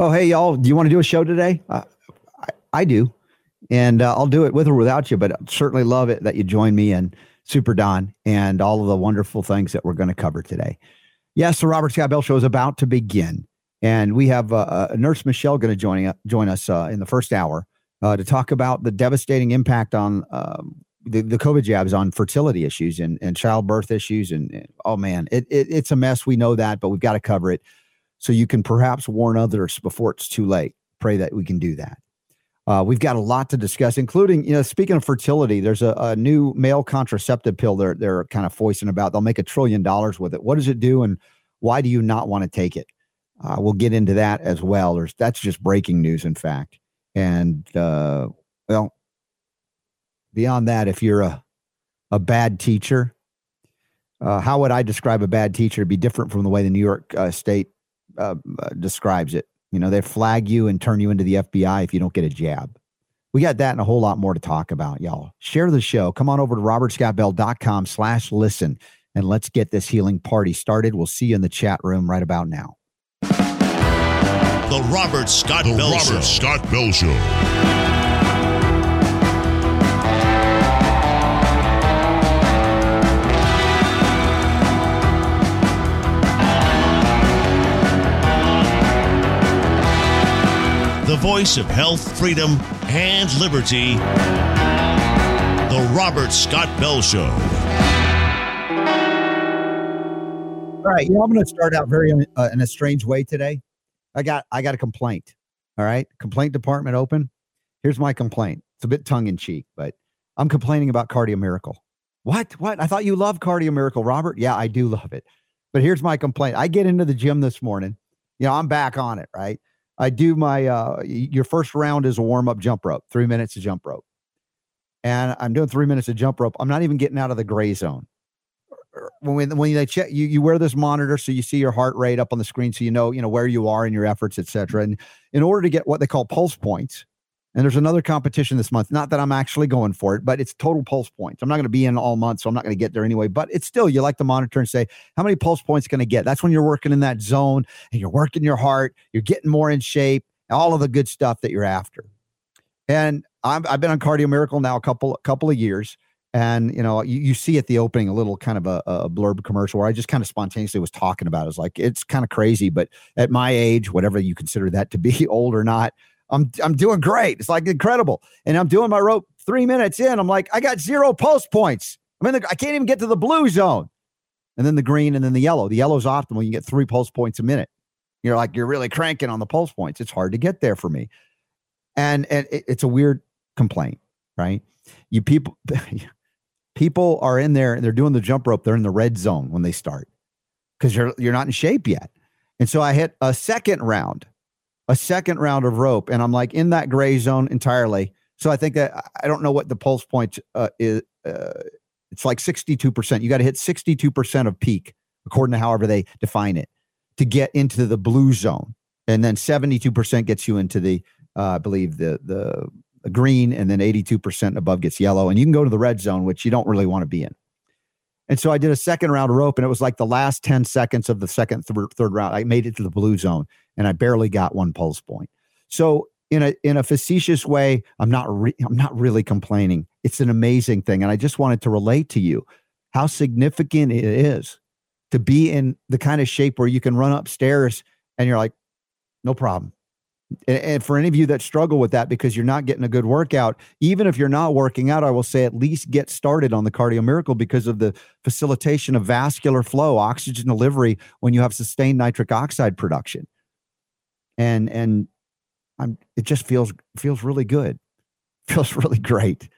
Oh, hey, y'all. Do you want to do a show today? Uh, I, I, do. And uh, I'll do it with or without you, but certainly love it that you join me and Super Don and all of the wonderful things that we're going to cover today. Yes, the Robert Scott Bell Show is about to begin. And we have uh, uh Nurse Michelle going to join, join us uh, in the first hour uh, to talk about the devastating impact on um, the, the COVID jabs on fertility issues and, and childbirth issues. And, and oh man, it, it, it's a mess. We know that, but we've got to cover it so you can perhaps warn others before it's too late. Pray that we can do that. Uh, we've got a lot to discuss, including, you know, speaking of fertility, there's a, a new male contraceptive pill they're, they're kind of foisting about. They'll make a trillion dollars with it. What does it do? And why do you not want to take it? Uh, we'll get into that as well. There's, that's just breaking news, in fact. And, uh, well, beyond that, if you're a, a bad teacher, uh, how would I describe a bad teacher to be different from the way the New York uh, State uh, uh, describes it? You know, they flag you and turn you into the FBI if you don't get a jab. We got that and a whole lot more to talk about, y'all. Share the show. Come on over to robertscottbell.com slash listen and let's get this healing party started. We'll see you in the chat room right about now. The Robert Scott the Bell Robert Show. Scott Bell Show. Voice of health, freedom, and liberty, The Robert Scott Bell Show. All right, you know, I'm going to start out very uh, in a strange way today. I got I got a complaint. All right, complaint department open. Here's my complaint. It's a bit tongue in cheek, but I'm complaining about Cardio Miracle. What? What? I thought you loved Cardio Miracle, Robert. Yeah, I do love it. But here's my complaint. I get into the gym this morning. You know, I'm back on it, right? I do my uh your first round is a warm up jump rope, three minutes of jump rope. And I'm doing three minutes of jump rope. I'm not even getting out of the gray zone. When when they check you, you wear this monitor so you see your heart rate up on the screen, so you know you know where you are in your efforts, etc. And in order to get what they call pulse points, and there's another competition this month. Not that I'm actually going for it, but it's total pulse points. I'm not going to be in all month, so I'm not going to get there anyway. But it's still, you like to monitor and say, how many pulse points can I get? That's when you're working in that zone and you're working your heart, you're getting more in shape, all of the good stuff that you're after. And i have been on Cardio Miracle now a couple a couple of years. And you know, you, you see at the opening a little kind of a, a blurb commercial where I just kind of spontaneously was talking about. It. Like, it's kind of crazy, but at my age, whatever you consider that to be, old or not, I'm I'm doing great. It's like incredible. And I'm doing my rope three minutes in. I'm like, I got zero pulse points. I mean, I can't even get to the blue zone. And then the green and then the yellow. The yellow's optimal. You get three pulse points a minute. You're like, you're really cranking on the pulse points. It's hard to get there for me. And and it, it's a weird complaint, right? You people people are in there and they're doing the jump rope. They're in the red zone when they start because you're you're not in shape yet. And so I hit a second round a second round of rope, and I'm like in that gray zone entirely. So I think that I don't know what the pulse point uh, is. Uh, it's like 62%. You got to hit 62% of peak, according to however they define it, to get into the blue zone. And then 72% gets you into the, uh, I believe, the, the, green, and then 82% above gets yellow. And you can go to the red zone, which you don't really want to be in. And so I did a second round of rope, and it was like the last 10 seconds of the second, th- third round. I made it to the blue zone, and I barely got one pulse point. So in a in a facetious way, I'm not re- I'm not really complaining. It's an amazing thing, and I just wanted to relate to you how significant it is to be in the kind of shape where you can run upstairs and you're like, no problem. And for any of you that struggle with that because you're not getting a good workout, even if you're not working out, I will say at least get started on the Cardio Miracle because of the facilitation of vascular flow, oxygen delivery when you have sustained nitric oxide production. And and I'm it just feels feels really good, feels really great.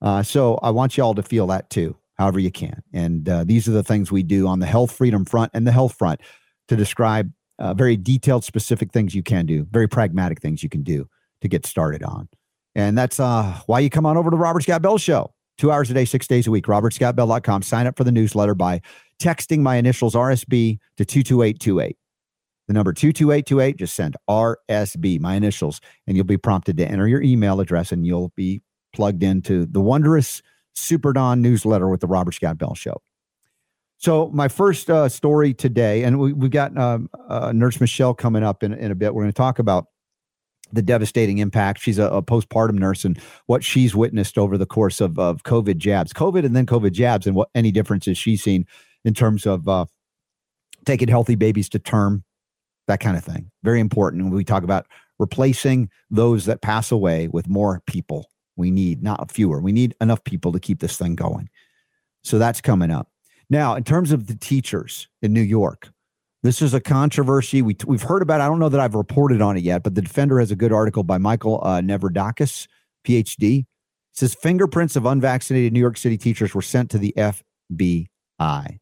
Uh, so I want you all to feel that too, however you can. And uh, these are the things we do on the health freedom front and the health front to describe uh, very detailed, specific things you can do, very pragmatic things you can do to get started on. And that's uh, why you come on over to Robert Scott Bell Show. Two hours a day, six days a week. RobertScottBell.com. Sign up for the newsletter by texting my initials RSB to 22828. The number 22828, just send RSB, my initials, and you'll be prompted to enter your email address and you'll be plugged into the wondrous Super Don newsletter with the Robert Scott Bell Show. So my first uh, story today, and we, we've got um, uh, Nurse Michelle coming up in, in a bit. We're going to talk about the devastating impact. She's a, a, postpartum nurse and what she's witnessed over the course of, of COVID jabs, COVID and then COVID jabs, and what any differences she's seen in terms of uh, taking healthy babies to term, that kind of thing. Very important. We talk about replacing those that pass away with more people, we need not fewer. We need enough people to keep this thing going. So that's coming up. Now, in terms of the teachers in New York, this is a controversy. We, we've heard about. I don't know that I've reported on it yet, but the Defender has a good article by Michael uh, Nevradakis, PhD. It says fingerprints of unvaccinated New York City teachers were sent to the FBI.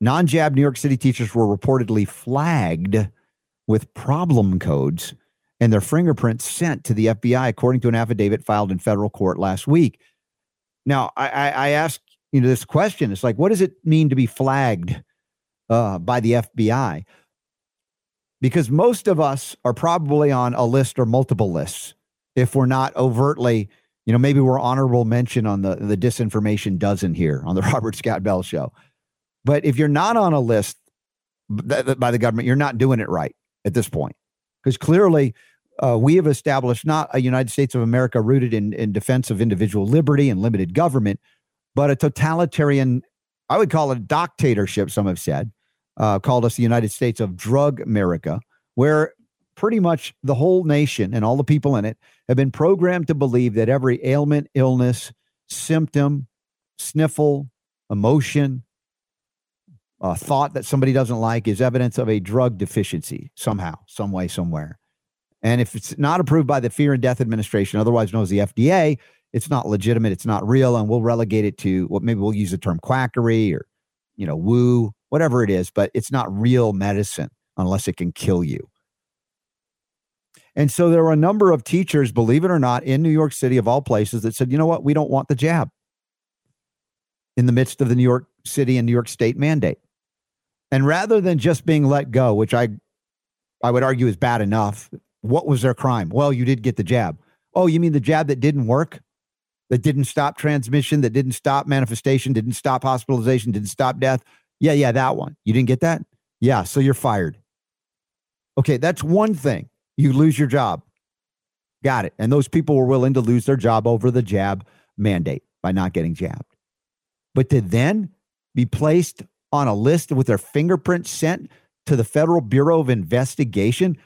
Non jab New York City teachers were reportedly flagged with problem codes and their fingerprints sent to the FBI, according to an affidavit filed in federal court last week. Now, I, I, I asked you know this question. It's like what does it mean to be flagged uh, by the fbi because most of us are probably on a list or multiple lists. If we're not overtly you know maybe we're honorable mention on the the disinformation dozen here on the robert scott bell show but if you're not on a list by the government you're not doing it right at this point. Because clearly uh, we have established not a united states of america rooted in, in defense of individual liberty and limited government but a totalitarian, I would call it a dictatorship, some have said, uh, called us the United States of Drug America, where pretty much the whole nation and all the people in it have been programmed to believe that every ailment, illness, symptom, sniffle, emotion, uh, thought that somebody doesn't like is evidence of a drug deficiency somehow, some way, somewhere. And if it's not approved by the Fear and Death Administration, otherwise known as the FDA, it's not legitimate, it's not real, and we'll relegate it to what well, maybe we'll use the term quackery or you know woo, whatever it is, but it's not real medicine unless it can kill you. And so there were a number of teachers, believe it or not, in New York City of all places that said, you know what, we don't want the jab in the midst of the New York City and New York State mandate. And rather than just being let go, which I I would argue is bad enough, what was their crime? Well, you did get the jab. Oh, you mean the jab that didn't work? that didn't stop transmission, that didn't stop manifestation, didn't stop hospitalization, didn't stop death. Yeah, yeah, that one. You didn't get that? Yeah, so you're fired. Okay, that's one thing. You lose your job. Got it. And those people were willing to lose their job over the jab mandate by not getting jabbed. But to then be placed on a list with their fingerprints sent to the Federal Bureau of Investigation,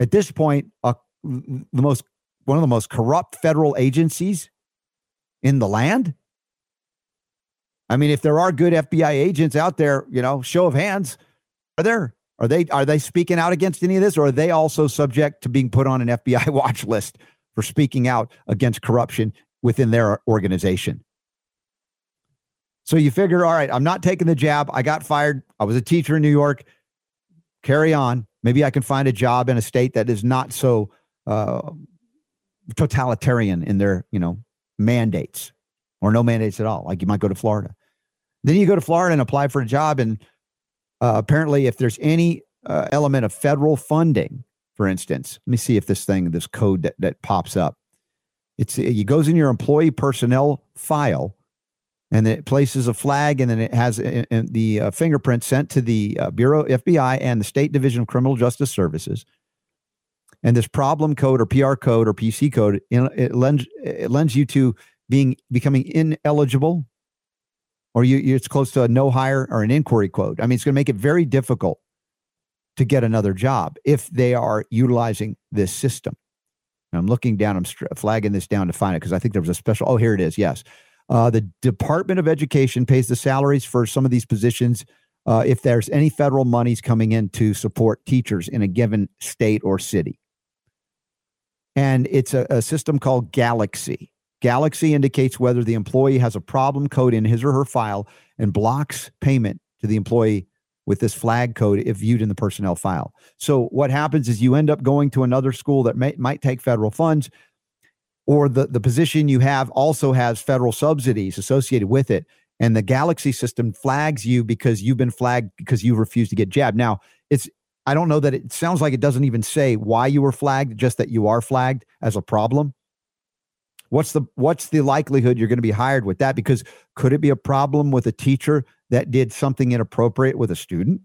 at this point, uh, the most one of the most corrupt federal agencies in the land? I mean, if there are good FBI agents out there, you know, show of hands, are there? Are they are they speaking out against any of this, or are they also subject to being put on an FBI watch list for speaking out against corruption within their organization? So you figure, all right, I'm not taking the jab. I got fired. I was a teacher in New York. Carry on. Maybe I can find a job in a state that is not so uh, totalitarian in their, you know, mandates or no mandates at all. Like you might go to Florida. Then you go to Florida and apply for a job. And uh, apparently, if there's any uh, element of federal funding, for instance, let me see if this thing, this code that, that pops up, it's it goes in your employee personnel file and it places a flag and then it has a, a, the uh, fingerprint sent to the uh, Bureau FBI and the State Division of Criminal Justice Services and this problem code or PR code or PC code it lends it lends you to being becoming ineligible, or you it's close to a no hire or an inquiry quote. I mean, it's going to make it very difficult to get another job if they are utilizing this system. And I'm looking down. I'm flagging this down to find it because I think there was a special. Oh, here it is. Yes, uh, the Department of Education pays the salaries for some of these positions. Uh, if there's any federal monies coming in to support teachers in a given state or city and it's a, a system called Galaxy. Galaxy indicates whether the employee has a problem code in his or her file and blocks payment to the employee with this flag code if viewed in the personnel file. So what happens is you end up going to another school that may, might take federal funds or the, the position you have also has federal subsidies associated with it. And the Galaxy system flags you because you've been flagged because you refused to get jabbed. Now, it's I don't know that it sounds like it doesn't even say why you were flagged, just that you are flagged as a problem. What's the what's the likelihood you're going to be hired with that? Because could it be a problem with a teacher that did something inappropriate with a student?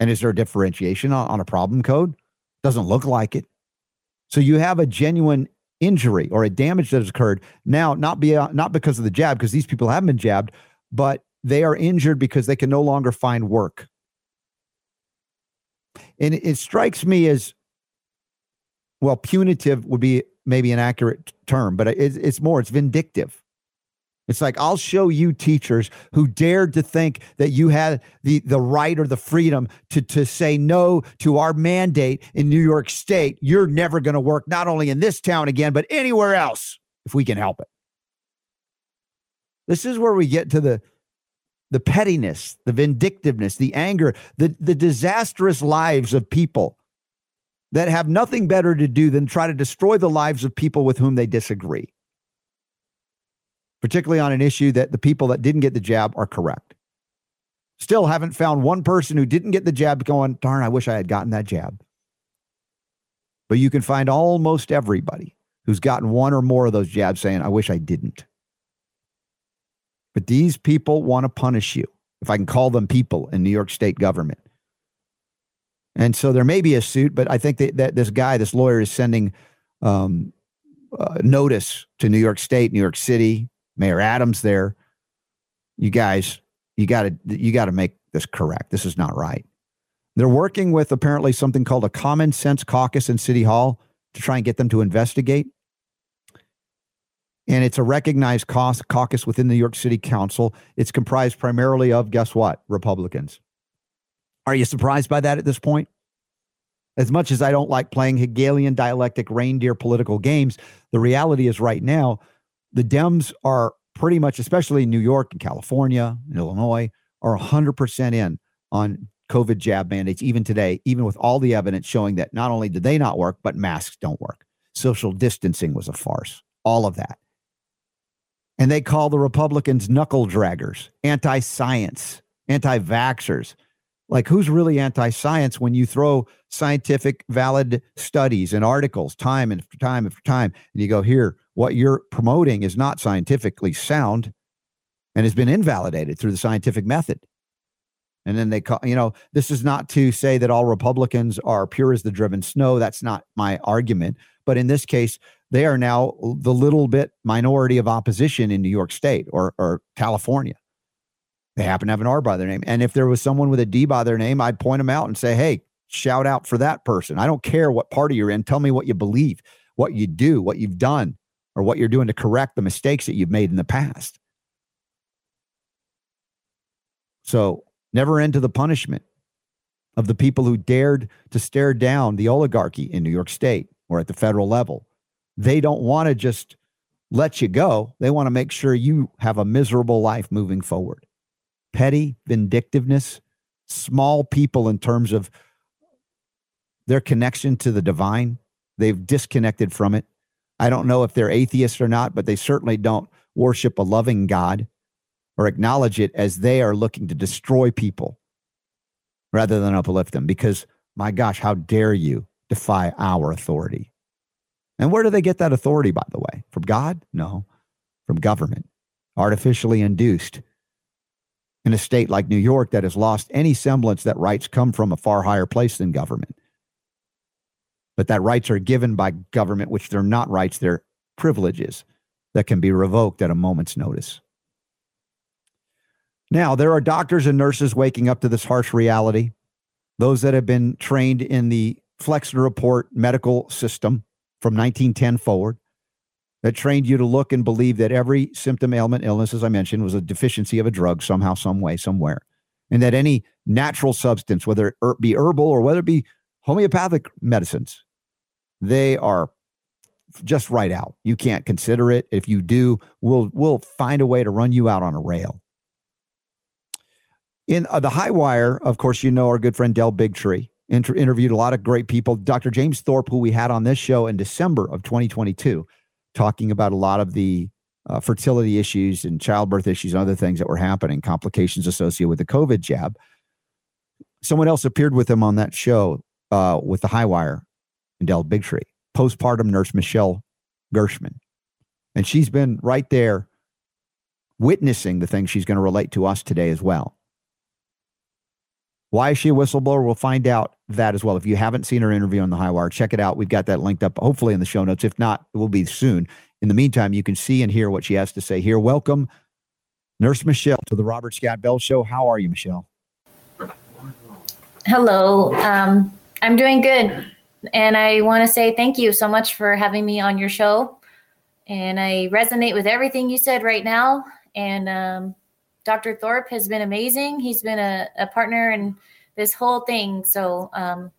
And is there a differentiation on, on a problem code? Doesn't look like it. So you have a genuine injury or a damage that has occurred now, not be uh, not because of the jab, because these people haven't been jabbed, but they are injured because they can no longer find work. And it, strikes me as well, punitive would be maybe an accurate term, but it's more, it's vindictive. It's like I'll show you teachers who dared to think that you had the the right or the freedom to to say no to our mandate in New York State. You're never going to work not only in this town again, but anywhere else if we can help it. This is where we get to the the pettiness, the vindictiveness, the anger, the the disastrous lives of people that have nothing better to do than try to destroy the lives of people with whom they disagree particularly on an issue that the people that didn't get the jab are correct. Still haven't found one person who didn't get the jab going, darn, I wish I had gotten that jab. But you can find almost everybody who's gotten one or more of those jabs saying, I wish I didn't. But these people want to punish you, if I can call them people in New York State government. And so there may be a suit, but I think that, that this guy, this lawyer, is sending um, uh, notice to New York State, New York City, Mayor Adams there. You guys, you got to you got to make this correct. This is not right. They're working with apparently something called a common sense caucus in City Hall to try and get them to investigate. And it's a recognized caucus within the New York City Council. It's comprised primarily of, guess what, Republicans. Are you surprised by that at this point? As much as I don't like playing Hegelian dialectic reindeer political games, the reality is right now, the Dems are pretty much, especially in New York and California and Illinois, are 100% in on COVID jab mandates, even today, even with all the evidence showing that not only did they not work, but masks don't work. Social distancing was a farce, all of that. And they call the Republicans knuckle draggers, anti science, anti vaxxers. Like, who's really anti science when you throw scientific, valid studies and articles time and time after time, and you go, here, what you're promoting is not scientifically sound and has been invalidated through the scientific method. And then they call, you know, this is not to say that all Republicans are pure as the driven snow. That's not my argument. But in this case, they are now the little bit minority of opposition in New York State or, or California. They happen to have an R by their name. And if there was someone with a D by their name, I'd point them out and say, hey, shout out for that person. I don't care what party you're in. Tell me what you believe, what you do, what you've done or what you're doing to correct the mistakes that you've made in the past. So, never end to the punishment of the people who dared to stare down the oligarchy in New York State or at the federal level. They don't want to just let you go. They want to make sure you have a miserable life moving forward. Petty vindictiveness, small people in terms of their connection to the divine, they've disconnected from it. I don't know if they're atheists or not, but they certainly don't worship a loving God or acknowledge it as they are looking to destroy people rather than uplift them. Because, my gosh, how dare you defy our authority? And where do they get that authority, by the way? From God? No, from government, artificially induced. In a state like New York that has lost any semblance that rights come from a far higher place than government but that rights are given by government, which they're not rights, they're privileges that can be revoked at a moment's notice. Now, there are doctors and nurses waking up to this harsh reality. Those that have been trained in the Flexner Report medical system from 1910 forward, that trained you to look and believe that every symptom, ailment, illness, as I mentioned, was a deficiency of a drug somehow, some way, somewhere. And that any natural substance, whether it er, be herbal or whether it be homeopathic medicines, they are just right out. You can't consider it. If you do, we'll we'll find a way to run you out on a rail. In uh, the high wire, of course, you know our good friend Del Bigtree inter- interviewed a lot of great people. Dr. James Thorpe, who we had on this show in December of 2022, talking about a lot of the uh, fertility issues and childbirth issues and other things that were happening, complications associated with the COVID jab. Someone else appeared with him on that show uh, with the high wire and Del Bigtree, postpartum nurse Michelle Gershman. And she's been right there witnessing the things she's going to relate to us today as well. Why is she a whistleblower? We'll find out that as well. If you haven't seen her interview on the High Wire, check it out. We've got that linked up, hopefully, in the show notes. If not, it will be soon. In the meantime, you can see and hear what she has to say here. Welcome, Nurse Michelle, to the Robert Scott Bell Show. How are you, Michelle? Hello. Um, I'm doing good. And I want to say thank you so much for having me on your show. And I resonate with everything you said right now. And um, Dr. Thorpe has been amazing. He's been a, a partner in this whole thing. So um,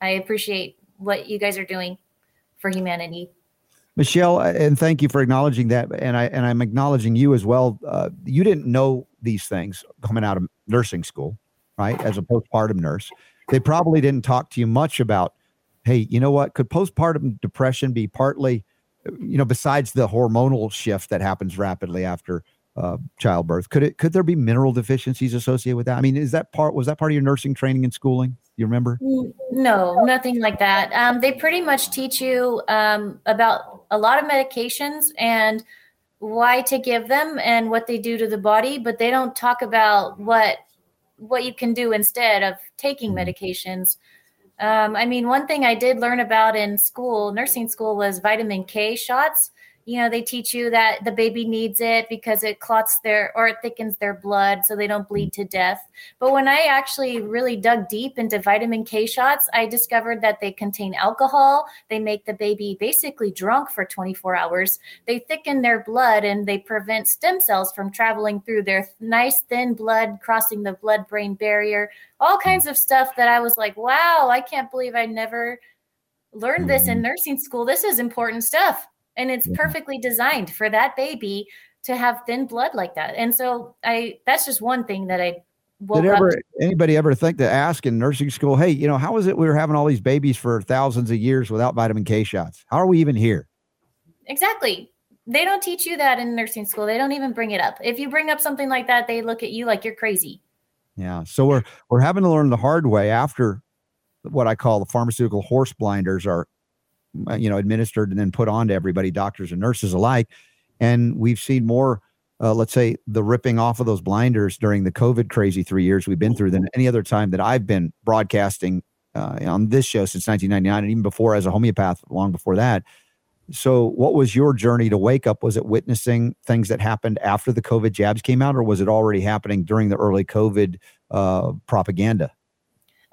I appreciate what you guys are doing for humanity. Michelle, uh, and thank you for acknowledging that. And I and I'm acknowledging you as well. Uh, you didn't know these things coming out of nursing school, right? As a postpartum nurse, they probably didn't talk to you much about, hey, you know what? Could postpartum depression be partly, you know, besides the hormonal shift that happens rapidly after uh, childbirth. Could it could there be mineral deficiencies associated with that? I mean, is that part was that part of your nursing training and schooling? You remember? No, nothing like that. Um, they pretty much teach you um, about a lot of medications and why to give them and what they do to the body, but they don't talk about what what you can do instead of taking mm-hmm. medications. Um, I mean, one thing I did learn about in school, nursing school, was vitamin K shots you know they teach you that the baby needs it because it clots their or it thickens their blood so they don't bleed to death. But when i actually really dug deep into vitamin k shots i discovered that they contain alcohol. They make the baby basically drunk for 24 hours. They thicken their blood and they prevent stem cells from traveling through their nice thin blood crossing the blood brain barrier. All kinds of stuff that i was like wow i can't believe i never learned this in mm-hmm. nursing school. This is important stuff and it's perfectly designed for that baby to have thin blood like that. And so I that's just one thing that I woke did ever anybody ever think to ask in nursing school, hey, you know, how is it we were having all these babies for thousands of years without vitamin K shots? How are we even here? Exactly. They don't teach you that in nursing school. They don't even bring it up. If you bring up something like that, they look at you like you're crazy. Yeah. So we're we're having to learn the hard way after what I call the pharmaceutical horse blinders are you know, administered and then put on to everybody, doctors and nurses alike. And we've seen more, uh, let's say, the ripping off of those blinders during the COVID crazy three years we've been through than any other time that I've been broadcasting uh, on this show since 1999 and even before as a homeopath, long before that. So, what was your journey to wake up? Was it witnessing things that happened after the COVID jabs came out, or was it already happening during the early COVID uh, propaganda?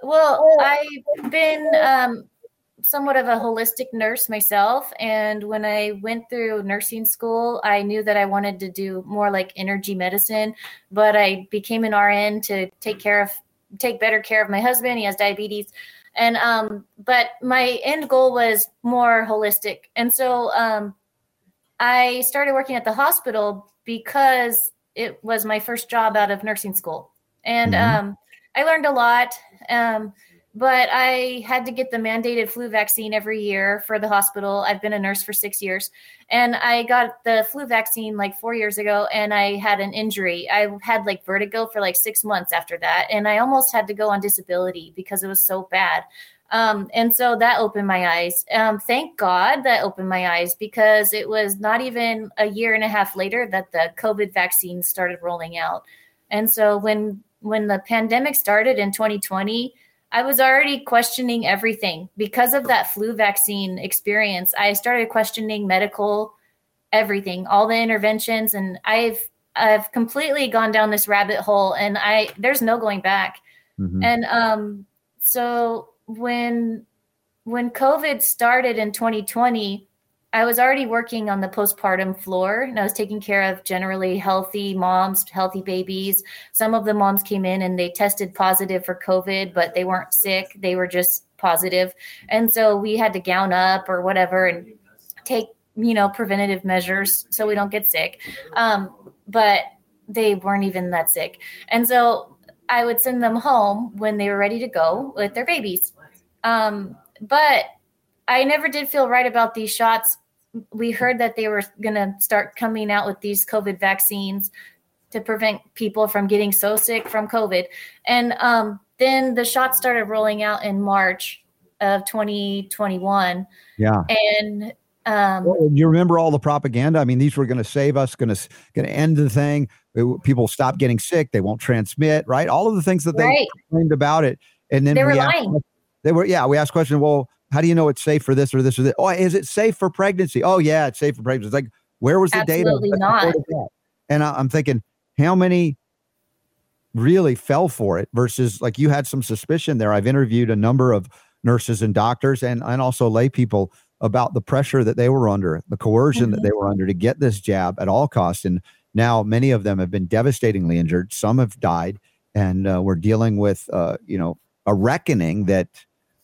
Well, I've been um, somewhat of a holistic nurse myself. And when I went through nursing school, I knew that I wanted to do more like energy medicine, but I became an RN to take care of, take better care of my husband. He has diabetes. And, um, but my end goal was more holistic. And so, um, I started working at the hospital because it was my first job out of nursing school. And, mm-hmm. um, I learned a lot. Um, but I had to get the mandated flu vaccine every year for the hospital. I've been a nurse for six years, and I got the flu vaccine like four years ago, and I had an injury. I had like vertigo for like six months after that, and I almost had to go on disability because it was so bad. Um, and so that opened my eyes. Um, thank God that opened my eyes because it was not even a year and a half later that the COVID vaccine started rolling out. And so when when the pandemic started in 2020 I was already questioning everything because of that flu vaccine experience. I started questioning medical everything, all the interventions, and I've I've completely gone down this rabbit hole, and I there's no going back. Mm-hmm. And um, so when when COVID started in 2020, I was already working on the postpartum floor and I was taking care of generally healthy moms, healthy babies. Some of the moms came in and they tested positive for COVID, but they weren't sick. They were just positive. And so we had to gown up or whatever and take, you know, preventative measures so we don't get sick. Um, but they weren't even that sick. And so I would send them home when they were ready to go with their babies. Um, but I never did feel right about these shots. We heard that they were going to start coming out with these COVID vaccines to prevent people from getting so sick from COVID. And um, then the shots started rolling out in March of 2021. Yeah. And Um, well, you remember all the propaganda? I mean, these were going to save us, going to going to end the thing. It, people stop getting sick. They won't transmit. Right? All of the things that they Right. claimed about it, and then They were we asked- lying. they were yeah. We asked question. Well, how do you know it's safe for this or this or this? Oh, is it safe for pregnancy? Oh, yeah, it's safe for pregnancy. It's like where was the Absolutely data? that not. And I, I'm thinking, how many really fell for it versus like you had some suspicion there. I've interviewed a number of nurses and doctors and and also lay people about the pressure that they were under, the coercion that Mhm. they were under to get this jab at all costs. And now many of them have been devastatingly injured. Some have died, and uh, we're dealing with uh, you know a reckoning that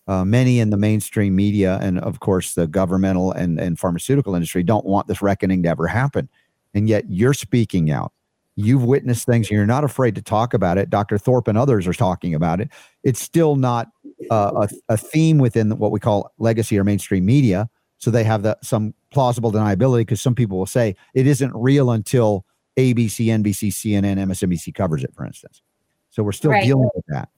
uh, many in the mainstream media and of course the governmental and, and pharmaceutical industry don't want this reckoning to ever happen. And yet you're speaking out. You've witnessed things and you're not afraid to talk about it. Dr. Thorpe and others are talking about it. It's still not uh, a, a theme within what we call legacy or mainstream media. So they have the, some plausible deniability because some people will say it isn't real until ABC, NBC, CNN, MSNBC covers it, for instance. So we're still Right. dealing with that.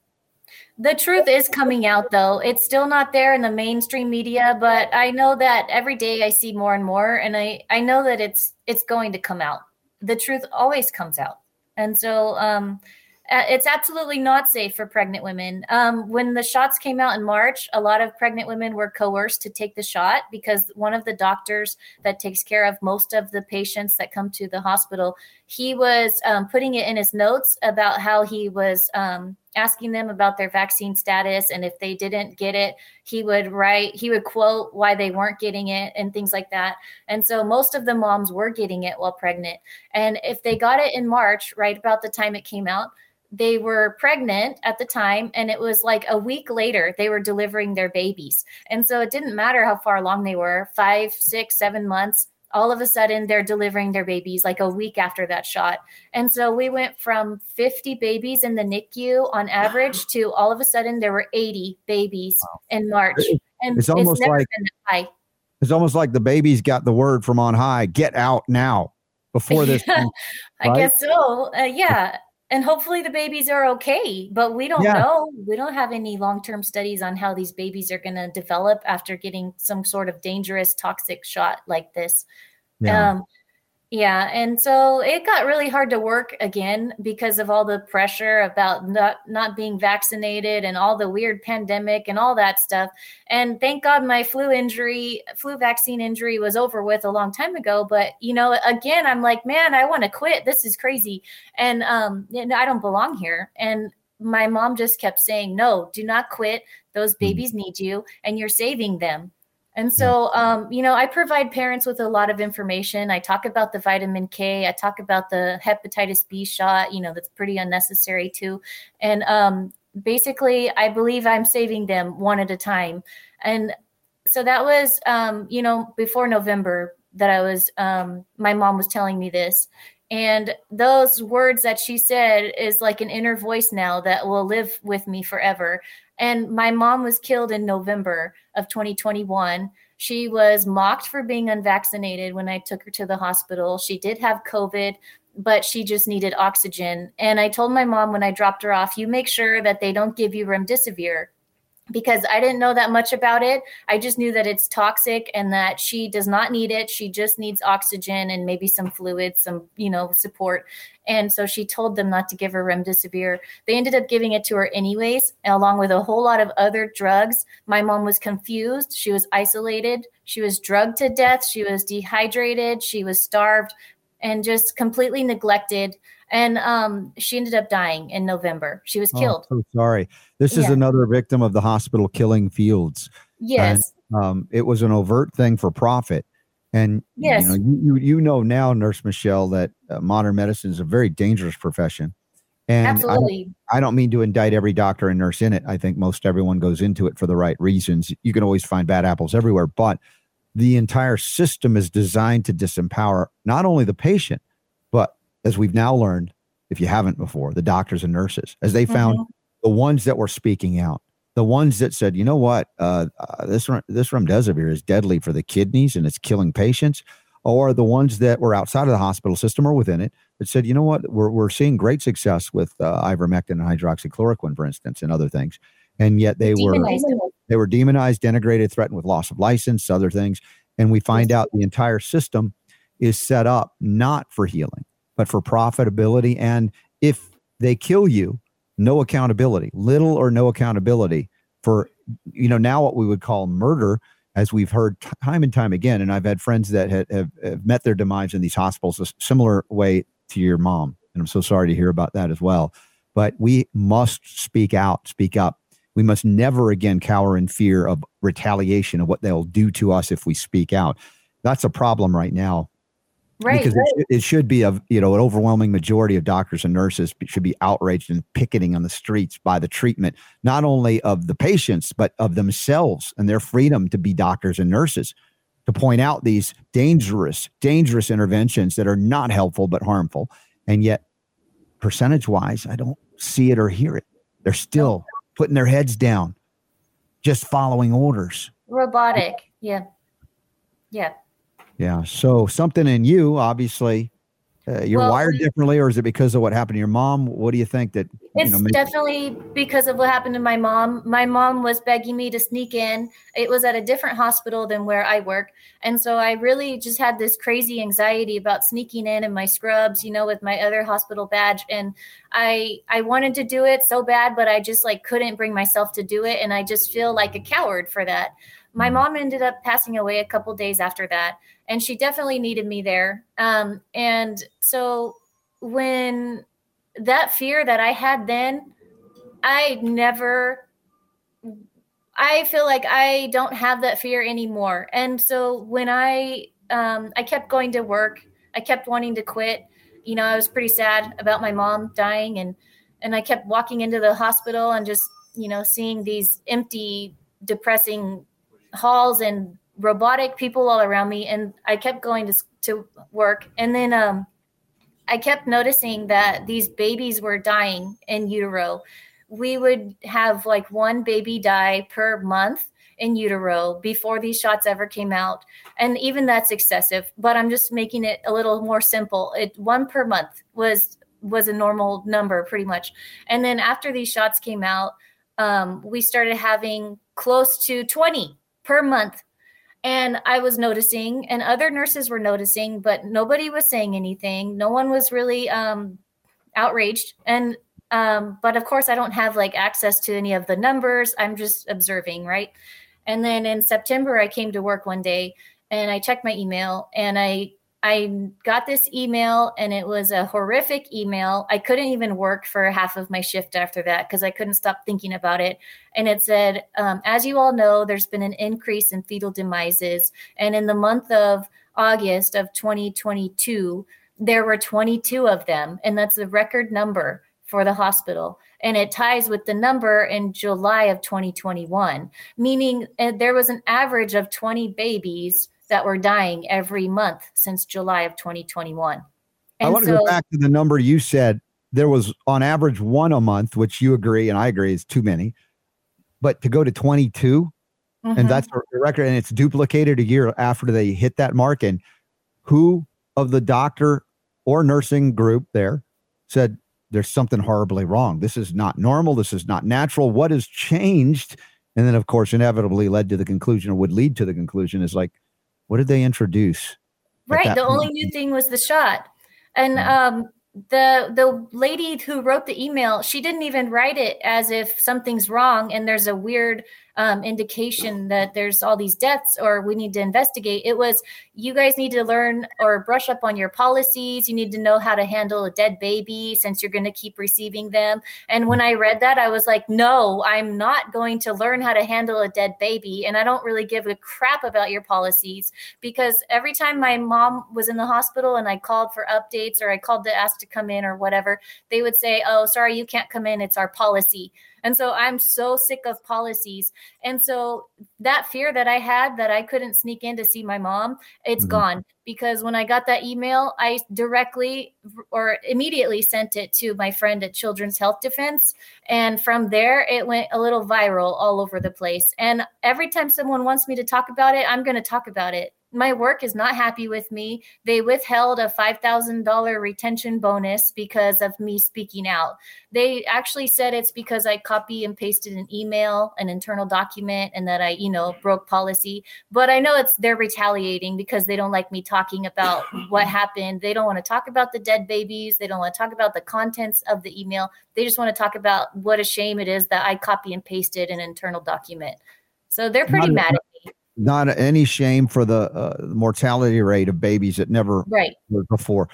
The truth is coming out though. It's still not there in the mainstream media, but I know that every day I see more and more and I I know that it's it's going to come out. The truth always comes out. And so um it's absolutely not safe for pregnant women. Um, when the shots came out in March, a lot of pregnant women were coerced to take the shot because one of the doctors that takes care of most of the patients that come to the hospital, he was um, putting it in his notes about how he was um, asking them about their vaccine status and if they didn't get it he would write he would quote why they weren't getting it and things like that. And so most of the moms were getting it while pregnant. And if they got it in march right about the time it came out they were pregnant at the time and it was like a week later they were delivering their babies. And so it didn't matter how far along they were five six seven months all of a sudden they're delivering their babies like a week after that shot and so we went from 50 babies in the NICU on average to all of a sudden there were 80 babies in March. And it's almost never like- high. It's almost like the baby's got the word from on high get out now before this. Yeah, I right? guess so. Uh, yeah. And hopefully the babies are okay, but we don't Yeah. know. We don't have any long term studies on how these babies are going to develop after getting some sort of dangerous toxic shot like this. Yeah. Um, yeah, and so it got really hard to work again because of all the pressure about not not being vaccinated and all the weird pandemic and all that stuff. And thank God my flu injury, flu vaccine injury was over with a long time ago. But you know, again, I'm like, man, I want to quit. This is crazy, and um, know, I don't belong here. And my mom just kept saying, no, do not quit. Those babies need you, and you're saving them. And so, um, you know, I provide parents with a lot of information. I talk about the vitamin K. I talk about the hepatitis B shot. You know, that's pretty unnecessary too. And um, basically, I believe I'm saving them one at a time. And so that was, um, you know, before November that I was, um, my mom was telling me this. And those words that she said is like an inner voice now that will live with me forever. And my mom was killed in November of 2021. She was mocked for being unvaccinated when I took her to the hospital. She did have COVID, but she just needed oxygen. And I told my mom when I dropped her off, you make sure that they don't give you remdesivir because I didn't know that much about it. I just knew that it's toxic and that she does not need it. She just needs oxygen and maybe some fluids, some, you know, support. And so she told them not to give her remdesivir. They ended up giving it to her anyways, along with a whole lot of other drugs. My mom was confused. She was isolated. She was drugged to death. She was dehydrated. She was starved and just completely neglected. And um, she ended up dying in November. She was Oh, killed. so sorry. This is Yeah. another victim of the hospital killing fields. Yes. Um, it was an overt thing for profit. And Yes. you know, you, you, know now, Nurse Michelle, that uh, modern medicine is a very dangerous profession. And I don't- Absolutely. I don't mean to indict every doctor and nurse in it. I think most everyone goes into it for the right reasons. You can always find bad apples everywhere, but the entire system is designed to disempower not only the patient, as we've now learned, if you haven't before, the doctors and nurses, as they found Mhm. the ones that were speaking out, the ones that said, you know what, uh, uh, this this remdesivir is deadly for the kidneys and it's killing patients, or the ones that were outside of the hospital system or within it that said, you know what, we're we're seeing great success with uh, ivermectin and hydroxychloroquine, for instance, and other things, and yet they were Demonized it. they were demonized, denigrated, threatened with loss of license, other things. And we find out the entire system is set up not for healing, but for profitability. And if they kill you, no accountability, little or no accountability for, you know, now what we would call murder, as we've heard time and time again. And I've had friends that have, have, have met their demise in these hospitals a similar way to your mom. And I'm so sorry to hear about that as well. But we must speak out, speak up. We must never again cower in fear of retaliation of what they'll do to us if we speak out. That's a problem right now Right. because It, it should be a you know an overwhelming majority of doctors and nurses should be outraged and picketing on the streets by the treatment not only of the patients but of themselves and their freedom to be doctors and nurses to point out these dangerous dangerous interventions that are not helpful but harmful and yet percentage wise i don't see it or hear it they're still putting their heads down just following orders Robotic. Yeah. Yeah. Yeah. So something in you, obviously, uh, you're Well, wired differently, or is it because of what happened to your mom? What do you think that you It's know? makes- definitely because of what happened to my mom. My mom was begging me to sneak in. It was at a different hospital than where I work. And so I really just had this crazy anxiety about sneaking in in my scrubs, you know, with my other hospital badge. And I I wanted to do it so bad, but I just like couldn't bring myself to do it. And I just feel like a coward for that. My mom ended up passing away a couple days after that. And she definitely needed me there. Um, and so when that fear that I had then, I never, I feel like I don't have that fear anymore. And so when I, um, I kept going to work, I kept wanting to quit. You know, I was pretty sad about my mom dying, and and I kept walking into the hospital and just, you know, seeing these empty, depressing halls and robotic people all around me. And I kept going to to work, and then um, I kept noticing that these babies were dying in utero. We would have like one baby die per month in utero before these shots ever came out. And even that's excessive, but I'm just making it a little more simple. It one per month was was a normal number pretty much. And then after these shots came out, um, we started having close to 20 per month and I was noticing, and other nurses were noticing, but nobody was saying anything. No one was really um, outraged. And um, but of course, I don't have like access to any of the numbers. I'm just observing, right? And then in September, I came to work one day, and I checked my email, and I I got this email, and it was a horrific email. I couldn't even work for half of my shift after that because I couldn't stop thinking about it and it said, um, as you all know, there's been an increase in fetal demises. And in the month of August of 2022, there were 22 of them. And that's the record number for the hospital. And it ties with the number in July of 2021, meaning uh, there was an average of 20 babies that were dying every month since July of 2021. And I want to go back to the number you said. There was on average one a month, which you agree and I agree is too many. But to go to 22, Mhm. and that's a record, and it's duplicated a year after they hit that mark. And who of the doctor or nursing group there said there's something horribly wrong? This is not normal. This is not natural. What has changed? And then, of course, inevitably led to the conclusion, or would lead to the conclusion, is like, what did they introduce? right the only new thing was the shot and um the the lady who wrote the email she didn't even write it as if something's wrong and there's a weird um, indication that there's all these deaths or we need to investigate it was you guys need to learn or brush up on your policies you need to know how to handle a dead baby since you're going to keep receiving them and when i read that i was like no i'm not going to learn how to handle a dead baby and i don't really give a crap about your policies because every time my mom was in the hospital and I called for updates or I called to ask to come in or whatever, they would say, Oh, sorry, you can't come in. It's our policy. And so I'm so sick of policies. And so that fear that I had that I couldn't sneak in to see my mom, it's Mhm. gone because when I got that email, I directly or immediately sent it to my friend at Children's Health Defense. And from there, it went a little viral all over the place. And every time someone wants me to talk about it, I'm going to talk about it my work is not happy with me. They withheld a $5,000 retention bonus because of me speaking out. They actually said it's because I copy and pasted an email, an internal document, and that I, you know, broke policy. But I know it's they're retaliating because they don't like me talking about what happened. They don't want to talk about the dead babies. They don't want to talk about the contents of the email. They just want to talk about what a shame it is that I copy and pasted an internal document. So they're pretty mad at me not any shame for the uh, mortality rate of babies that never right before.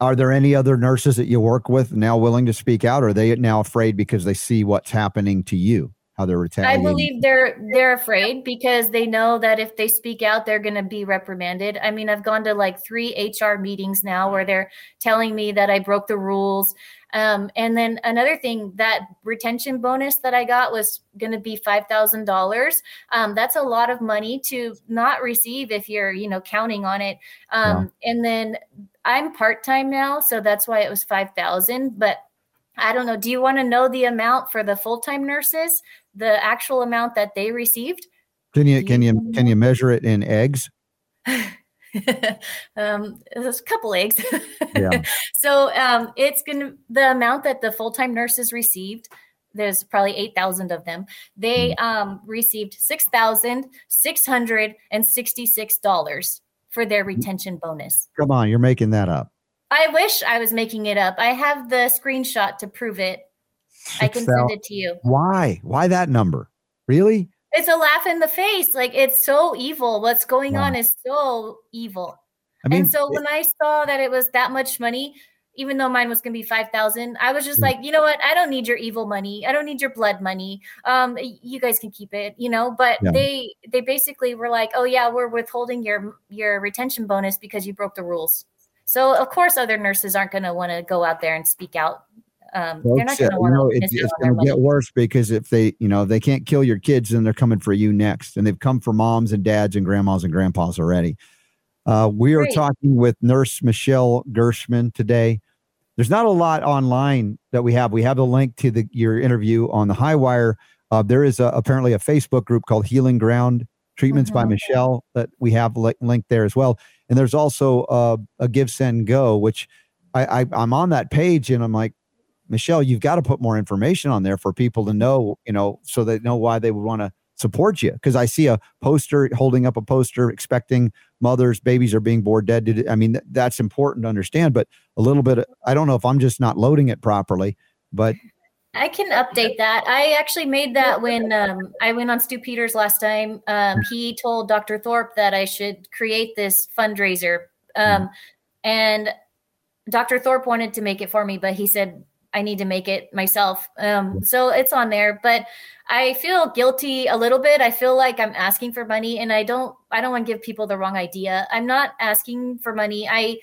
Are there any other nurses that you work with now willing to speak out? Or are they now afraid because they see what's happening to you? How they're retaliating? I believe they're they're afraid because they know that if they speak out, they're going to be reprimanded. I mean, I've gone to like three HR meetings now where they're telling me that I broke the rules. Um, and then another thing, that retention bonus that I got was going to be five thousand um, dollars. That's a lot of money to not receive if you're, you know, counting on it. Um, yeah. And then I'm part time now, so that's why it was five thousand. But I don't know. Do you want to know the amount for the full time nurses? The actual amount that they received? Can you can you can you measure it in eggs? um, there's a couple eggs. yeah. So um, it's gonna the amount that the full time nurses received. There's probably eight thousand of them. They mm. um, received six thousand six hundred and sixty six dollars for their retention bonus. Come on, you're making that up. I wish I was making it up. I have the screenshot to prove it. I can send it to you. Why? Why that number? Really? It's a laugh in the face. Like it's so evil. What's going on is so evil. I mean, and so when I saw that it was that much money, even though mine was going to be 5000 i was just mm. like you know what i don't need your evil money i don't need your blood money um you guys can keep it you know but yeah. they they basically were like oh yeah we're withholding your your retention bonus because you broke the rules so of course other nurses aren't going to want to go out there and speak out um, Folks, they're not going to want to. It's going to get worse because if they, you know, they can't kill your kids, then they're coming for you next, and they've come for moms and dads and grandmas and grandpas already. Uh, we are Great. talking with Nurse Michelle Gershman today. There's not a lot online that we have. We have a link to the your interview on the High Wire. Uh, there is a, apparently a Facebook group called Healing Ground Treatments mm-hmm. by Michelle that we have li- linked there as well. And there's also uh, a GiveSendGo, which I, I I'm on that page and I'm like, Michelle, you've got to put more information on there for people to know, you know, so they know why they would want to support you. Because I see a poster holding up a poster expecting mothers, babies are being born dead. I mean, that's important to understand, but a little bit, I don't know if I'm just not loading it properly, but. I can update that. I actually made that when um, I went on Stew Peters last time. Um, he told Dr. Thorp that I should create this fundraiser. Um, and Dr. Thorp wanted to make it for me, but he said, I need to make it myself. Um, so it's on there, but I feel guilty a little bit. I feel like I'm asking for money and I don't I don't want to give people the wrong idea. I'm not asking for money. I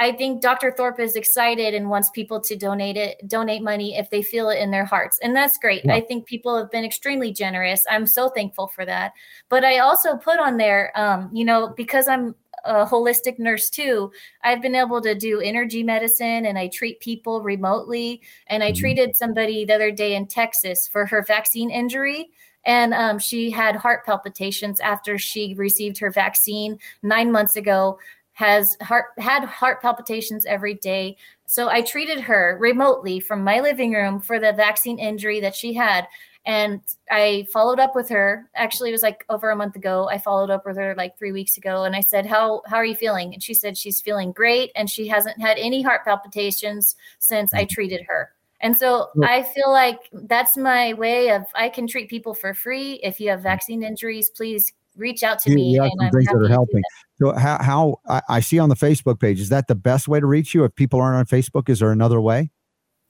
I think Dr. Thorp is excited and wants people to donate it, donate money if they feel it in their hearts. And that's great. Yeah. I think people have been extremely generous. I'm so thankful for that. But I also put on there, um, you know, because I'm a holistic nurse too, I've been able to do energy medicine and I treat people remotely. And I mm-hmm. treated somebody the other day in Texas for her vaccine injury. And um, she had heart palpitations after she received her vaccine nine months ago has heart had heart palpitations every day so i treated her remotely from my living room for the vaccine injury that she had and I followed up with her. Actually, it was like over a month ago. I followed up with her like three weeks ago, and I said, "How how are you feeling?" And she said she's feeling great, and she hasn't had any heart palpitations since I mm-hmm. treated her. And so I feel like that's my way of I can treat people for free. If you have vaccine injuries, please reach out to me. Yeah, some things that are helping. So how how I, I see on the Facebook page is that the best way to reach you? If people aren't on Facebook, is there another way?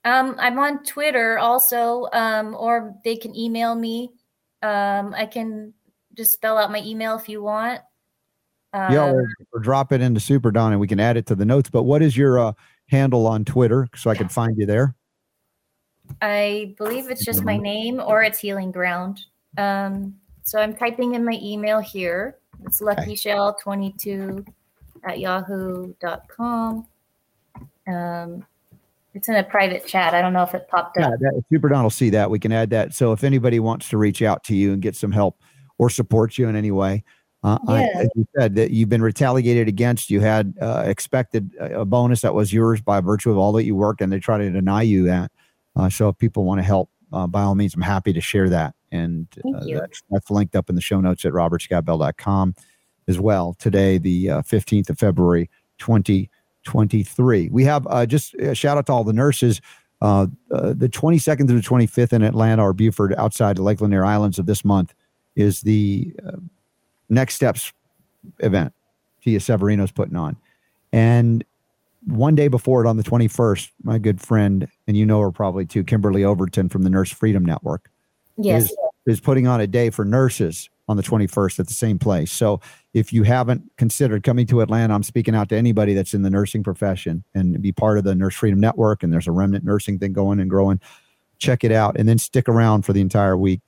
Um, I'm on Twitter also, um, or they can email me. Um, I can just spell out my email if you want. Um, yeah, or, or, drop it into Super Don and we can add it to the notes. But what is your uh, handle on Twitter so I can find you there? I believe it's just my name or it's Healing Ground. Um, so I'm typing in my email here. It's luckyshell22 at yahoo.com. Um, it's in a private chat. I don't know if it popped up. Yeah, that, Super Don will see that. We can add that. So if anybody wants to reach out to you and get some help or support you in any way, Uh, I, as you said, that you've been retaliated against. You had uh, expected a bonus that was yours by virtue of all that you worked, and they try to deny you that. Uh, so if people want to help, uh, by all means, I'm happy to share that. And uh, that's, that's linked up in the show notes at robertscottbell.com as well. Today, the uh, 15th of February, 2023. We have uh, just a shout out to all the nurses. Uh, uh, the 22nd through the 25th in Atlanta or Buford outside the Lake Lanier Islands of this month is the uh, Next Steps event Tia Severino's putting on. And one day before it on the 21st, my good friend, and you know her probably too, Kimberly Overton from the Nurse Freedom Network, Yes. is, is putting on a day for nurses on the 21st at the same place. So if you haven't considered coming to Atlanta, I'm speaking out to anybody that's in the nursing profession and be part of the Nurse Freedom Network. And there's a remnant nursing thing going and growing. Check it out and then stick around for the entire week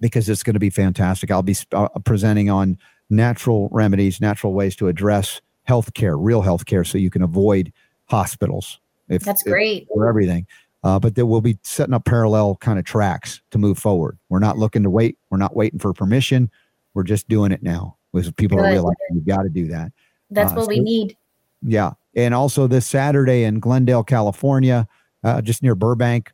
because it's going to be fantastic. I'll be sp- uh, presenting on natural remedies, natural ways to address healthcare, real healthcare, so you can avoid hospitals. If, That's if- great. for everything. Uh, but that we'll be setting up parallel kind of tracks to move forward. We're not looking to wait. We're not waiting for permission. We're just doing it now. Because people are Good. realizing we've got to do that. That's uh, what we need. Yeah. And also this Saturday in Glendale, California, uh, just near Burbank,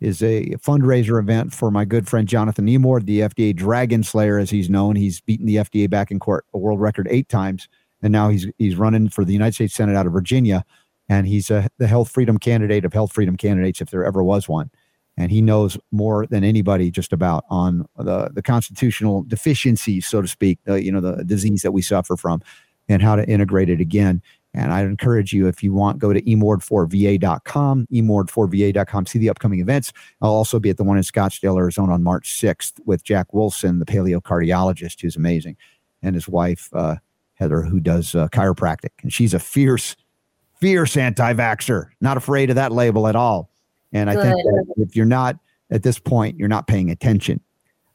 is a fundraiser event for my good friend Jonathan Emord, the FDA Dragon Slayer, as he's known. He's beaten the FDA back in court, a world record eight times, and now he's he's running for the United States Senate out of Virginia, and he's a, the health freedom candidate of health freedom candidates if there ever was one. And he knows more than anybody just about on the the constitutional deficiencies, so to speak, the, you know, the disease that we suffer from, and how to integrate it again. And I'd encourage you, if you want, go to emord4va.com, emord4va.com, see the upcoming events. I'll also be at the one in Scottsdale, Arizona on March 6th with Jack Wolfson, the paleocardiologist, who's amazing, and his wife, uh, Heather, who does uh, chiropractic. And she's a fierce, fierce anti vaxxer, not afraid of that label at all. And I think that if you're not at this point, you're not paying attention.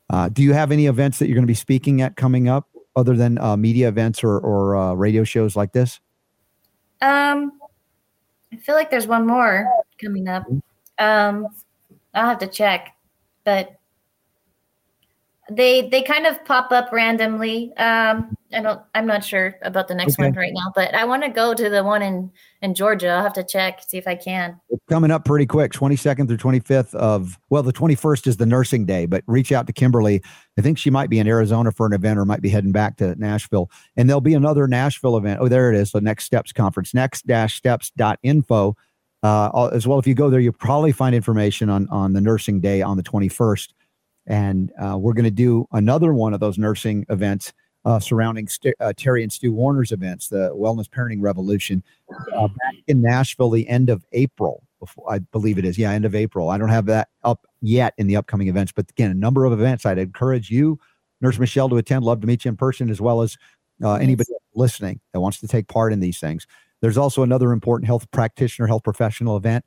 Uh, do you have any events that you're going to be speaking at coming up other than uh, media events or, or uh, radio shows like this? Um, I feel like there's one more coming up. Um, I'll have to check, but they they kind of pop up randomly. Um, I don't. I'm not sure about the next Okay. one right now, but I want to go to the one in in Georgia. I'll have to check see if I can. It's coming up pretty quick 22nd through 25th of well the 21st is the nursing day but reach out to kimberly i think she might be in arizona for an event or might be heading back to nashville and there'll be another nashville event oh there it is the next steps conference next dash steps.info uh, as well if you go there you'll probably find information on on the nursing day on the 21st and uh, we're going to do another one of those nursing events uh, surrounding St- uh, terry and stu warner's events the wellness parenting revolution uh, back in Nashville the end of April. Before, I believe it is. Yeah, end of April. I don't have that up yet in the upcoming events, but again, a number of events. I'd encourage you, Nurse Michelle, to attend. Love to meet you in person, as well as uh, anybody listening that wants to take part in these things. There's also another important health practitioner, health professional event,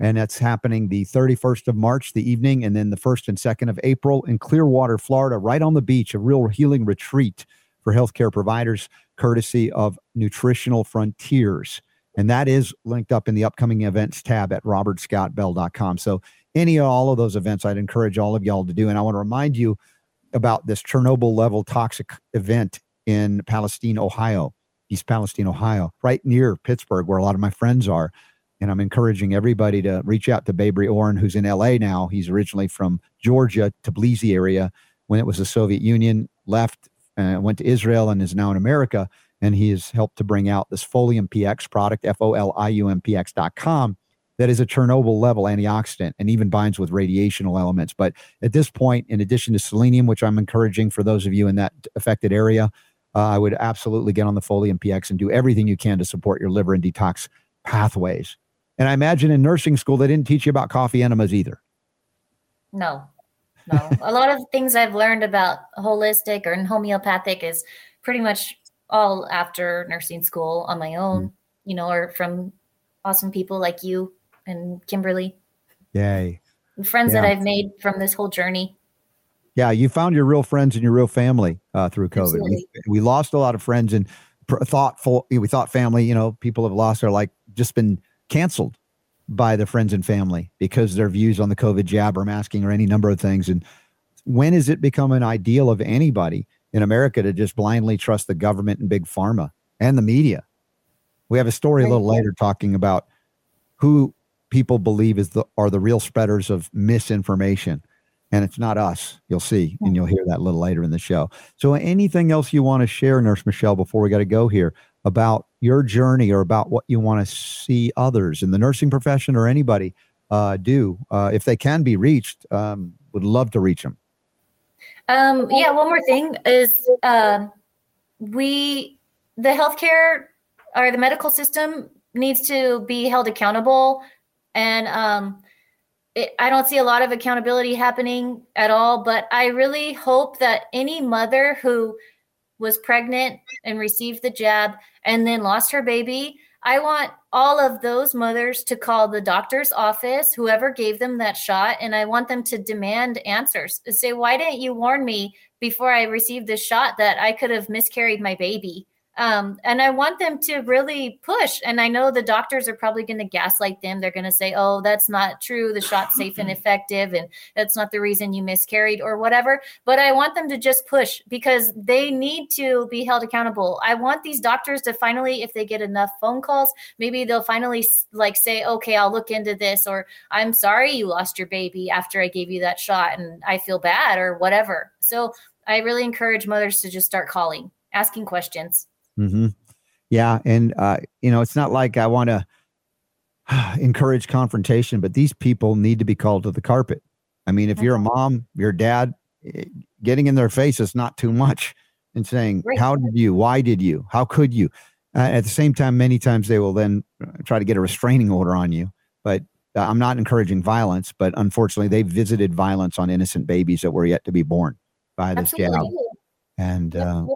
and that's happening the 31st of March, the evening, and then the 1st and 2nd of April in Clearwater, Florida, right on the beach, a real healing retreat for healthcare providers, courtesy of Nutritional Frontiers. And that is linked up in the upcoming events tab at robertscottbell.com. So, any or all of those events, I'd encourage all of y'all to do. And I want to remind you about this Chernobyl level toxic event in Palestine, Ohio, East Palestine, Ohio, right near Pittsburgh, where a lot of my friends are. And I'm encouraging everybody to reach out to Babry Orrin, who's in LA now. He's originally from Georgia, Tbilisi area, when it was the Soviet Union, left, uh, went to Israel, and is now in America. And he has helped to bring out this Folium PX product, F O L I U M P X.com, that is a Chernobyl level antioxidant and even binds with radiational elements. But at this point, in addition to selenium, which I'm encouraging for those of you in that affected area, uh, I would absolutely get on the Folium PX and do everything you can to support your liver and detox pathways. And I imagine in nursing school, they didn't teach you about coffee enemas either. No, no. a lot of things I've learned about holistic or homeopathic is pretty much all after nursing school on my own, you know, or from awesome people like you and Kimberly, Yay. and friends that I've made from this whole journey. Yeah, you found your real friends and your real family uh, through COVID. We, we lost a lot of friends and pr- thoughtful. We thought family. You know, people have lost their like just been canceled by their friends and family because their views on the COVID jab or masking or any number of things. And when has it become an ideal of anybody in America to just blindly trust the government and big pharma and the media. We have a story a little later talking about who people believe is the are the real spreaders of misinformation. And it's not us. You'll see and you'll hear that a little later in the show. So anything else you want to share nurse michelle before we got to go here about your journey or about what you want to see others in the nursing profession or anybody uh, do uh, if they can be reached um, would love to reach them um, yeah one more thing is uh, we the healthcare or the medical system needs to be held accountable and um, it, I don't see a lot of accountability happening at all. But I really hope that any mother who was pregnant and received the jab and then lost her baby, I want all of those mothers to call the doctor's office, whoever gave them that shot, and I want them to demand answers. Say, why didn't you warn me before I received this shot that I could have miscarried my baby? Um, and I want them to really push. And I know the doctors are probably going to gaslight them. They're going to say, oh, that's not true. The shot's safe and effective. And that's not the reason you miscarried or whatever. But I want them to just push because they need to be held accountable. I want these doctors to finally, if they get enough phone calls, maybe they'll finally like say, okay, I'll look into this. Or I'm sorry you lost your baby after I gave you that shot and I feel bad or whatever. So I really encourage mothers to just start calling, asking questions. Mm-hmm. Yeah, and uh, you know, it's not like I want to encourage confrontation, but these people need to be called to the carpet. I mean, if you're a mom, your dad, eh, getting in their face is not too much, and saying, right. "How did you? Why did you? How could you?" Uh, at the same time, many times they will then uh, try to get a restraining order on you. But uh, I'm not encouraging violence, but unfortunately, they visited violence on innocent babies that were yet to be born by this Absolutely. jab. And uh,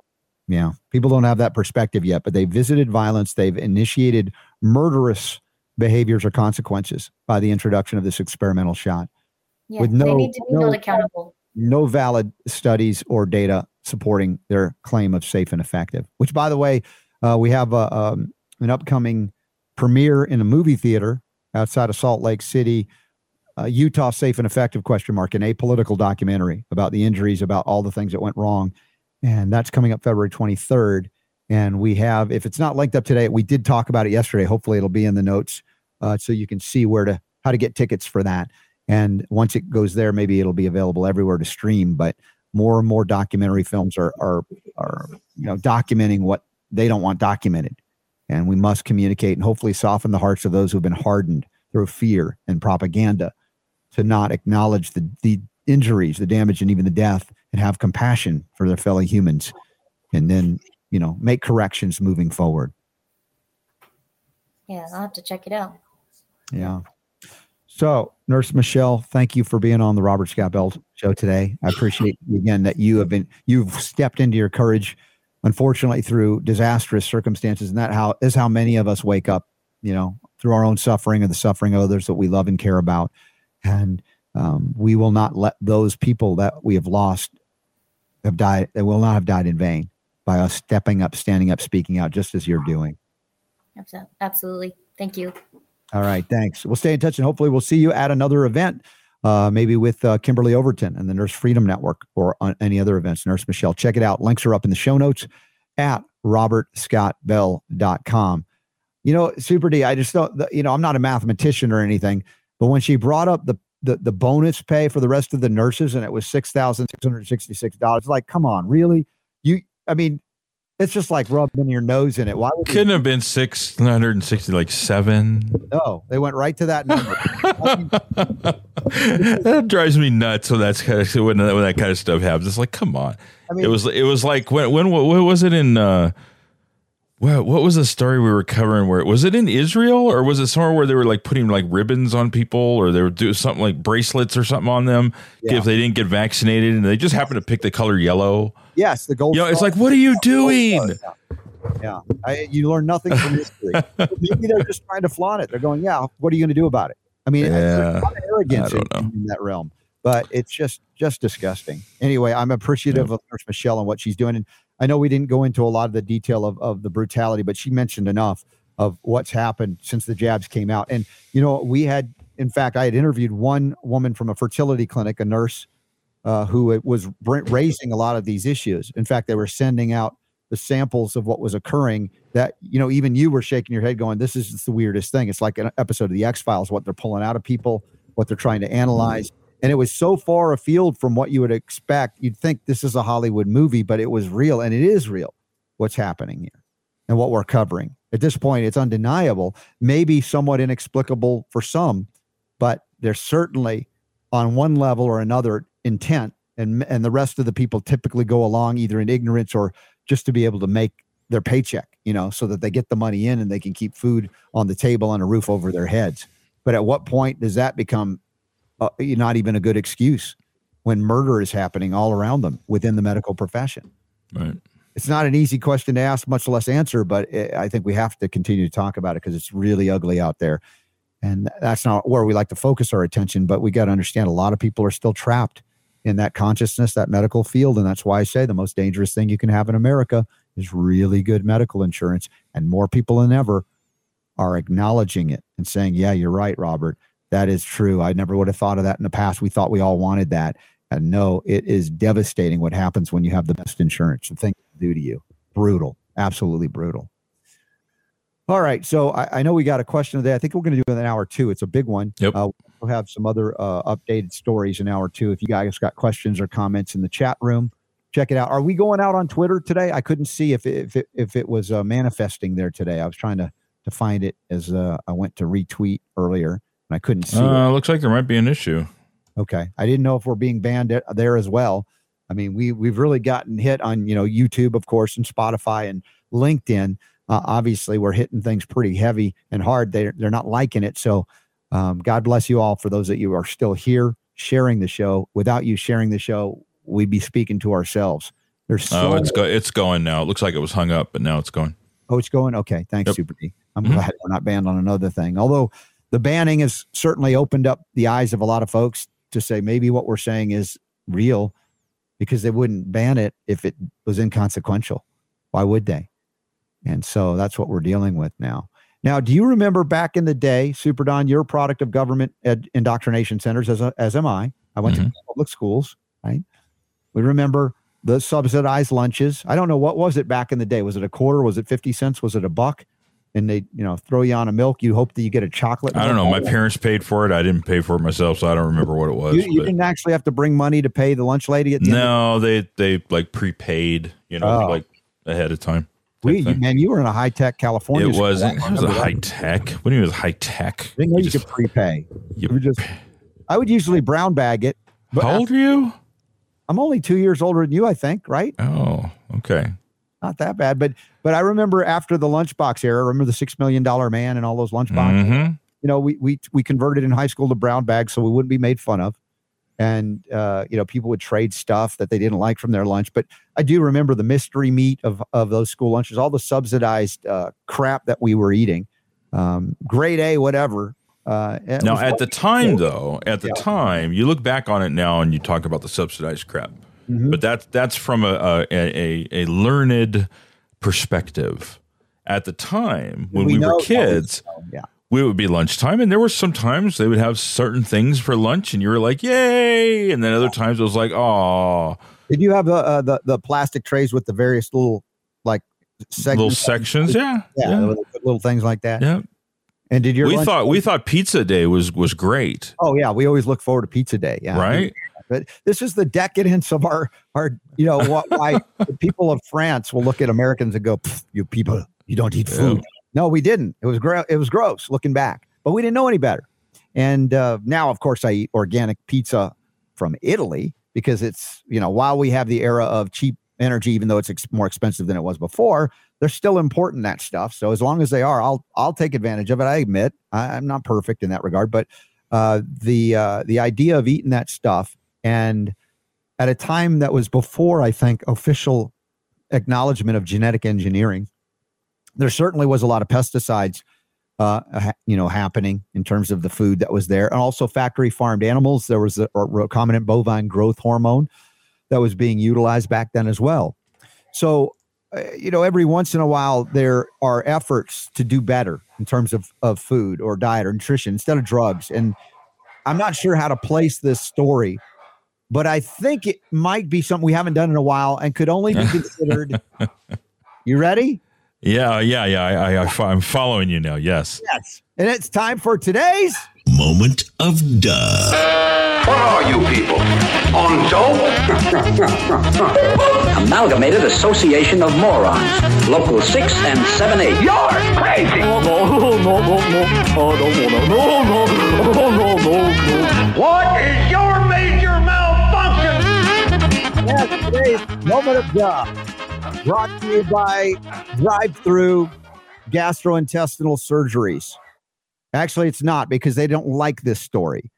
yeah, people don't have that perspective yet, but they've visited violence. They've initiated murderous behaviors or consequences by the introduction of this experimental shot. Yeah, with no, they need to be no, held accountable. No valid studies or data supporting their claim of safe and effective. Which, by the way, uh, we have a, um, an upcoming premiere in a movie theater outside of Salt Lake City. Uh, Utah safe and effective question mark an apolitical documentary about the injuries, about all the things that went wrong and that's coming up February 23rd. And we have, if it's not linked up today, we did talk about it yesterday. Hopefully, it'll be in the notes uh, so you can see where to how to get tickets for that. And once it goes there, maybe it'll be available everywhere to stream. But more and more documentary films are are are you know documenting what they don't want documented, and we must communicate and hopefully soften the hearts of those who've been hardened through fear and propaganda to not acknowledge the the injuries, the damage, and even the death, and have compassion for their fellow humans, and then you know make corrections moving forward. Yeah, I'll have to check it out. Yeah. So, Nurse Michelle, thank you for being on the Robert Scott Bell show today. I appreciate again that you have been you've stepped into your courage, unfortunately through disastrous circumstances, and that how is how many of us wake up, you know, through our own suffering and the suffering of others that we love and care about. And um, we will not let those people that we have lost have died. They will not have died in vain by us stepping up, standing up, speaking out, just as you're doing. Absolutely. Thank you. All right. Thanks. We'll stay in touch and hopefully we'll see you at another event, uh, maybe with uh, Kimberly Overton and the Nurse Freedom Network or on any other events. Nurse Michelle, check it out. Links are up in the show notes at robertscottbell.com. You know, Super D, I just don't, you know, I'm not a mathematician or anything, but when she brought up the the the bonus pay for the rest of the nurses, and it was six thousand six hundred sixty six dollars. Like, come on, really? You, I mean, it's just like rubbing your nose in it. Why would couldn't you, have been six hundred and sixty, like seven? No, they went right to that number. that drives me nuts when that's kind of when, when that kind of stuff happens. It's like, come on. I mean, it was it was like when when what, what was it in? uh what what was the story we were covering? Where was it in Israel or was it somewhere where they were like putting like ribbons on people or they were doing something like bracelets or something on them yeah. if they didn't get vaccinated and they just happened to pick the color yellow? Yes, the gold. You know, it's like, what are you doing? Yeah, I, you learn nothing from history. Maybe they're just trying to flaunt it. They're going, yeah, what are you going to do about it? I mean, yeah, arrogance in, in, that realm, but it's just just disgusting. Anyway, I'm appreciative yeah. of Nurse Michelle and what she's doing, and I know we didn't go into a lot of the detail of, of the brutality, but she mentioned enough of what's happened since the jabs came out. And, you know, we had, in fact, I had interviewed one woman from a fertility clinic, a nurse uh, who was raising a lot of these issues. In fact, they were sending out the samples of what was occurring that you know even you were shaking your head going this is the weirdest thing it's like an episode of the x-files what they're pulling out of people what they're trying to analyze and it was so far afield from what you would expect you'd think this is a hollywood movie but it was real and it is real what's happening here and what we're covering at this point it's undeniable maybe somewhat inexplicable for some but there's certainly on one level or another intent and and the rest of the people typically go along either in ignorance or just to be able to make their paycheck, you know, so that they get the money in and they can keep food on the table and a roof over their heads. But at what point does that become uh, not even a good excuse when murder is happening all around them within the medical profession? Right. It's not an easy question to ask, much less answer, but it, I think we have to continue to talk about it because it's really ugly out there. And that's not where we like to focus our attention, but we got to understand a lot of people are still trapped in that consciousness, that medical field. And that's why I say the most dangerous thing you can have in America is really good medical insurance. And more people than ever are acknowledging it and saying, yeah, you're right, Robert. That is true. I never would have thought of that in the past. We thought we all wanted that. And no, it is devastating what happens when you have the best insurance. The thing do to you. Brutal. Absolutely brutal. All right. So I, I, know we got a question today. I think we're going to do it in an hour two. It's a big one. Yep. Uh, we'll have some other uh, updated stories in hour two. If you guys got questions or comments in the chat room, check it out. Are we going out on Twitter today? I couldn't see if it, if it, if it was uh, manifesting there today. I was trying to to find it as uh, I went to retweet earlier I couldn't see. Uh, it. Looks like there might be an issue. Okay, I didn't know if we're being banned there as well. I mean, we we've really gotten hit on you know YouTube, of course, and Spotify and LinkedIn uh, obviously we're hitting things pretty heavy and hard. They they're not liking it. So um, God bless you all for those that you are still here sharing the show. Without you sharing the show, we'd be speaking to ourselves. There's so oh, it's go- it's going now. It looks like it was hung up, but now it's going. Oh, it's going. Okay, thanks, yep. Super D. I'm mm-hmm. glad we're not banned on another thing. Although the banning has certainly opened up the eyes of a lot of folks to say maybe what we're saying is real, because they wouldn't ban it if it was inconsequential. Why would they? And so that's what we're dealing with now. Now, do you remember back in the day, Super Don, you're a product of government ed- indoctrination centers, as, a, as am I. I went mm-hmm. to public schools, right? We remember the subsidized lunches. I don't know what was it back in the day. Was it a quarter? Was it 50 cents? Was it a buck? And they, you know, throw you on a milk. You hope that you get a chocolate. I don't know. My parents paid for it. I didn't pay for it myself, so I don't remember what it was. You, you didn't actually have to bring money to pay the lunch lady. At the no, they they like prepaid, you know, oh. like ahead of time. We, you, man, you were in a high tech California. It wasn't. It was a high tech. What do you mean it was high tech? I didn't know you, you just, could prepay. You, you just. I would usually brown bag it. How old are you? I'm only two years older than you, I think. Right? Oh, okay. Not that bad, but but I remember after the lunchbox era. Remember the six million dollar man and all those lunchboxes. Mm-hmm. You know, we we we converted in high school to brown bags so we wouldn't be made fun of and uh, you know people would trade stuff that they didn't like from their lunch. But I do remember the mystery meat of of those school lunches, all the subsidized uh, crap that we were eating, um, grade A, whatever. Uh, now, at the time, though, at the yeah. time, you look back on it now and you talk about the subsidized crap, mm-hmm. but that's that's from a, a a, a learned perspective. At the time when we, we were kids, yeah. it would be lunchtime and there were some times they would have certain things for lunch and you were like yay! And then other times it was like oh did you have the, uh, the the plastic trays with the various little like little sections yeah yeah, yeah. little things like that. Yeah. And did your we thought we thought pizza day was was great. Oh yeah we always look forward to pizza day yeah. Right but this is the decadence of our our you know what why the people of france will look at americans and go you people you don't eat food yeah. No, we didn't. It was gro- it was gross looking back, but we didn't know any better. And uh, now, of course, I eat organic pizza from Italy because it's you know while we have the era of cheap energy, even though it's ex- more expensive than it was before, they're still important that stuff. So as long as they are, I'll I'll take advantage of it. I admit I, am not perfect in that regard, but uh, the uh, the idea of eating that stuff and at a time that was before I think official acknowledgement of genetic engineering there certainly was a lot of pesticides uh, you know, happening in terms of the food that was there, and also factory farmed animals. There was a, recombinant bovine growth hormone that was being utilized back then as well. So, uh, you know, every once in a while there are efforts to do better in terms of of food or diet or nutrition instead of drugs. And I'm not sure how to place this story but I think it might be something we haven't done in a while and could only be considered. you ready? Yeah, yeah, yeah. I, I, I'm following you now. Yes. Yes. And it's time for today's moment of duh. What are you people? On dope? Amalgamated Association of Morons. Local 6 and 7 8. You're crazy! No, no, no, no, no. I don't wanna. No, no, no, no, no, no. What is yes, today's moment of duh. Brought to you by Drive Through Gastrointestinal Surgeries. Actually, it's not because they don't like this story.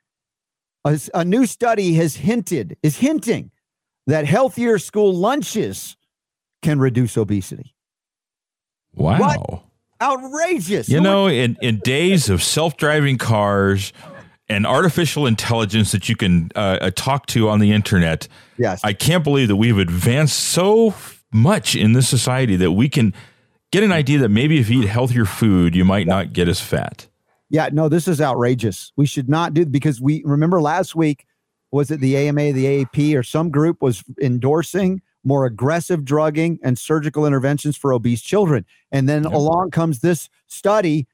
A, a new study has hinted, is hinting that healthier school lunches can reduce obesity. Wow. What? Outrageous. You know, in, in days of self driving cars and artificial intelligence that you can uh, uh, talk to on the internet, yes. I can't believe that we've advanced so much in this society that we can get an idea that maybe if you eat healthier food, you might not get as fat. Yeah, no, this is outrageous. We should not do because we remember last week was it the AMA, the AAP, or some group was endorsing more aggressive drugging and surgical interventions for obese children. And then along comes this study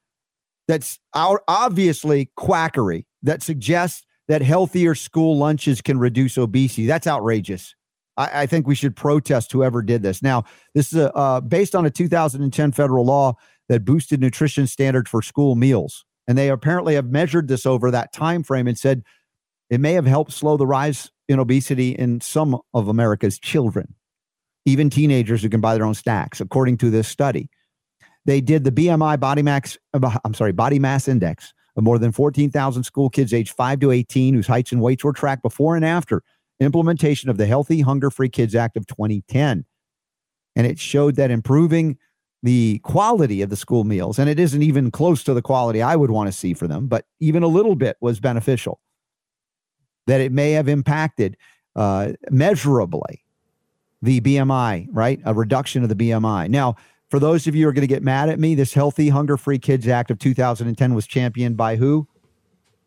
that's obviously quackery that suggests that healthier school lunches can reduce obesity. That's outrageous. I, I think we should protest whoever did this. Now, this is a, uh, based on a 2010 federal law that boosted nutrition standards for school meals and they apparently have measured this over that time frame and said it may have helped slow the rise in obesity in some of America's children, even teenagers who can buy their own snacks, according to this study. They did the BMI body max, uh, I'm sorry, body mass index of more than 14,000 school kids aged 5 to 18 whose heights and weights were tracked before and after implementation of the Healthy Hunger Free Kids Act of 2010. And it showed that improving the quality of the school meals, and it isn't even close to the quality I would want to see for them, but even a little bit was beneficial. That it may have impacted uh, measurably the BMI, right? A reduction of the BMI. Now, for those of you who are going to get mad at me, this Healthy Hunger Free Kids Act of 2010 was championed by who?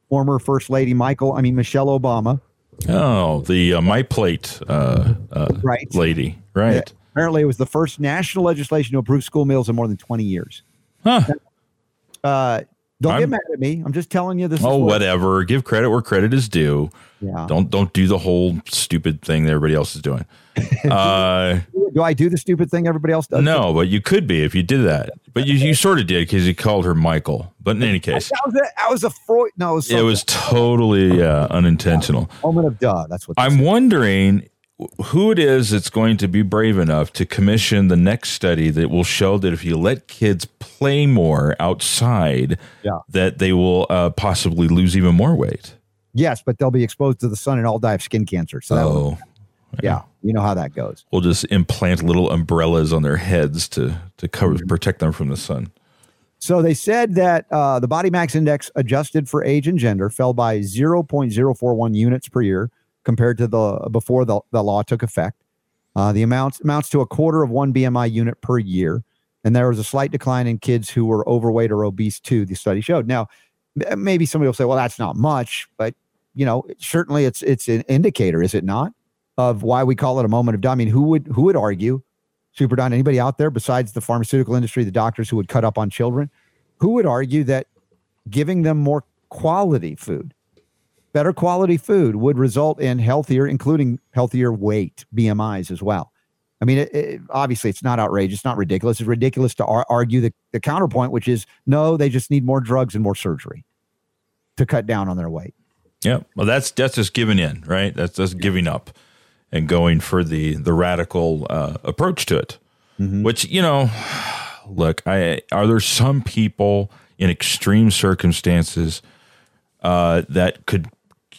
Former First Lady Michael, I mean Michelle Obama. Oh, the uh, my plate uh, uh, right. lady, right? Yeah. Apparently, it was the first national legislation to approve school meals in more than 20 years. Huh. Uh, don't I'm- get mad at me. I'm just telling you this. is Oh, what- whatever. Give credit where credit is due. Yeah. Don't don't do the whole stupid thing that everybody else is doing. Uh, Do I do the stupid thing everybody else does? no, but you could be if you did that. But you, you sort of did because you called her Michael. But in any case, That was a, was a Freud. No, it was, it was totally uh, unintentional. moment of duh. That's what. I'm wondering who it is that's going to be brave enough to commission the next study that will show that if you let kids play more outside, Yeah. that they will uh, possibly lose even more weight. yes, but they'll be exposed to the sun and all die of skin cancer. So Oh, yeah, you know how that goes. we'll just implant little umbrellas on their heads to to cover Mm-hmm. protect them from the sun. So they said that uh, the body max index adjusted for age and gender fell by 0.041 units per year compared to the before the, the law took effect. Uh, the amounts amounts to a quarter of one BMI unit per year, and there was a slight decline in kids who were overweight or obese too. The study showed. Now, maybe somebody will say, "Well, that's not much," but you know, certainly it's it's an indicator, is it not, of why we call it a moment of doubt. I mean, who would who would argue, Super Don? Anybody out there besides the pharmaceutical industry, the doctors who would cut up on children, who would argue that giving them more quality food, better quality food, would result in healthier, including healthier weight BMIs as well? I mean, it, it, obviously, it's not outrageous, it's not ridiculous. It's ridiculous to ar- argue the, the counterpoint, which is no, they just need more drugs and more surgery to cut down on their weight. Yeah, well, that's that's just giving in, right? That's just giving up and going for the the radical uh, approach to it. Which you know, look, I are there some people in extreme circumstances uh, that could,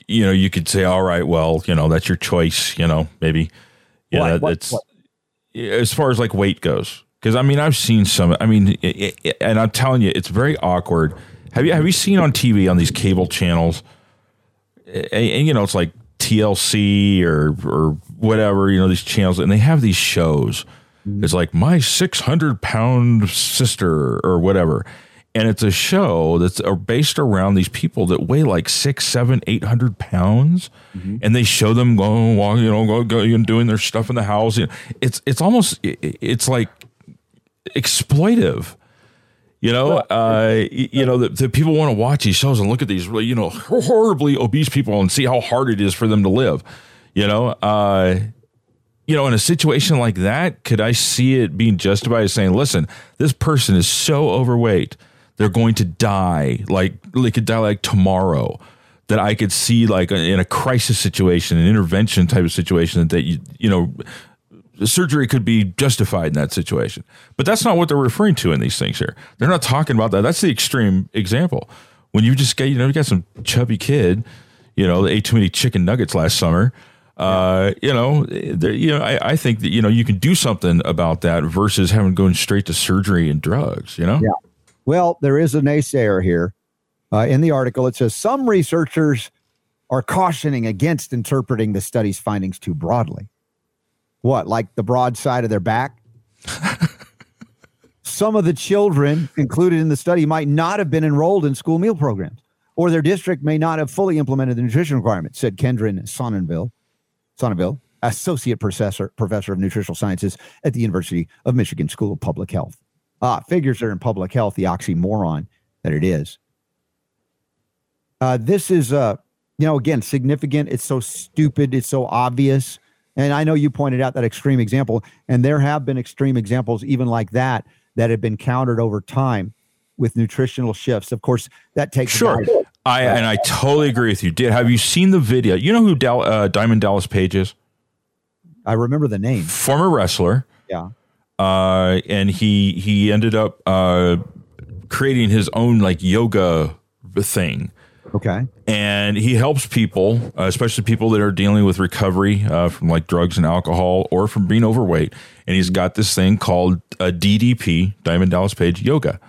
you know, you could say, all right, well, you know, that's your choice. You know, maybe, you What? know, What? it's What? as far as like weight goes. Because I mean, I've seen some. I mean, it, it, and I'm telling you, it's very awkward. Have you have you seen on TV on these cable channels? and, and, you know it's like TLC or or whatever you know these channels and they have these shows. It's like my six hundred pound sister or whatever, and it's a show that's based around these people that weigh like six, seven, eight hundred pounds, and they show them going, walking, you know, go, go, and doing their stuff in the house. You know, it's it's almost it's like exploitive. You know, uh, you know, the, the people want to watch these shows and look at these really, you know, horribly obese people and see how hard it is for them to live. You know, uh, you know, in a situation like that, could I see it being justified as saying, listen, this person is so overweight, they're going to die, like they could die like tomorrow. That I could see like in a crisis situation, an intervention type of situation that you you know surgery could be justified in that situation. But that's not what they're referring to in these things here. They're not talking about that. That's the extreme example. When you just get, you know, you got some chubby kid, you know, ate too many chicken nuggets last summer. Uh, you know, there, you know, I, I think that you know you can do something about that versus having going straight to surgery and drugs. You know, Yeah. Well, there is a naysayer here uh, in the article. It says some researchers are cautioning against interpreting the study's findings too broadly. What, like the broad side of their back? some of the children included in the study might not have been enrolled in school meal programs, or their district may not have fully implemented the nutrition requirements, said Kendrin Sonneville, Sonneville, associate professor, professor of nutritional sciences at the University of Michigan School of Public Health. Ah, figures are in public health, the oxymoron that it is. Uh, this is, uh, you know, again, significant. It's so stupid. It's so obvious. And I know you pointed out that extreme example, and there have been extreme examples, even like that, that have been countered over time with nutritional shifts. Of course, that takes sure. I and I totally agree with you. Did have you seen the video? You know who Dal, uh, Diamond Dallas Page is? I remember the name. Former wrestler. Yeah. uh, and he he ended up uh, creating his own like yoga thing, Okay. and he helps people, uh, especially people that are dealing with recovery uh, from like drugs and alcohol or from being overweight. And he's got this thing called a DDP, Diamond Dallas Page Yoga,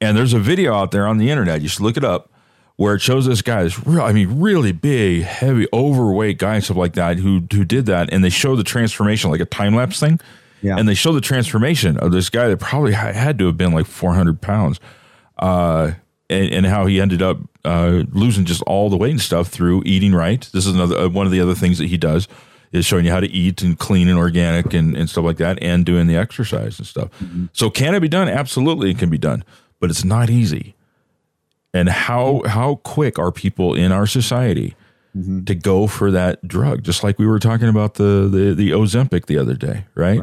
and there's a video out there on the internet. You should look it up. Where it shows this guy, this real, I mean, really big, heavy, overweight guy and stuff like that, who who did that, and they show the transformation, like a time lapse thing Yeah. and they show the transformation of this guy that probably had to have been like 400 pounds uh, and, and how he ended up uh, losing just all the weight and stuff through eating right this is another uh, one of the other things that he does is showing you how to eat and clean and organic and, and stuff like that and doing the exercise and stuff so can it be done absolutely it can be done but it's not easy. And how how quick are people in our society to go for that drug? Just like we were talking about the the, the ozempic the other day right,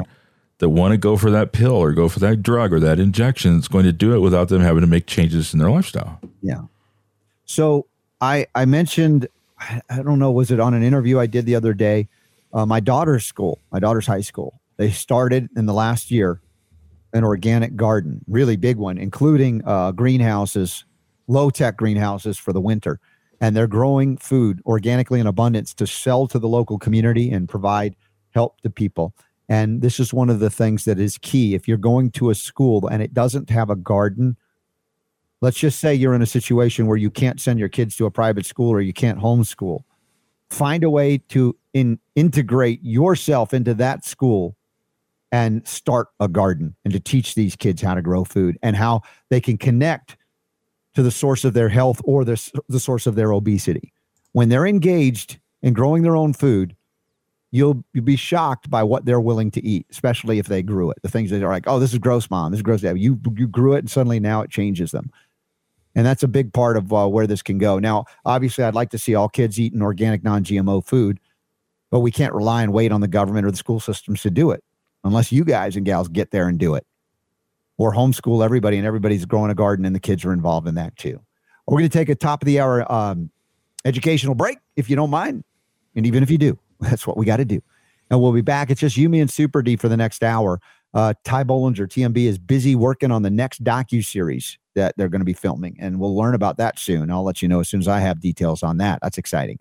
that want to go for that pill or go for that drug or that injection that's going to do it without them having to make changes in their lifestyle. Yeah. So I I mentioned I I don't know was it on an interview I did the other day. Uh, my daughter's school, my daughter's high school, they started in the last year an organic garden, really big one, including uh, greenhouses, low tech greenhouses for the winter, and they're growing food organically in abundance to sell to the local community and provide help to people. And this is one of the things that is key. If you're going to a school and it doesn't have a garden, let's just say you're in a situation where you can't send your kids to a private school or you can't homeschool find a way to in, integrate yourself into that school and start a garden and to teach these kids how to grow food and how they can connect to the source of their health or the, the source of their obesity. When they're engaged in growing their own food you'll, you'll be shocked by what they're willing to eat especially if they grew it. The things that are like oh this is gross mom. This is gross dad. You you grew it and suddenly now it changes them. And that's a big part of uh, where this can go. Now, obviously, I'd like to see all kids eating organic, non-GMO food, but we can't rely and wait on the government or the school systems to do it unless you guys and gals get there and do it, or homeschool everybody and everybody's growing a garden and the kids are involved in that too. We're going to take a top of the hour um, educational break if you don't mind, and even if you do, that's what we got to do. And we'll be back. It's just you, me, and Super D for the next hour. Uh, Ty Bollinger, TMB, is busy working on the next docu series that they're going to be filming, and we'll learn about that soon. I'll let you know as soon as I have details on that. That's exciting.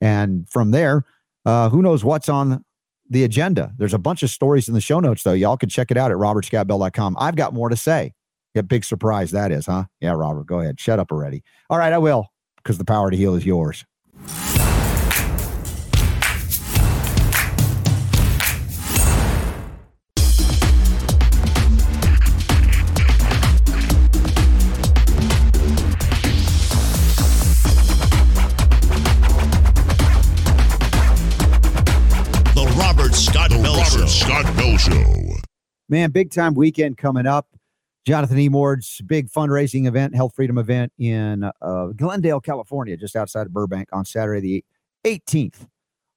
And from there, uh, who knows what's on the agenda? There's a bunch of stories in the show notes, though. Y'all can check it out at robertscottbell.com. I've got more to say. Yeah, big surprise that is, huh? Yeah, Robert, go ahead. Shut up already. All right, I will, because the power to heal is yours. Man, big time weekend coming up. Jonathan Emord's big fundraising event, Health Freedom event in uh, Glendale, California, just outside of Burbank on Saturday, the 18th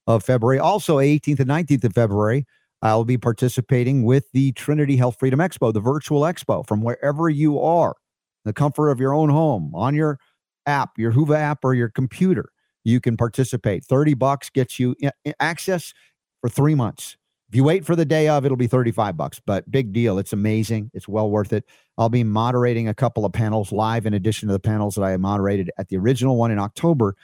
of February. Also, 18th and 19th of February, I'll be participating with the Trinity Health Freedom Expo, the virtual expo from wherever you are, the comfort of your own home, on your app, your Whova app, or your computer. You can participate. 30 bucks gets you access for three months if you wait for the day of, it'll be 35 bucks, but big deal. It's amazing. It's well worth it. I'll be moderating a couple of panels live in addition to the panels that I moderated at the original one in October.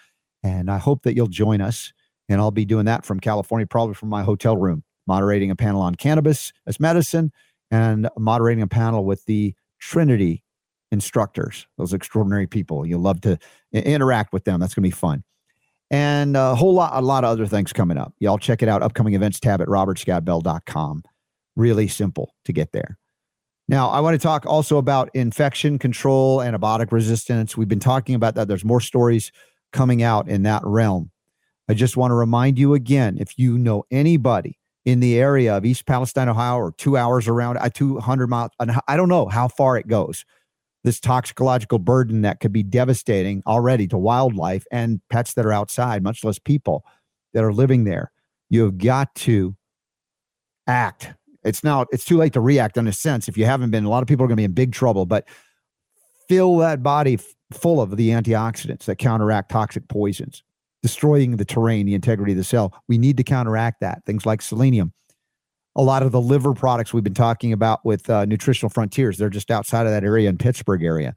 And I hope that you'll join us. And I'll be doing that from California, probably from my hotel room, moderating a panel on cannabis as medicine and moderating a panel with the Trinity instructors, those extraordinary people. You'll love to interact with them. That's going to be fun and a whole lot, a lot of other things coming up. Y'all check it out. Upcoming events tab at robertscottbell.com. Really simple to get there. Now, I want to talk also about infection control, antibiotic resistance. We've been talking about that. There's more stories coming out in that realm. I just want to remind you again if you know anybody in the area of East Palestine, Ohio, or two hours around, uh, 200 miles, I don't know how far it goes, this toxicological burden that could be devastating already to wildlife and pets that are outside, much less people that are living there. You have got to act. It's now it's too late to react in a sense. If you haven't been, a lot of people are going to be in big trouble. But fill that body f- full of the antioxidants that counteract toxic poisons, destroying the terrain, the integrity of the cell. We need to counteract that. Things like selenium a lot of the liver products we've been talking about with uh, Nutritional Frontiers. They're just outside of that area in Pittsburgh area.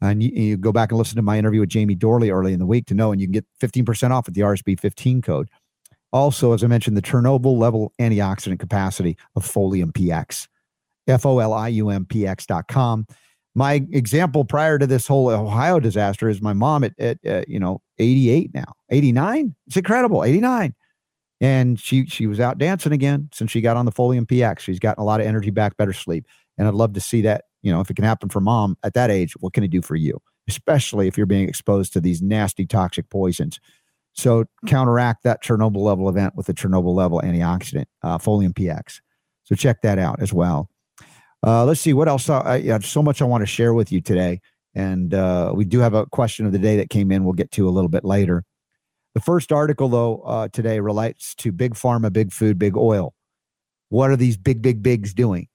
And you, you, go back and listen to my interview with Jamie Dorley early in the week to know, and you can get 15% off with the RSB 15 code. Also, as I mentioned, the Chernobyl level antioxidant capacity of Folium PX, F O L I U M P X.com. My example prior to this whole Ohio disaster is my mom at, at uh, you know, 88 now, 89. It's incredible, 89 and she she was out dancing again since she got on the Folium PX. She's gotten a lot of energy back, better sleep, and I'd love to see that. You know, if it can happen for mom at that age, what can it do for you? Especially if you're being exposed to these nasty toxic poisons. So counteract that Chernobyl level event with the Chernobyl level antioxidant, uh, Folium PX. So check that out as well. Uh, let's see what else. I, I have so much I want to share with you today, and uh, we do have a question of the day that came in. We'll get to a little bit later. The first article, though, uh, today relates to big pharma, big food, big oil. What are these big, big, bigs doing?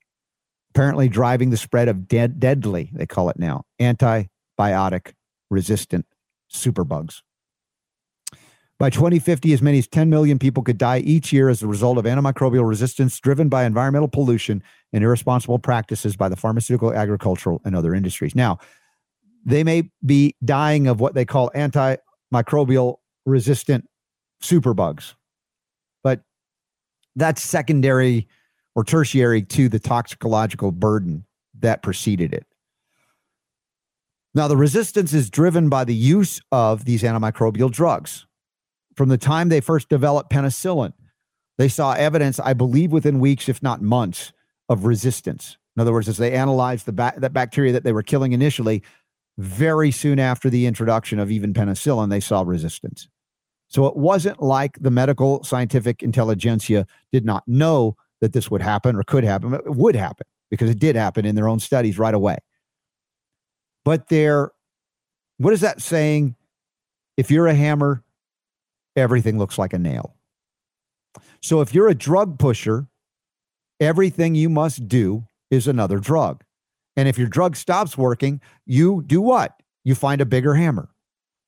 Apparently, driving the spread of dead, deadly, they call it now, antibiotic resistant superbugs. By 2050, as many as 10 million people could die each year as a result of antimicrobial resistance driven by environmental pollution and irresponsible practices by the pharmaceutical, agricultural, and other industries. Now, they may be dying of what they call antimicrobial resistant superbugs. But that's secondary or tertiary to the toxicological burden that preceded it. Now, the resistance is driven by the use of these antimicrobial drugs. From the time they first developed penicillin, they saw evidence, I believe, within weeks, if not months, of resistance. In other words, as they analyzed the ba- that bacteria that they were killing initially, very soon after the introduction of even penicillin, they saw resistance. So it wasn't like the medical scientific intelligentsia did not know that this would happen or could happen. It would happen because it did happen in their own studies right away. But they're, what is that saying? If you're a hammer, everything looks like a nail. So if you're a drug pusher, everything you must do is another drug. And if your drug stops working, you do what? You find a bigger hammer.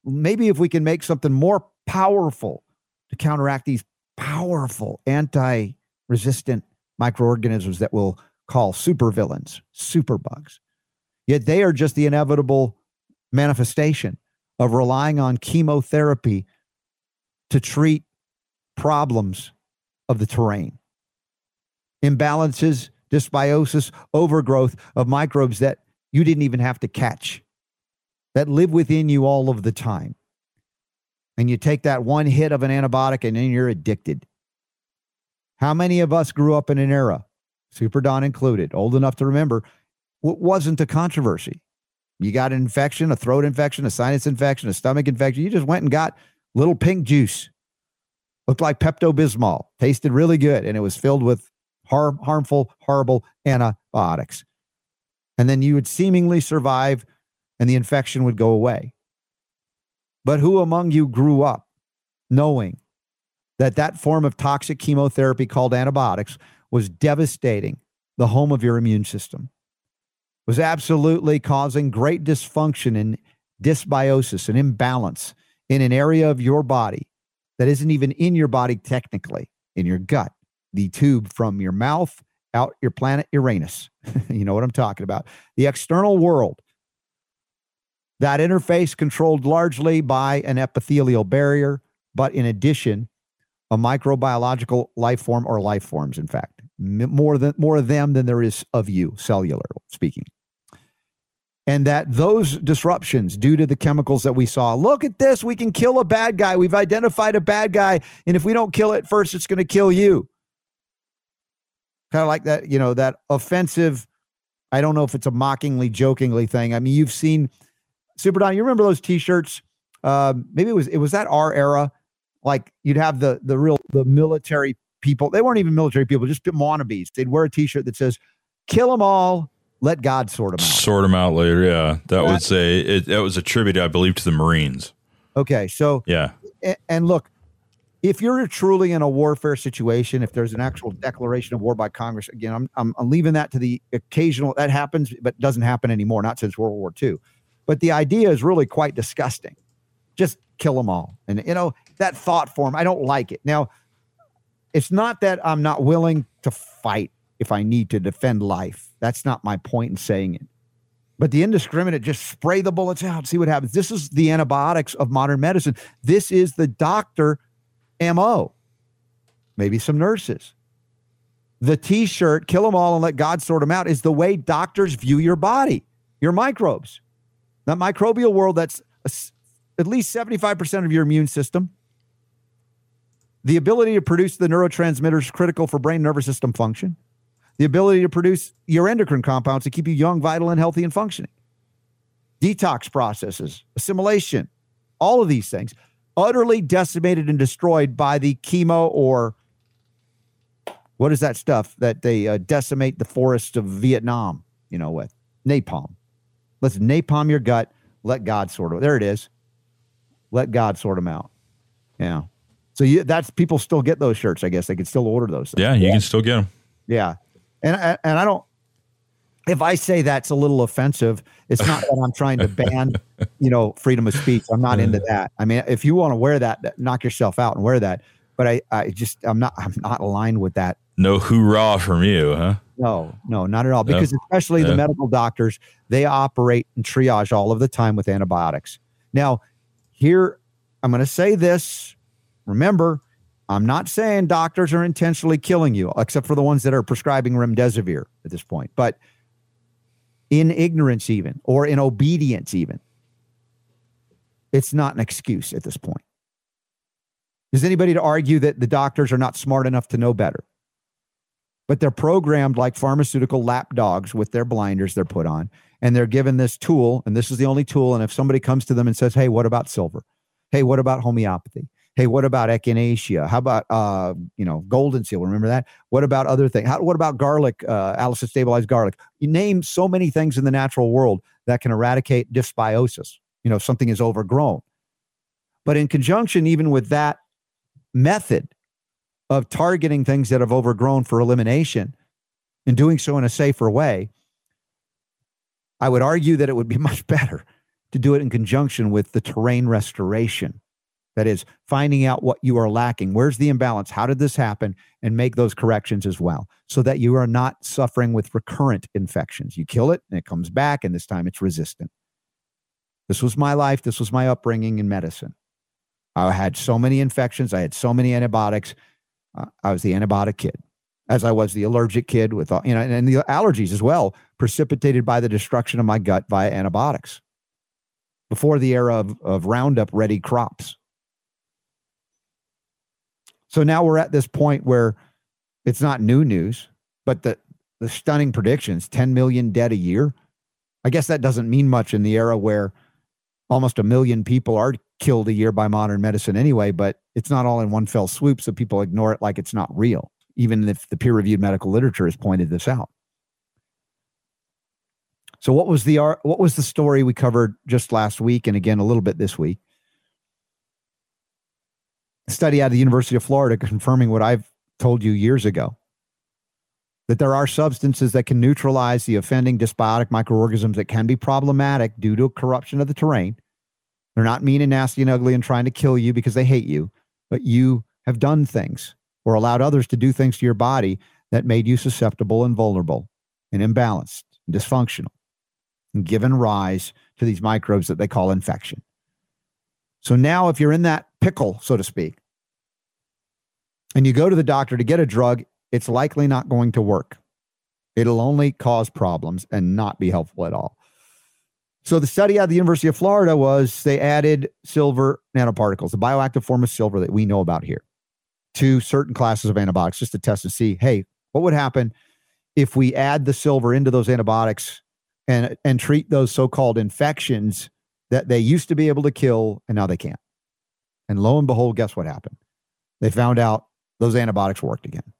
Maybe if we can make something more powerful to counteract these powerful anti resistant microorganisms that we'll call supervillains, superbugs. Yet they are just the inevitable manifestation of relying on chemotherapy to treat problems of the terrain. Imbalances, dysbiosis, overgrowth of microbes that you didn't even have to catch, that live within you all of the time and you take that one hit of an antibiotic and then you're addicted. How many of us grew up in an era, Super Don included, old enough to remember, what wasn't a controversy? You got an infection, a throat infection, a sinus infection, a stomach infection. You just went and got little pink juice. Looked like Pepto Bismol, tasted really good, and it was filled with har- harmful, horrible antibiotics. And then you would seemingly survive and the infection would go away. But who among you grew up knowing that that form of toxic chemotherapy called antibiotics was devastating the home of your immune system? Was absolutely causing great dysfunction and dysbiosis and imbalance in an area of your body that isn't even in your body technically, in your gut, the tube from your mouth out your planet Uranus. you know what I'm talking about. The external world. That interface controlled largely by an epithelial barrier, but in addition, a microbiological life form or life forms, in fact, more than more of them than there is of you, cellular speaking. And that those disruptions due to the chemicals that we saw look at this we can kill a bad guy. We've identified a bad guy and if we don't kill it first it's going to kill you. Kind of like that you know that offensive i don't know if it's a mockingly jokingly thing. I mean you've seen super don you remember those t-shirts um, maybe it was it was that our era like you'd have the the real the military people they weren't even military people just wannabes they'd wear a t-shirt that says kill them all let God sort them out. Sort them out later. Yeah, that, that would say it, that was a tribute, I believe, to the Marines. Okay, so yeah, and, and look, if you're truly in a warfare situation, if there's an actual declaration of war by Congress, again, I'm, I'm, I'm leaving that to the occasional that happens, but doesn't happen anymore, not since World War II. But the idea is really quite disgusting. Just kill them all, and you know that thought form. I don't like it. Now, it's not that I'm not willing to fight if I need to defend life. That's not my point in saying it. But the indiscriminate, just spray the bullets out, see what happens. This is the antibiotics of modern medicine. This is the doctor MO. Maybe some nurses. The t shirt, kill them all and let God sort them out, is the way doctors view your body, your microbes. That microbial world that's at least 75% of your immune system. The ability to produce the neurotransmitters critical for brain nervous system function the ability to produce your endocrine compounds to keep you young, vital, and healthy and functioning. Detox processes, assimilation, all of these things utterly decimated and destroyed by the chemo or what is that stuff that they uh, decimate the forests of Vietnam, you know, with napalm. Let's napalm your gut. Let God sort of, there it is. Let God sort them out. Yeah. So you, that's people still get those shirts. I guess they can still order those. Things. Yeah, you yeah. can still get them. Yeah and and I don't. If I say that's a little offensive, it's not that I'm trying to ban, you know, freedom of speech. I'm not into that. I mean, if you want to wear that, knock yourself out and wear that. But I, I just, I'm not, I'm not aligned with that. No hoorah from you, huh? No, no, not at all. Because especially the medical doctors, they operate and triage all of the time with antibiotics. Now, here, I'm going to say this. Remember, I'm not saying doctors are intentionally killing you, except for the ones that are prescribing remdesivir at this point, but in ignorance, even or in obedience, even, it's not an excuse at this point. Is anybody to argue that the doctors are not smart enough to know better? But they're programmed like pharmaceutical lap dogs with their blinders they're put on, and they're given this tool, and this is the only tool. And if somebody comes to them and says, Hey, what about silver? Hey, what about homeopathy? Hey, what about echinacea? How about uh, you know, golden seal? Remember that? What about other things? How, what about garlic, uh, Allicin stabilized garlic? You name so many things in the natural world that can eradicate dysbiosis. You know, something is overgrown. But in conjunction, even with that method of targeting things that have overgrown for elimination and doing so in a safer way, I would argue that it would be much better to do it in conjunction with the terrain restoration that is finding out what you are lacking. Where's the imbalance? How did this happen? And make those corrections as well so that you are not suffering with recurrent infections. You kill it and it comes back, and this time it's resistant. This was my life. This was my upbringing in medicine. I had so many infections. I had so many antibiotics. I was the antibiotic kid, as I was the allergic kid with, you know, and the allergies as well, precipitated by the destruction of my gut via antibiotics before the era of, of Roundup ready crops. So now we're at this point where it's not new news, but the, the stunning predictions 10 million dead a year. I guess that doesn't mean much in the era where almost a million people are killed a year by modern medicine anyway, but it's not all in one fell swoop. So people ignore it like it's not real. even if the peer reviewed medical literature has pointed this out. So what was the what was the story we covered just last week and again a little bit this week? A study out of the University of Florida confirming what I've told you years ago that there are substances that can neutralize the offending dysbiotic microorganisms that can be problematic due to corruption of the terrain. They're not mean and nasty and ugly and trying to kill you because they hate you, but you have done things or allowed others to do things to your body that made you susceptible and vulnerable and imbalanced and dysfunctional and given rise to these microbes that they call infection. So now, if you're in that pickle, so to speak, and you go to the doctor to get a drug, it's likely not going to work. It'll only cause problems and not be helpful at all. So the study of the University of Florida was they added silver nanoparticles, the bioactive form of silver that we know about here, to certain classes of antibiotics just to test and see, hey, what would happen if we add the silver into those antibiotics and and treat those so-called infections that they used to be able to kill and now they can't. And lo and behold, guess what happened? They found out those antibiotics worked again.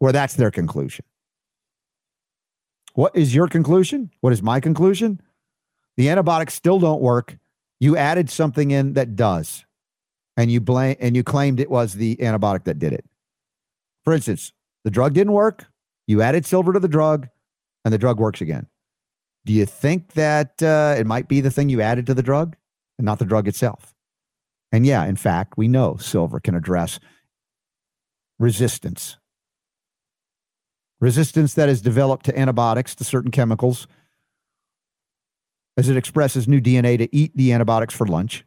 Or that's their conclusion. What is your conclusion? What is my conclusion? The antibiotics still don't work. You added something in that does. And you blame and you claimed it was the antibiotic that did it. For instance, the drug didn't work. You added silver to the drug and the drug works again. Do you think that uh, it might be the thing you added to the drug and not the drug itself? And yeah, in fact, we know silver can address resistance. Resistance that is developed to antibiotics, to certain chemicals, as it expresses new DNA to eat the antibiotics for lunch,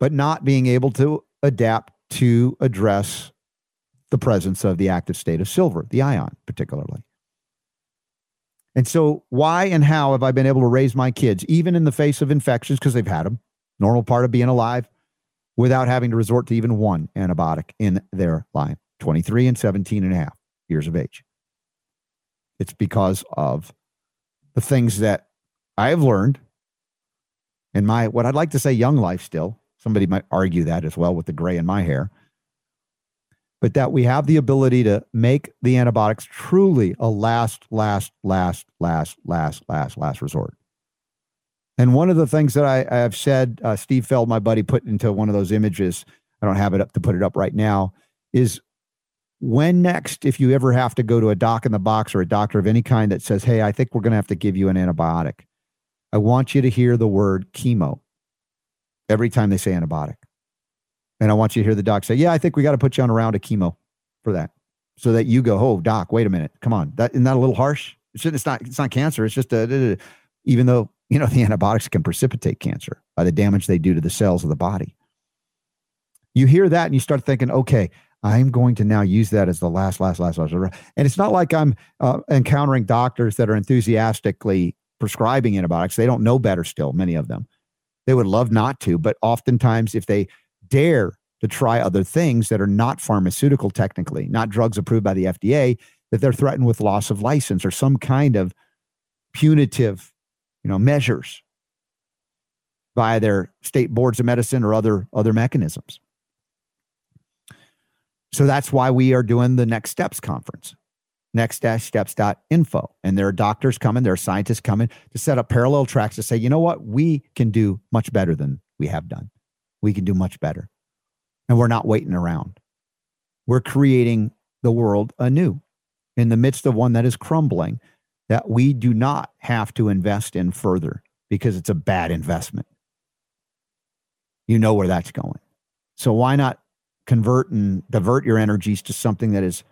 but not being able to adapt to address the presence of the active state of silver, the ion, particularly. And so, why and how have I been able to raise my kids, even in the face of infections, because they've had them, normal part of being alive, without having to resort to even one antibiotic in their life? 23 and 17 and a half years of age. It's because of the things that I have learned in my, what I'd like to say, young life still. Somebody might argue that as well with the gray in my hair. But that we have the ability to make the antibiotics truly a last, last, last, last, last, last, last resort. And one of the things that I, I have said, uh, Steve Feld, my buddy, put into one of those images, I don't have it up to put it up right now, is when next, if you ever have to go to a doc in the box or a doctor of any kind that says, Hey, I think we're going to have to give you an antibiotic, I want you to hear the word chemo every time they say antibiotic. And I want you to hear the doc say, Yeah, I think we got to put you on a round of chemo for that. So that you go, Oh, doc, wait a minute. Come on. That isn't that a little harsh? It's not, it's not cancer. It's just a, even though, you know, the antibiotics can precipitate cancer by the damage they do to the cells of the body. You hear that and you start thinking, okay, I'm going to now use that as the last, last, last, last. And it's not like I'm uh, encountering doctors that are enthusiastically prescribing antibiotics. They don't know better still, many of them. They would love not to, but oftentimes, if they dare to try other things that are not pharmaceutical technically, not drugs approved by the FDA, that they're threatened with loss of license or some kind of punitive, you know, measures by their state boards of medicine or other other mechanisms. So that's why we are doing the Next Steps conference, next-steps.info. And there are doctors coming, there are scientists coming to set up parallel tracks to say, you know what, we can do much better than we have done. We can do much better. And we're not waiting around. We're creating the world anew in the midst of one that is crumbling that we do not have to invest in further because it's a bad investment. You know where that's going. So why not convert and divert your energies to something that is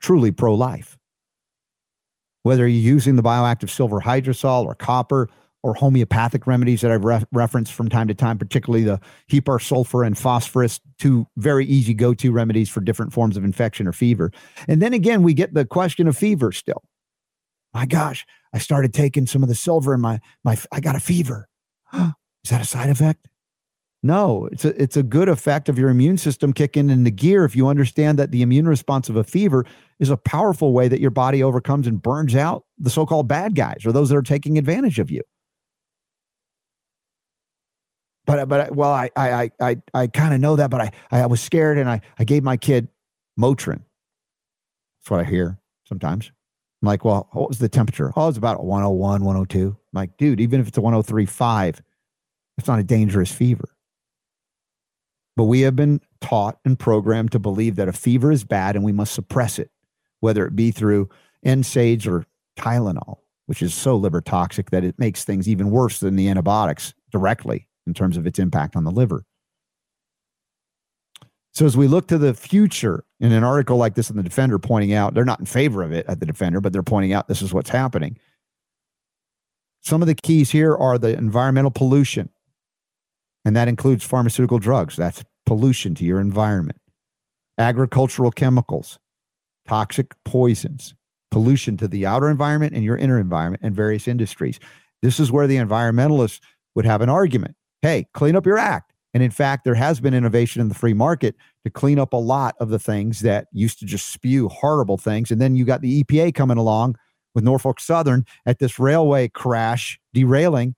truly pro life. Whether you're using the bioactive silver hydrosol or copper or homeopathic remedies that I've re- referenced from time to time, particularly the hepar sulfur and phosphorus, two very easy go to remedies for different forms of infection or fever. And then again, we get the question of fever still. My gosh, I started taking some of the silver and my, my, I got a fever. Is that a side effect? No, it's a it's a good effect of your immune system kicking into gear if you understand that the immune response of a fever is a powerful way that your body overcomes and burns out the so-called bad guys or those that are taking advantage of you. But but well, I I I I I kind of know that, but I I was scared and I I gave my kid Motrin. That's what I hear sometimes. I'm like, well, what was the temperature? Oh, it's about 101, 102. I'm like, dude, even if it's a 103.5, it's not a dangerous fever. But we have been taught and programmed to believe that a fever is bad and we must suppress it, whether it be through NSAIDs or Tylenol, which is so liver toxic that it makes things even worse than the antibiotics directly in terms of its impact on the liver. So as we look to the future in an article like this in the Defender pointing out, they're not in favor of it at the Defender, but they're pointing out this is what's happening. Some of the keys here are the environmental pollution, and that includes pharmaceutical drugs. That's pollution to your environment, agricultural chemicals, toxic poisons, pollution to the outer environment and your inner environment, and various industries. This is where the environmentalists would have an argument. Hey, clean up your act. And in fact, there has been innovation in the free market to clean up a lot of the things that used to just spew horrible things. And then you got the EPA coming along with Norfolk Southern at this railway crash derailing,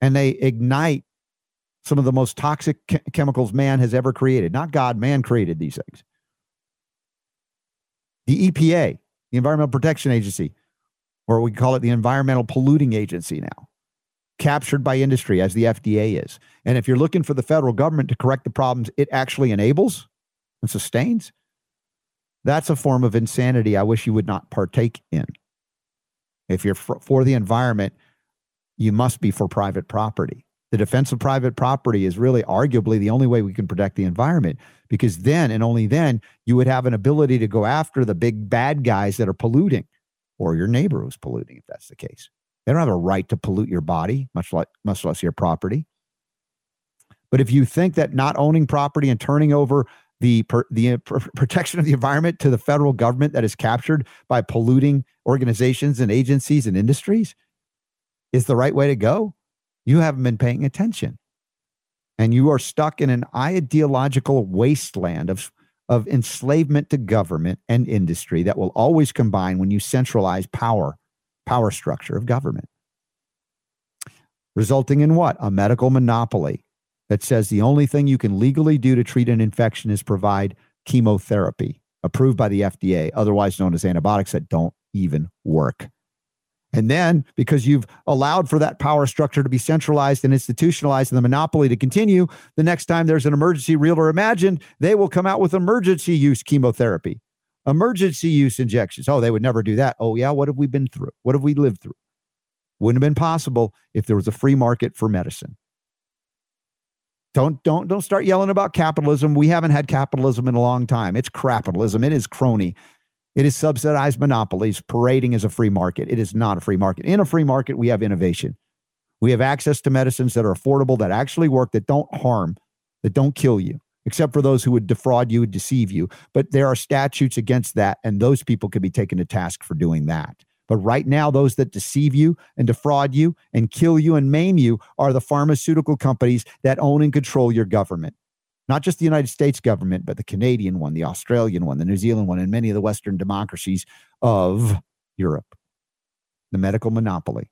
and they ignite some of the most toxic chemicals man has ever created. Not God, man created these things. The EPA, the Environmental Protection Agency, or we call it the Environmental Polluting Agency now, captured by industry as the FDA is. And if you're looking for the federal government to correct the problems it actually enables and sustains, that's a form of insanity I wish you would not partake in. If you're for, for the environment, you must be for private property. The defense of private property is really arguably the only way we can protect the environment because then and only then you would have an ability to go after the big bad guys that are polluting or your neighbor who's polluting if that's the case. They don't have a right to pollute your body, much like much less your property. But if you think that not owning property and turning over the the uh, pr- protection of the environment to the federal government that is captured by polluting organizations and agencies and industries is the right way to go, you haven't been paying attention. And you are stuck in an ideological wasteland of, of enslavement to government and industry that will always combine when you centralize power, power structure of government. Resulting in what? A medical monopoly that says the only thing you can legally do to treat an infection is provide chemotherapy approved by the FDA, otherwise known as antibiotics that don't even work. And then, because you've allowed for that power structure to be centralized and institutionalized and the monopoly to continue, the next time there's an emergency, real or imagined, they will come out with emergency use chemotherapy, emergency use injections. Oh, they would never do that. Oh, yeah. What have we been through? What have we lived through? Wouldn't have been possible if there was a free market for medicine. Don't don't don't start yelling about capitalism. We haven't had capitalism in a long time. It's capitalism. It is crony. It is subsidized monopolies parading as a free market. It is not a free market. In a free market, we have innovation. We have access to medicines that are affordable, that actually work, that don't harm, that don't kill you, except for those who would defraud you, and deceive you. But there are statutes against that, and those people can be taken to task for doing that. But right now, those that deceive you and defraud you and kill you and maim you are the pharmaceutical companies that own and control your government. Not just the United States government, but the Canadian one, the Australian one, the New Zealand one, and many of the Western democracies of Europe. The medical monopoly,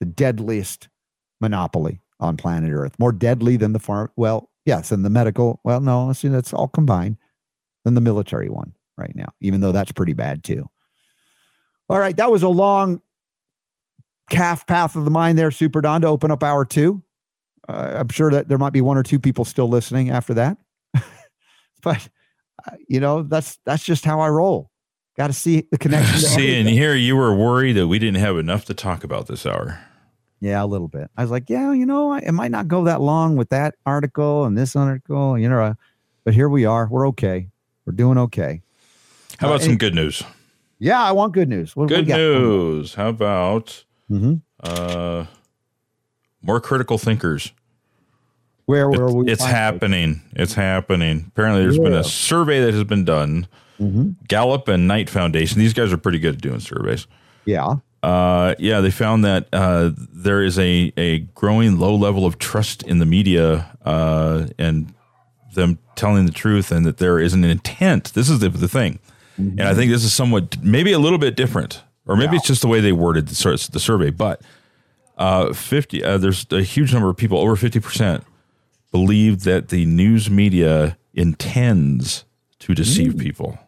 the deadliest monopoly on planet Earth, more deadly than the farm. Well, yes, and the medical. Well, no, see, that's all combined. Than the military one right now, even though that's pretty bad too. All right, that was a long calf path of the mind there, Super Don, to open up hour two. Uh, I'm sure that there might be one or two people still listening after that, but uh, you know that's that's just how I roll. Got to see the connection. see, and here you were worried that we didn't have enough to talk about this hour. Yeah, a little bit. I was like, yeah, you know, it might not go that long with that article and this article, you know, uh, but here we are. We're okay. We're doing okay. How about uh, some good news? Yeah, I want good news. What, good what news. How about mm-hmm. uh, more critical thinkers? Where were we? It's happening. It? It's happening. Apparently, there's yeah. been a survey that has been done. Mm-hmm. Gallup and Knight Foundation. These guys are pretty good at doing surveys. Yeah. Uh, yeah, they found that uh, there is a, a growing low level of trust in the media uh, and them telling the truth, and that there is an intent. This is the, the thing Mm-hmm. And I think this is somewhat, maybe a little bit different, or maybe yeah. it's just the way they worded the, the survey. But uh, 50, uh, there's a huge number of people, over 50%, believe that the news media intends to deceive mm. people.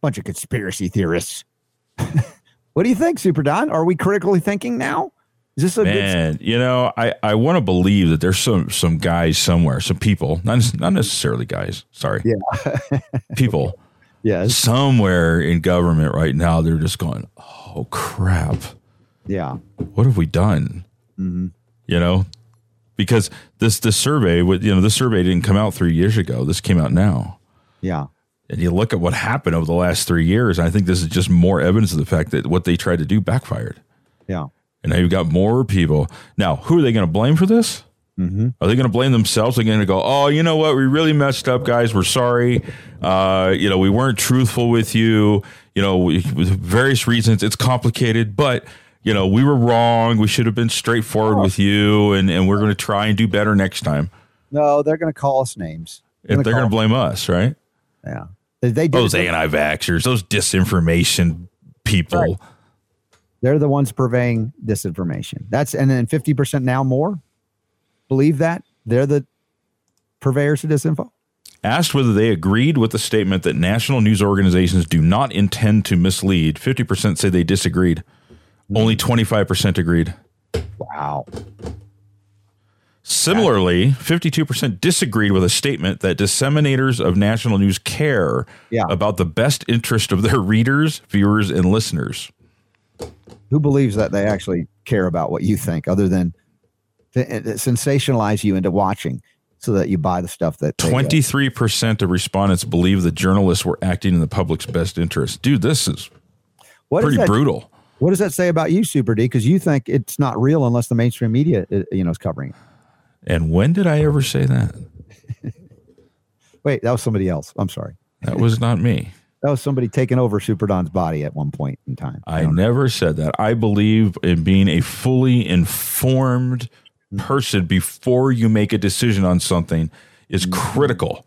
Bunch of conspiracy theorists. what do you think, Super Don? Are we critically thinking now? Is this a Man, you know, I, I want to believe that there's some some guys somewhere, some people, not not necessarily guys. Sorry, Yeah. people yes. somewhere in government right now. They're just going, oh crap, Yeah. what have we done? Hmm You know, because this this survey, with you know, this survey didn't come out three years ago. This came out now. Yeah. And you look at what happened over the last three years, I think this is just more evidence of the fact that what they tried to do backfired. Yeah. And now you've got more people. Now, who are they going to blame for this? Mm-hmm. Are they going to blame themselves? They're going to go, oh, you know what? We really messed up, guys. We're sorry. Uh, you know, we weren't truthful with you. You know, we, with various reasons. It's complicated, but you know, we were wrong. We should have been straightforward oh. with you, and and we're going to try and do better next time. No, they're going to call us names. If they're going to blame us, right? Yeah. They, they Those anti-vaxxers, those disinformation people. Right. They're the ones purveying disinformation. That's and then fifty percent now more believe that they're the purveyors of disinfo. Asked whether they agreed with the statement that national news organizations do not intend to mislead, 50% say they disagreed. Only 25% agreed. Wow. Similarly, 52% disagreed with a statement that disseminators of national news care Yeah. about the best interest of their readers, viewers, and listeners. Who believes that they actually care about what you think, other than to, uh, sensationalize you into watching, so that you buy the stuff that uh, 23% of respondents believe the journalists were acting in the public's best interest. Dude, this is what pretty that- brutal. What does that say about you, Super D? Because you think it's not real unless the mainstream media, uh, you know, is covering it. And when did I ever say that? Wait, that was somebody else. I'm sorry. That was not me. That was somebody taking over Super Don's body at one point in time. I know. never said that. I believe in being a fully informed person before you make a decision on something is critical.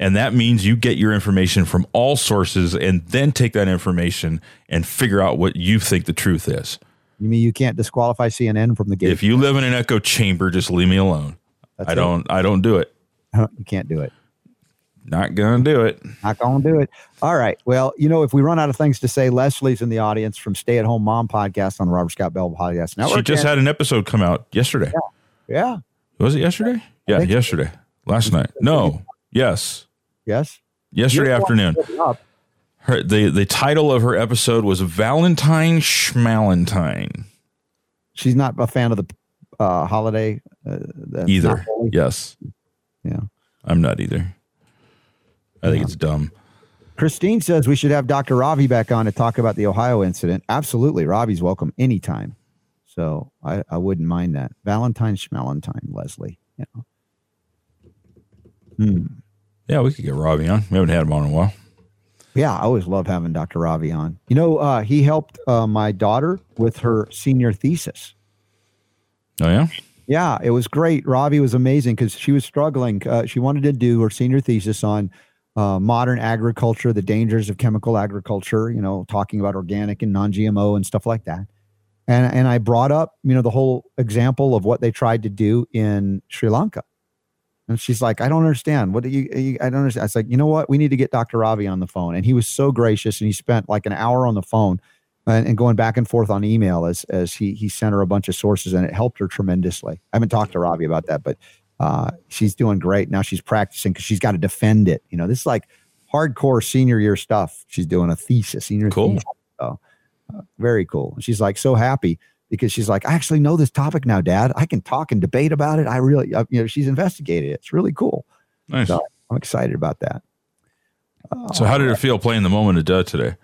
And that means you get your information from all sources and then take that information and figure out what you think the truth is. You mean you can't disqualify CNN from the game? If you live in an echo chamber, just leave me alone. That's I don't I don't do it. you can't do it. Not gonna do it. Not gonna do it. All right. Well, you know, if we run out of things to say, Leslie's in the audience from Stay at Home Mom podcast on the Robert Scott Bell Podcast Now she just had an episode come out yesterday. yeah. Was it yesterday? Yeah, think so. yesterday. Last night. No. Yes. Yes. Yesterday You're the one afternoon. putting it up. Her, the the title of her episode was Valentine Schmalentine. She's not a fan of the uh, holiday uh, the- Either. Yes. Yeah. I'm not either. I think it's dumb. Christine says we should have Dr. Ravi back on to talk about the Ohio incident. Absolutely. Ravi's welcome anytime. So I, I wouldn't mind that. Valentine Schmalentine, Leslie. You know. Hmm. Yeah, we could get Ravi on. We haven't had him on in a while. Yeah, I always love having Dr. Ravi on. You know, uh, he helped uh, my daughter with her senior thesis. Oh yeah? Yeah, it was great. Ravi was amazing because she was struggling. Uh, she wanted to do her senior thesis on uh, modern agriculture, the dangers of chemical agriculture. You know, talking about organic and non-GMO and stuff like that. And and I brought up, you know, the whole example of what they tried to do in Sri Lanka. And she's like, I don't understand. What do you, you I don't understand. I was like, you know what? We need to get Dr. Ravi on the phone. And he was so gracious and he spent like an hour on the phone and, and going back and forth on email as as he he sent her a bunch of sources and it helped her tremendously. I haven't talked to Ravi about that, but uh, she's doing great. Now she's practicing because she's got to defend it. You know, this is like hardcore senior year stuff. She's doing a thesis, senior Cool. thesis. So uh, very cool. And She's like so happy because she's like, I actually know this topic now, Dad. I can talk and debate about it. I really, uh, you know, she's investigated it. It's really cool. Nice. So I'm excited about that. So how did it feel playing the moment of death today?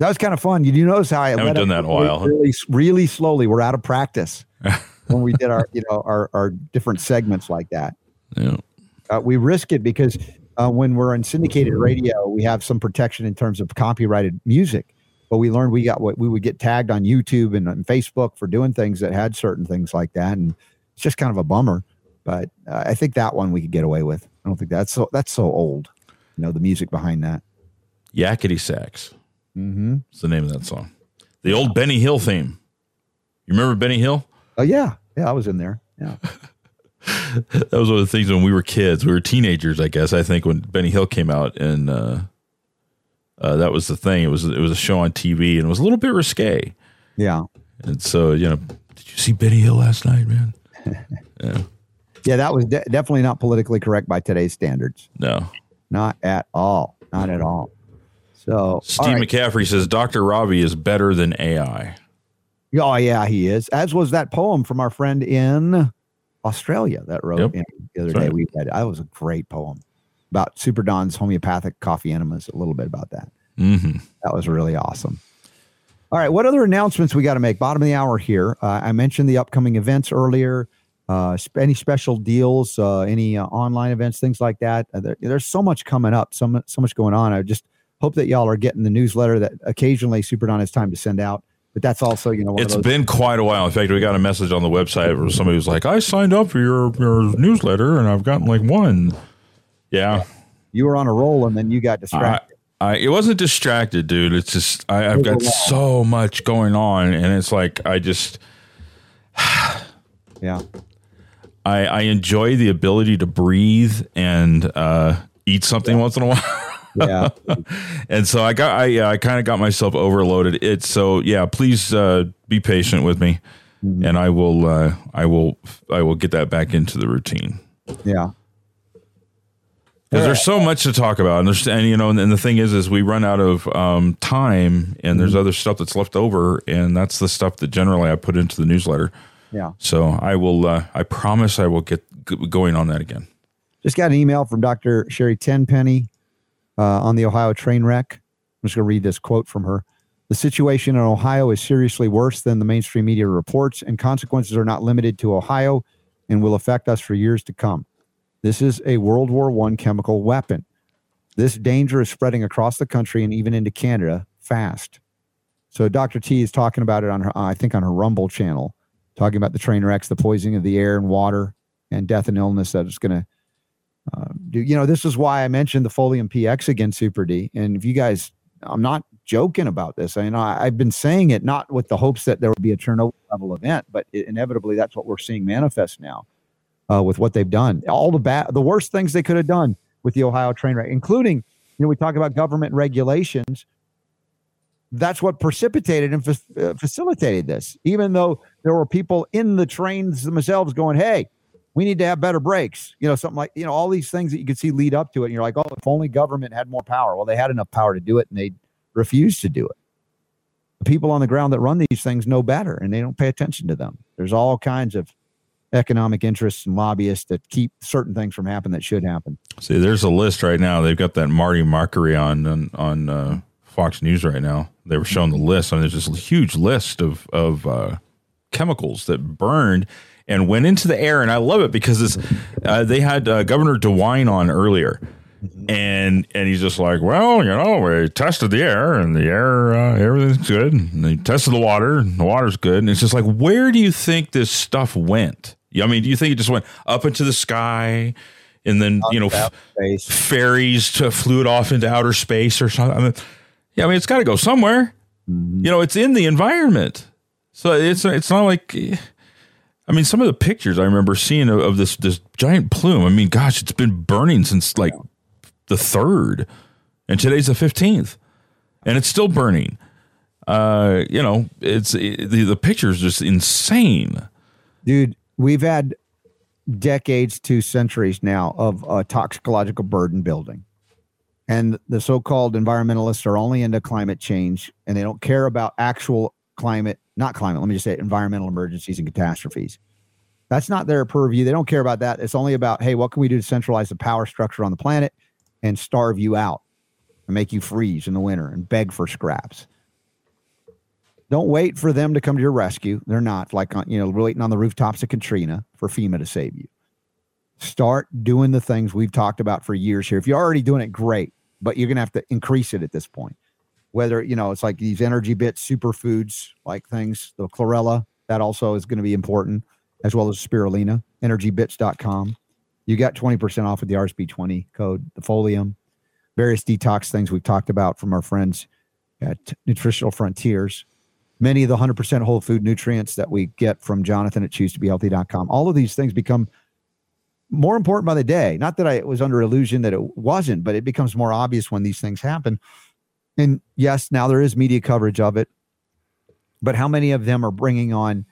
That was kind of fun. You do notice how I Haven't let done that in a while. Really, really slowly. We're out of practice when we did our, you know, our our different segments like that. Yeah. Uh, we risk it because uh, when we're in syndicated radio, we have some protection in terms of copyrighted music. But we learned we got what we would get tagged on YouTube and on Facebook for doing things that had certain things like that, and it's just kind of a bummer. But uh, I think that one we could get away with. I don't think that's so that's so old. You know, the music behind that. Yakety Sax. Mm-hmm. It's the name of that song. The old Benny Hill theme. You remember Benny Hill? Oh yeah, yeah, I was in there. Yeah. That was one of the things when we were kids. We were teenagers, I guess. I think when Benny Hill came out, and uh, Uh, that was the thing. It was it was a show on TV and it was a little bit risque. Yeah. And so you know, did you see Benny Hill last night, man? yeah. Yeah, that was de- definitely not politically correct by today's standards. No, not at all. Not at all. So Steve right. McCaffrey says Dr. Ravi is better than AI. Oh yeah, he is. As was that poem from our friend in Australia that wrote yep. the other That's day. Right. We had that was a great poem about Super Don's homeopathic coffee enemas. A little bit about that. Mm-hmm. That was really awesome. All right, what other announcements we got to make? Bottom of the hour here. Uh, I mentioned the upcoming events earlier. Uh, any special deals, uh, any uh, online events, things like that. Uh, there, there's so much coming up, so much, so much going on. I just hope that y'all are getting the newsletter that occasionally Super Don has time to send out but that's also you know it's been quite a while. In fact, we got a message on the website where somebody was like, "I signed up for your your newsletter and I've gotten like one." Yeah, you were on a roll and then you got distracted. I, I it wasn't distracted, dude. It's just I, have got so much going on, and it's like I just yeah. I I enjoy the ability to breathe and uh, eat something yeah. once in a while yeah. and so I got I yeah, I kind of got myself overloaded. It's so yeah. Please uh, be patient with me, mm-hmm. and I will uh, I will I will get that back into the routine. Yeah. Because there's so much to talk about, and, there's, and you know, and, and, the thing is, is we run out of um, time, and there's mm-hmm. other stuff that's left over, and that's the stuff that generally I put into the newsletter. Yeah. So I will. Uh, I promise I will get g- going on that again. Just got an email from Dr. Sherry Tenpenny uh, on the Ohio train wreck. I'm just going to read this quote from her. The situation in Ohio is seriously worse than the mainstream media reports, and consequences are not limited to Ohio and will affect us for years to come. This is a World War I chemical weapon. This danger is spreading across the country and even into Canada fast. So Dr. T is talking about it on her, I think, on her Rumble channel, talking about the train wrecks, the poisoning of the air and water, and death and illness that is going to uh, do you know this is why I mentioned the Folium PX again, Super D. And if you guys, I'm not joking about this. I know I've been saying it not with the hopes that there would be a Chernobyl level event, but it, inevitably that's what we're seeing manifest now uh, with what they've done. All the bad, the worst things they could have done with the Ohio train wreck, including you know we talk about government regulations. That's what precipitated and fa- uh, facilitated this. Even though there were people in the trains themselves going, "Hey, we need to have better brakes. You know, something like, you know, all these things that you could see lead up to it. And you're like, oh, if only government had more power. Well, they had enough power to do it and they refused to do it. The people on the ground that run these things know better and they don't pay attention to them. There's all kinds of economic interests and lobbyists that keep certain things from happening that should happen. See, there's a list right now. They've got that Marty Makary on on, on uh, Fox News right now. They were showing the list. Mean, there's this huge list of of uh, chemicals that burned and went into the air. And I love it because it's, uh, they had uh, Governor DeWine on earlier. And and he's just like, well, you know, we tested the air, and the air, uh, everything's good. And they tested the water, and the water's good. And it's just like, where do you think this stuff went? I mean, do you think it just went up into the sky, and then you know, f- fairies to flew it off into outer space or something? I mean, yeah, I mean, it's got to go somewhere. Mm-hmm. You know, it's in the environment, so it's it's not like I mean, some of the pictures I remember seeing of, of, this this giant plume. I mean, gosh, it's been burning since like the third, and today's the fifteenth, and it's still burning. Uh, you know, it's it, the the picture's just insane, dude. We've had decades to centuries now of a toxicological burden building. And the so called environmentalists are only into climate change and they don't care about actual climate not climate, let me just say environmental emergencies and catastrophes. That's not their purview. They don't care about that. It's only about, hey, what can we do to centralize the power structure on the planet and starve you out and make you freeze in the winter and beg for scraps? Don't wait for them to come to your rescue. They're not like, you know, waiting on the rooftops of Katrina for FEMA to save you. Start doing the things we've talked about for years here. If you're already doing it, great, but you're going to have to increase it at this point whether you know it's like these energy bits superfoods like things the chlorella that also is going to be important as well as spirulina energybits.com you got 20% off with the rsb20 code the folium various detox things we've talked about from our friends at nutritional frontiers many of the 100% whole food nutrients that we get from jonathan at choose to be healthy.com all of these things become more important by the day not that i was under illusion that it wasn't but it becomes more obvious when these things happen And yes, now there is media coverage of it. But how many of them are bringing on,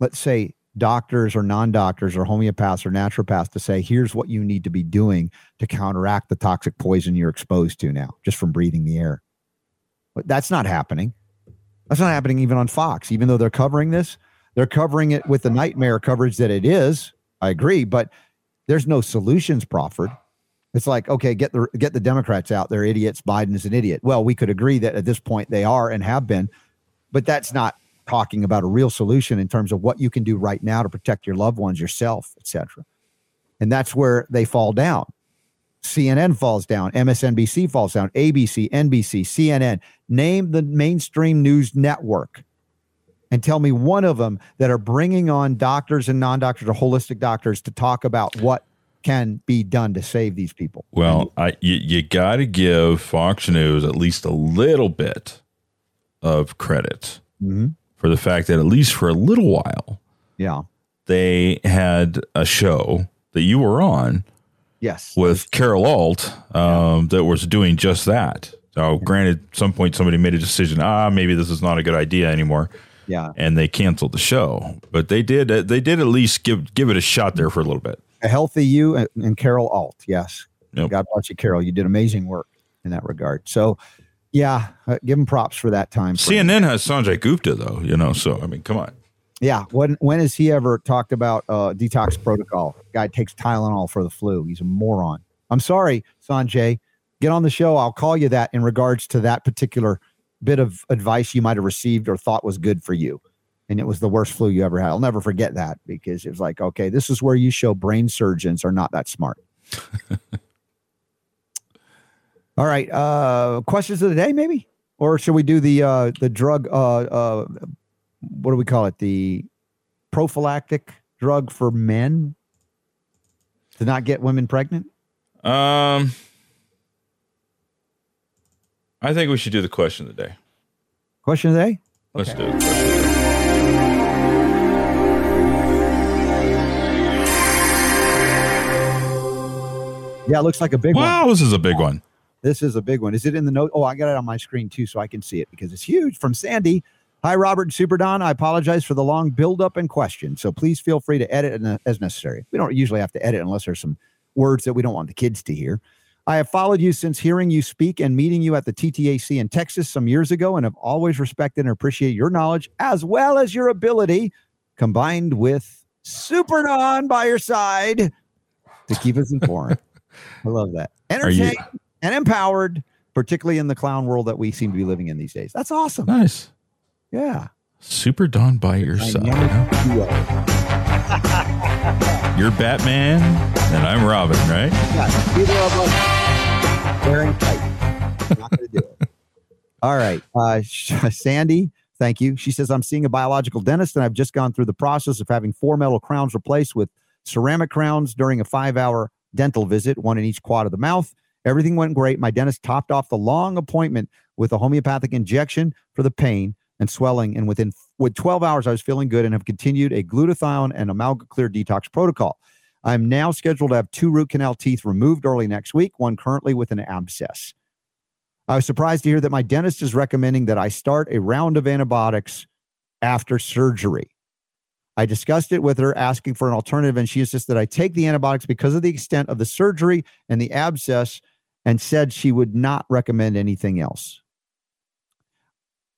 let's say, doctors or non doctors or homeopaths or naturopaths to say, here's what you need to be doing to counteract the toxic poison you're exposed to now just from breathing the air? But that's not happening. That's not happening even on Fox, even though they're covering this. They're covering it with the nightmare coverage that it is. I agree, but there's no solutions proffered. It's like, okay, get the get the Democrats out. They're idiots. Biden is an idiot. Well, we could agree that at this point they are and have been, but that's not talking about a real solution in terms of what you can do right now to protect your loved ones, yourself, etc. And that's where they fall down. CNN falls down, MSNBC falls down, ABC, NBC, CNN. Name the mainstream news network and tell me one of them that are bringing on doctors and non-doctors or holistic doctors to talk about what can be done to save these people. Well, I you, you got to give Fox News at least a little bit of credit mm-hmm. for the fact that at least for a little while, yeah, they had a show that you were on, yes, with Carol Alt, um, that was doing just that. So, granted, some point somebody made a decision. Ah, maybe this is not a good idea anymore. Yeah, and they canceled the show, but they did. They did at least give give it a shot there for a little bit. A healthy you and, and Carol Alt, yes. Yep. God bless you, Carol. You did amazing work in that regard. So, yeah, uh, give them props for that time. CNN has Sanjay Gupta, though. You know, so I mean, come on. Yeah, when when has he ever talked about uh, detox protocol? Guy takes Tylenol for the flu. He's a moron. I'm sorry, Sanjay. Get on the show. I'll call you that in regards to that particular bit of advice you might have received or thought was good for you. And it was the worst flu you ever had. I'll never forget that because it was like, okay, this is where you show brain surgeons are not that smart. All right. Uh questions of the day, maybe? Or should we do the uh the drug uh uh what do we call it? The prophylactic drug for men to not get women pregnant? Um I think we should do the question of the day. Question of the day? Let's do it. Yeah, it looks like a big one. Wow, this is a big one. This is a big one. Is it in the note? Oh, I got it on my screen too, so I can see it because it's huge. From Sandy. Hi, Robert and Super Don. I apologize for the long build-up and question. So please feel free to edit as necessary. We don't usually have to edit unless there's some words that we don't want the kids to hear. I have followed you since hearing you speak and meeting you at the TTAC in Texas some years ago and have always respected and appreciated your knowledge as well as your ability combined with Super Don by your side to keep us informed. I love that. You- Entertained and empowered, particularly in the clown world that we seem to be living in these days. That's awesome. Nice. Yeah. Super Don by your side. You're Batman and I'm Robin, right? Yeah, either of us wearing tight. Not gonna do it. All right. Uh, Sandy, thank you. She says, I'm seeing a biological dentist and I've just gone through the process of having four metal crowns replaced with ceramic crowns during a five hour dental visit, one in each quad of the mouth. Everything went great. My dentist topped off the long appointment with a homeopathic injection for the pain and swelling. And within with 12 hours, I was feeling good and have continued a glutathione and amalgam clear detox protocol. I'm now scheduled to have two root canal teeth removed early next week, one currently with an abscess. I was surprised to hear that my dentist is recommending that I start a round of antibiotics after surgery. I discussed it with her, asking for an alternative, and she insisted I take the antibiotics because of the extent of the surgery and the abscess, and said she would not recommend anything else.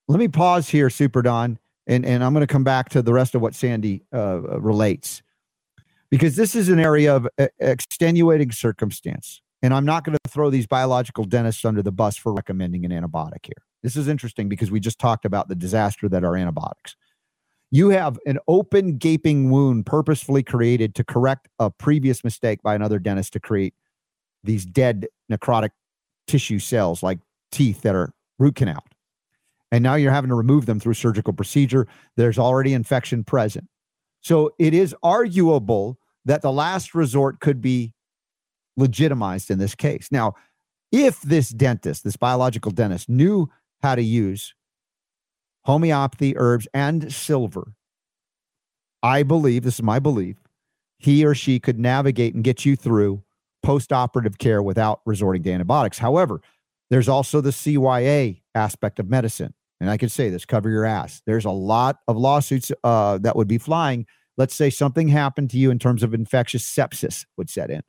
Let me pause here, Super Don, and, and I'm going to come back to the rest of what Sandy uh, relates because this is an area of uh, extenuating circumstance. And I'm not going to throw these biological dentists under the bus for recommending an antibiotic here. This is interesting because we just talked about the disaster that are antibiotics. You have an open, gaping wound purposefully created to correct a previous mistake by another dentist to create these dead necrotic tissue cells like teeth that are root canal. And now you're having to remove them through surgical procedure. There's already infection present. So it is arguable that the last resort could be legitimized in this case. Now, if this dentist, this biological dentist, knew how to use homeopathy, herbs, and silver, I believe, this is my belief, he or she could navigate and get you through post operative care without resorting to antibiotics. However, there's also the CYA aspect of medicine. And I could say this cover your ass. There's a lot of lawsuits uh, that would be flying. Let's say something happened to you in terms of infectious sepsis would set in.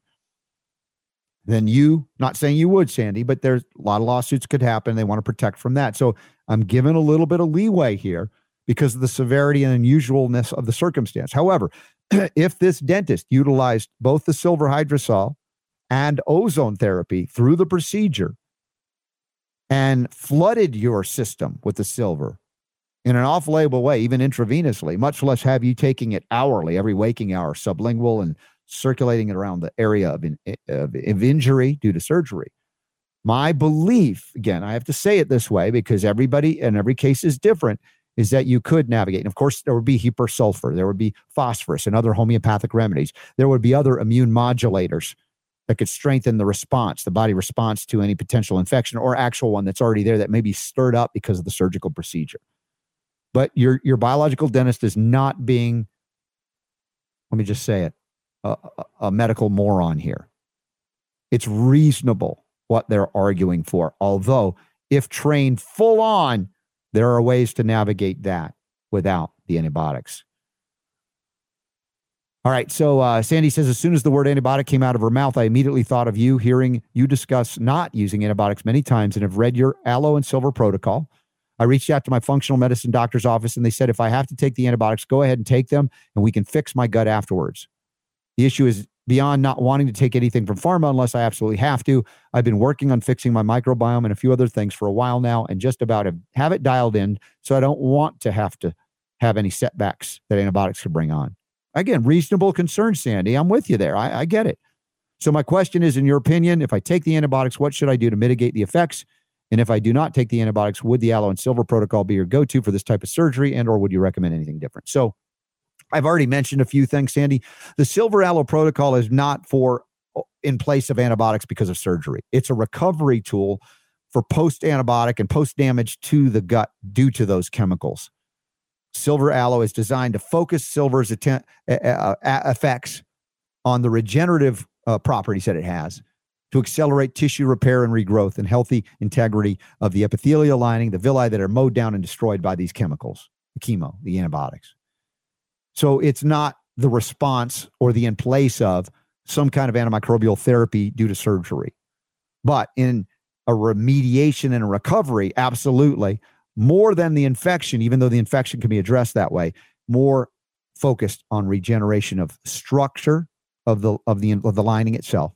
Then you, not saying you would, Sandy, but there's a lot of lawsuits could happen. They want to protect from that. So I'm given a little bit of leeway here because of the severity and unusualness of the circumstance. However, if this dentist utilized both the silver hydrosol and ozone therapy through the procedure and flooded your system with the silver in an off label way, even intravenously, much less have you taking it hourly, every waking hour, sublingual, and circulating it around the area of, in, of, of injury due to surgery. My belief, again, I have to say it this way because everybody and every case is different, is that you could navigate. And of course, there would be hepar sulfur, there would be phosphorus and other homeopathic remedies. There would be other immune modulators that could strengthen the response, the body response to any potential infection or actual one that's already there that may be stirred up because of the surgical procedure. But your your biological dentist is not being, let me just say it, a, a medical moron here. It's reasonable what they're arguing for. Although, if trained full on, there are ways to navigate that without the antibiotics. All right. So uh, Sandy says, as soon as the word antibiotic came out of her mouth, I immediately thought of you, hearing you discuss not using antibiotics many times and have read your aloe and silver protocol. I reached out to my functional medicine doctor's office and they said, if I have to take the antibiotics, go ahead and take them and we can fix my gut afterwards. The issue is beyond not wanting to take anything from pharma unless I absolutely have to. I've been working on fixing my microbiome and a few other things for a while now and just about have it dialed in so I don't want to have to have any setbacks that antibiotics could bring on. Again, reasonable concern, Sandy. I'm with you there. I, I get it. So my question is, in your opinion, if I take the antibiotics, what should I do to mitigate the effects? And if I do not take the antibiotics, would the aloe and silver protocol be your go-to for this type of surgery, and or would you recommend anything different? So I've already mentioned a few things, Sandy. The silver aloe protocol is not for uh, in place of antibiotics because of surgery. It's a recovery tool for post antibiotic and post damage to the gut due to those chemicals. Silver aloe is designed to focus silver's atten- effects on the regenerative uh, properties that it has to accelerate tissue repair and regrowth and healthy integrity of the epithelial lining, the villi that are mowed down and destroyed by these chemicals, the chemo, the antibiotics. So it's not the response or the in place of some kind of antimicrobial therapy due to surgery. But in a remediation and a recovery, absolutely more than the infection, even though the infection can be addressed that way, more focused on regeneration of structure of the of the of the lining itself,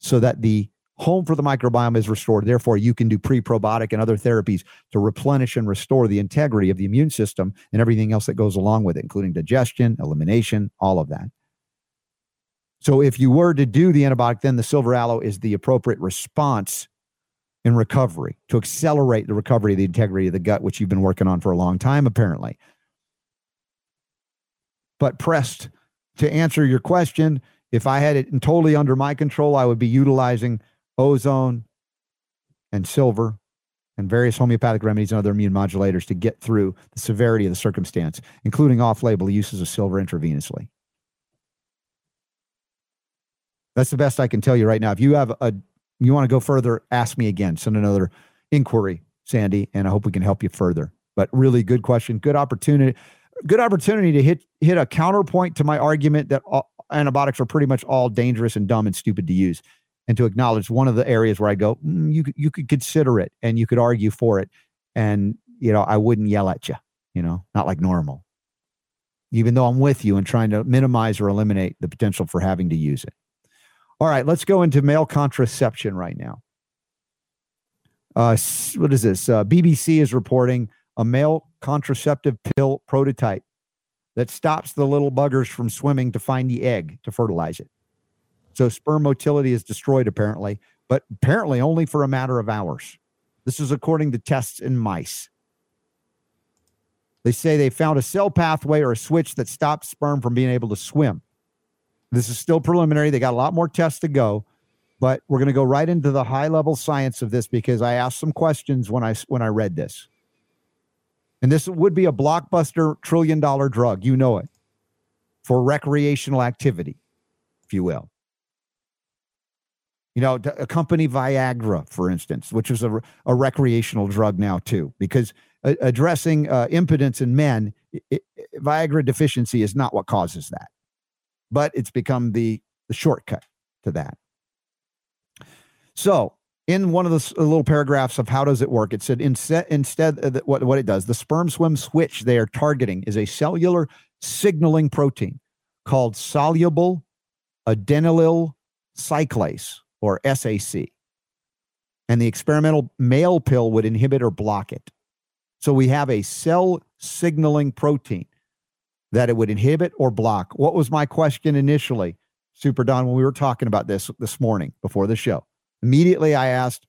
so that the home for the microbiome is restored. Therefore, you can do pre-probiotic and other therapies to replenish and restore the integrity of the immune system and everything else that goes along with it, including digestion, elimination, all of that. So, if you were to do the antibiotic, then the silver aloe is the appropriate response in recovery to accelerate the recovery of the integrity of the gut, which you've been working on for a long time, apparently. But pressed to answer your question, if I had it totally under my control, I would be utilizing ozone and silver and various homeopathic remedies and other immune modulators to get through the severity of the circumstance, including off label uses of silver intravenously. That's the best I can tell you right now. If you have a you want to go further, ask me again. Send another inquiry, Sandy, and I hope we can help you further. But really good question, good opportunity, good opportunity to hit hit a counterpoint to my argument that all, antibiotics are pretty much all dangerous and dumb and stupid to use, and to acknowledge one of the areas where I go, mm, you you could consider it and you could argue for it, and you know I wouldn't yell at you, you know, not like normal, even though I'm with you and trying to minimize or eliminate the potential for having to use it. All right, let's go into male contraception right now. Uh, what is this? Uh, BBC is reporting a male contraceptive pill prototype that stops the little buggers from swimming to find the egg to fertilize it. So sperm motility is destroyed apparently, but apparently only for a matter of hours. This is according to tests in mice. They say they found a cell pathway or a switch that stops sperm from being able to swim. This is still preliminary. They got a lot more tests to go, but we're going to go right into the high level science of this because I asked some questions when I when I read this. And this would be a blockbuster trillion dollar drug, you know it, for recreational activity, if you will. You know, to accompany Viagra, for instance, which is a, a recreational drug now too, because addressing uh, impotence in men, it, it, Viagra deficiency is not what causes that, but it's become the the shortcut to that. So, in one of the uh, little paragraphs of how does it work, it said instead instead of the- what what it does, the sperm swim switch they are targeting is a cellular signaling protein called soluble adenylyl cyclase or SAC. And the experimental male pill would inhibit or block it. So we have a cell signaling protein that it would inhibit or block. What was my question initially, Super Don, when we were talking about this this morning before the show? Immediately I asked,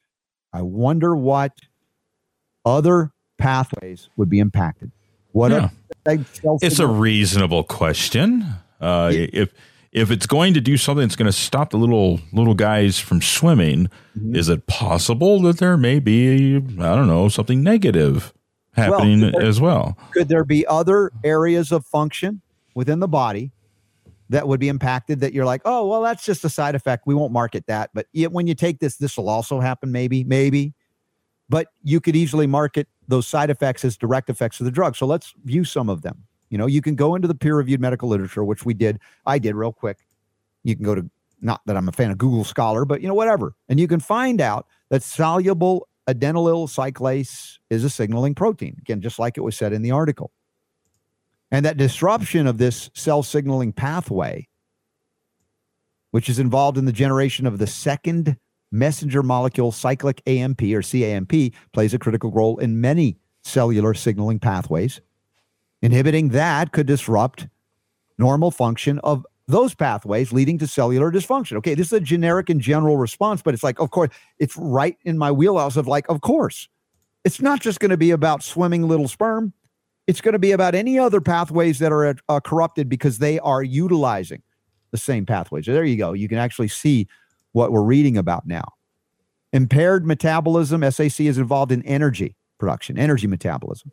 I wonder what other pathways would be impacted. What Yeah. It's a reasonable question. Uh, if if it's going to do something that's going to stop the little little guys from swimming, Mm-hmm. is it possible that there may be I don't know something negative happening there- as well? could there be other areas of function within the body that would be impacted that you're like oh well that's just a side effect. We won't market that. But yet when you take this this will also happen maybe maybe. But you could easily market those side effects as direct effects of the drug. So let's view some of them. You know you can go into the peer reviewed medical literature which we did. I did real quick. You can go to not that i'm a fan of google scholar but you know whatever. And you can find out that soluble adenylyl cyclase is a signaling protein again just like it was said in the article. And that disruption of this cell signaling pathway which is involved in the generation of the second messenger molecule cyclic AMP or cAMP plays a critical role in many cellular signaling pathways. Inhibiting that could disrupt normal function of those pathways leading to cellular dysfunction. Okay, this is a generic and general response, but it's like, of course, it's right in my wheelhouse of like, of course. It's not just going to be about swimming little sperm. It's going to be about any other pathways that are uh, corrupted because they are utilizing the same pathways. There you go. You can actually see what we're reading about now. Impaired metabolism, SAC is involved in energy production, energy metabolism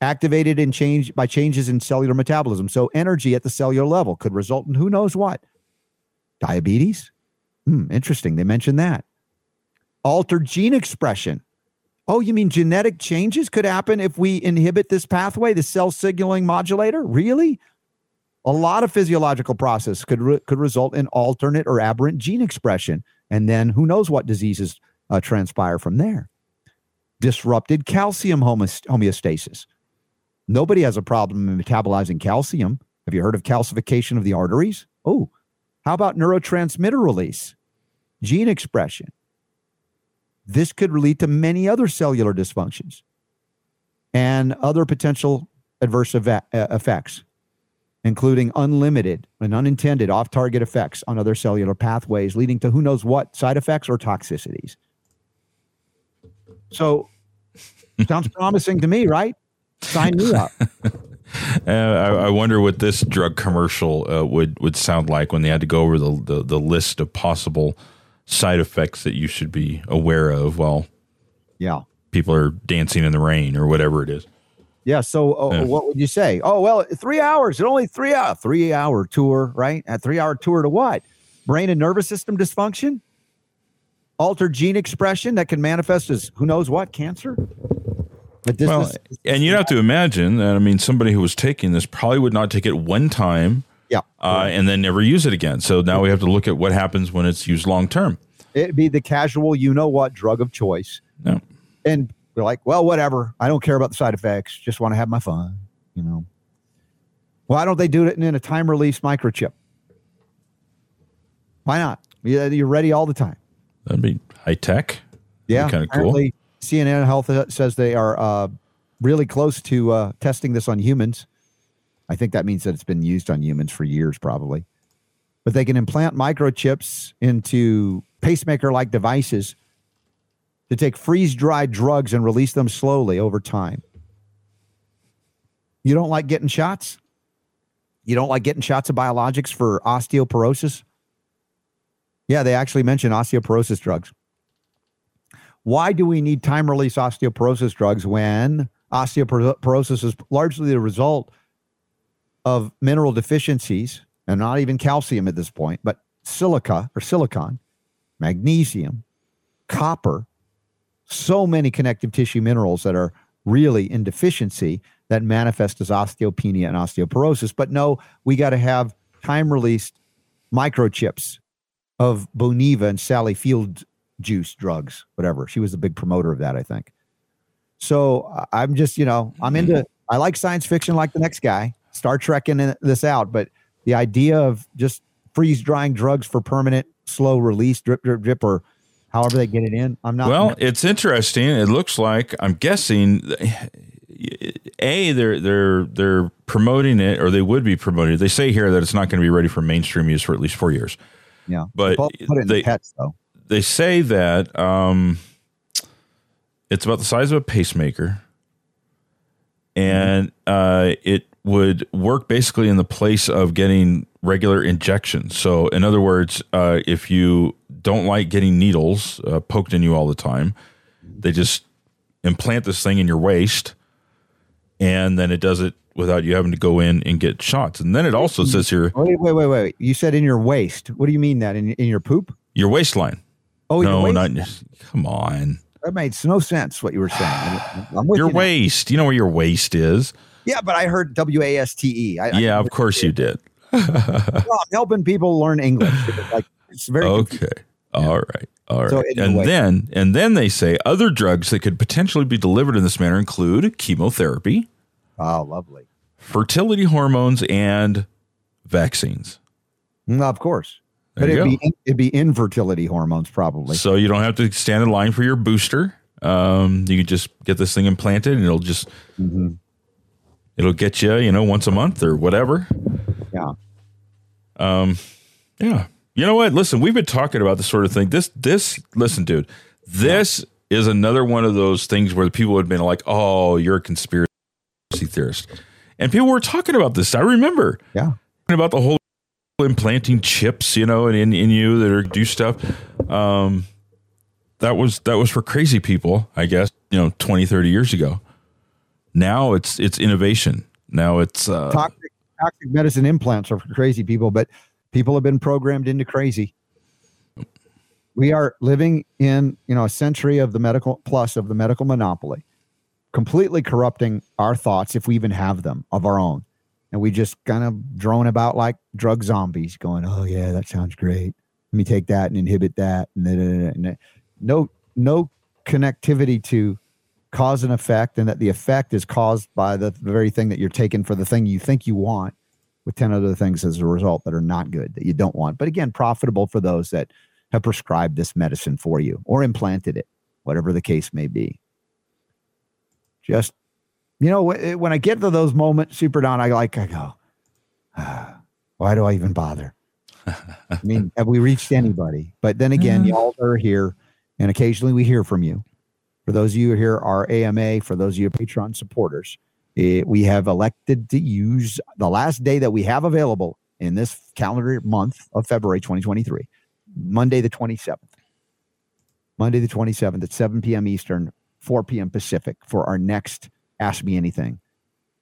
activated and changed by changes in cellular metabolism. So energy at the cellular level could result in who knows what. Diabetes? Hmm, interesting. They mentioned that. Altered gene expression. Oh, you mean genetic changes could happen if we inhibit this pathway, the cell signaling modulator? Really? A lot of physiological process could re- could result in alternate or aberrant gene expression, and then who knows what diseases uh, transpire from there. Disrupted calcium homeostasis. Nobody has a problem in metabolizing calcium. Have you heard of calcification of the arteries? Oh, how about neurotransmitter release, gene expression? This could lead to many other cellular dysfunctions and other potential adverse effects, including unlimited and unintended off target effects on other cellular pathways, leading to who knows what side effects or toxicities. So, sounds promising to me, right? Sign me up. Uh, I, I wonder what this drug commercial uh, would would sound like when they had to go over the, the the list of possible side effects that you should be aware of while Yeah. people are dancing in the rain or whatever it is. Yeah. So, uh, Yeah. what would you say? Oh, well, three hours. It only three hour, three hour tour, right? A three hour tour to what? Brain and nervous system dysfunction, altered gene expression that can manifest as who knows what cancer. But this Well, is and you have to imagine that I mean somebody who was taking this probably would not take it one time yeah, uh, and then never use it again. So now we have to look at what happens when it's used long term. it'd be the casual, you know what, drug of choice. Yeah. And we're like, well, whatever. I don't care about the side effects. Just want to have my fun, you know. Why don't they do it in a time release microchip? Why not? You're ready all the time. That'd be high tech. Yeah, kind of cool. CNN Health says they are uh, really close to uh, testing this on humans. I think that means that it's been used on humans for years, probably. But they can implant microchips into pacemaker-like devices to take freeze-dried drugs and release them slowly over time. You don't like getting shots? You don't like getting shots of biologics for osteoporosis? Yeah, they actually mention osteoporosis drugs. Why do we need time release osteoporosis drugs when osteoporosis is largely the result of mineral deficiencies and not even calcium at this point, but silica or silicon magnesium, copper, so many connective tissue minerals that are really in deficiency that manifest as osteopenia and osteoporosis. But no, we got to have time released microchips of Boniva and Sally Field juice drugs, whatever. She was a big promoter of that, I think. So I'm just, you know, I'm into, mm-hmm. I like science fiction like the next guy, Star Trek in uh, this out, but the idea of just freeze drying drugs for permanent slow release, drip, drip, drip, or however they get it in, I'm not. Well, it's interesting. It looks like I'm guessing a they're they're they're promoting it or they would be promoting it. They say here that it's not going to be ready for mainstream use for at least 4 years. yeah, but put it in they- the pets though. They say that um it's about the size of a pacemaker and uh it would work basically in the place of getting regular injections. So in other words, uh if you don't like getting needles uh, poked in you all the time, they just implant this thing in your waist and then it does it without you having to go in and get shots. And then it also says here Wait, wait, wait, wait. You said in your waist. What do you mean that in in your poop? your waistline. Oh, no, not your, come on. That made no sense. What you were saying. I'm with Your you now. waist. You know where your waist is. Yeah, but I heard W A S T E. I- Yeah, of course you did. Well, I'm helping people learn English. It's like it's very Okay. All right. All right. So and then and then they say other drugs that could potentially be delivered in this manner include chemotherapy, oh lovely. fertility hormones, and vaccines. Mm, of course, There but it'd go. be it'd be infertility hormones probably. So you don't have to stand in line for your booster. Um, you just get this thing implanted, and it'll just Mm-hmm. it'll get you, you know, once a month or whatever. yeah. Um, yeah. You know what? Listen, we've been talking about this sort of thing. This, this, listen, dude, this is another one of those things where people had been like, "Oh, you're a conspiracy theorist," and people were talking about this. I remember, Yeah. about the whole implanting chips, you know, in in, in you that are do stuff. Um, that was that was for crazy people, I guess. You know, 20, 30 years ago. Now it's it's innovation. Now it's uh, Toxic toxic medicine implants are for crazy people, but people have been programmed into crazy. We are living in you know a century of the medical plus of the medical monopoly, completely corrupting our thoughts if we even have them of our own, and we just kind of drone about like drug zombies, going, "Oh yeah, that sounds great. Let me take that and inhibit that," and, da, da, da, no no connectivity to cause and effect, and that the effect is caused by the very thing that you're taking for the thing you think you want, with 10 other things as a result that are not good, that you don't want. But again, profitable for those that have prescribed this medicine for you or implanted it, whatever the case may be. Just, you know, when I get to those moments, Super Don, I like, I go, ah, why do I even bother? I mean, have we reached anybody? But then again, y'all are here, and occasionally we hear from you. For those of you who are here, our AMA, for those of you Patreon supporters, eh, we have elected to use the last day that we have available in this calendar month of February 2023, Monday the 27th. Monday the 27th at 7 p.m. Eastern, 4 p.m. Pacific for our next Ask Me Anything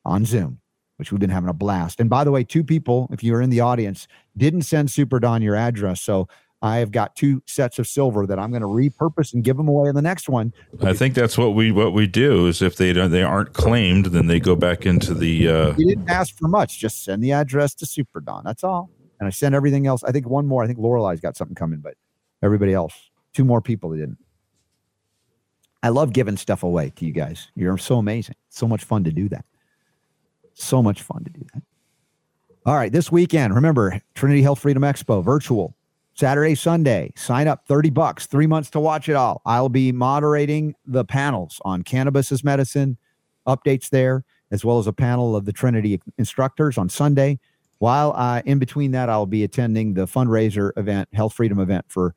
on Zoom, which we've been having a blast. And by the way, two people, if you're in the audience, didn't send Super Don your address. So I have got two sets of silver that I'm going to repurpose and give them away in the next one. I think that's what we what we do is if they don't they aren't claimed, then they go back into the. Uh, You didn't ask for much. Just send the address to Super Don. That's all. And I sent everything else. I think one more. I think Lorelei's got something coming, but everybody else, two more people that didn't. I love giving stuff away to you guys. You're so amazing. So much fun to do that. So much fun to do that. All right, this weekend, remember Trinity Health Freedom Expo virtual Saturday, Sunday. Sign up 30 bucks, 3 months to watch it all. I'll be moderating the panels on cannabis as medicine, updates there, as well as a panel of the Trinity instructors on Sunday. While in between that, I'll be attending the fundraiser event, Health Freedom event for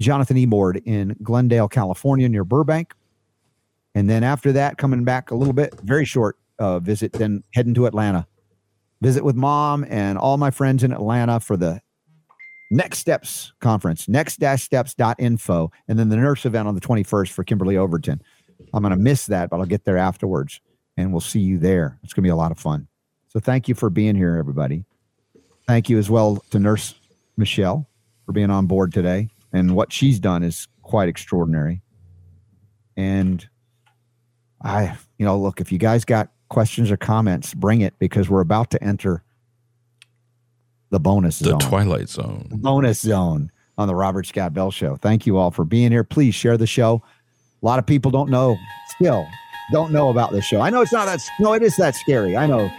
Jonathan Emord in Glendale, California, near Burbank. And then after that, coming back a little bit, very short uh, visit, then heading to Atlanta. Visit with mom and all my friends in Atlanta for the Next Steps conference, next-steps.info, and then the nurse event on the 21st for Kimberly Overton. I'm going to miss that, but I'll get there afterwards and we'll see you there. It's going to be a lot of fun. So thank you for being here, everybody. Thank you as well to Nurse Michelle for being on board today and what she's done is quite extraordinary. And I, you know, look, if you guys got questions or comments, bring it because we're about to enter the bonus zone. The zone. Twilight Zone. bonus zone on the Robert Scott Bell Show. Thank you all for being here. Please share the show. A lot of people don't know, still don't know about this show. I know it's not that, no, it is that scary. I know.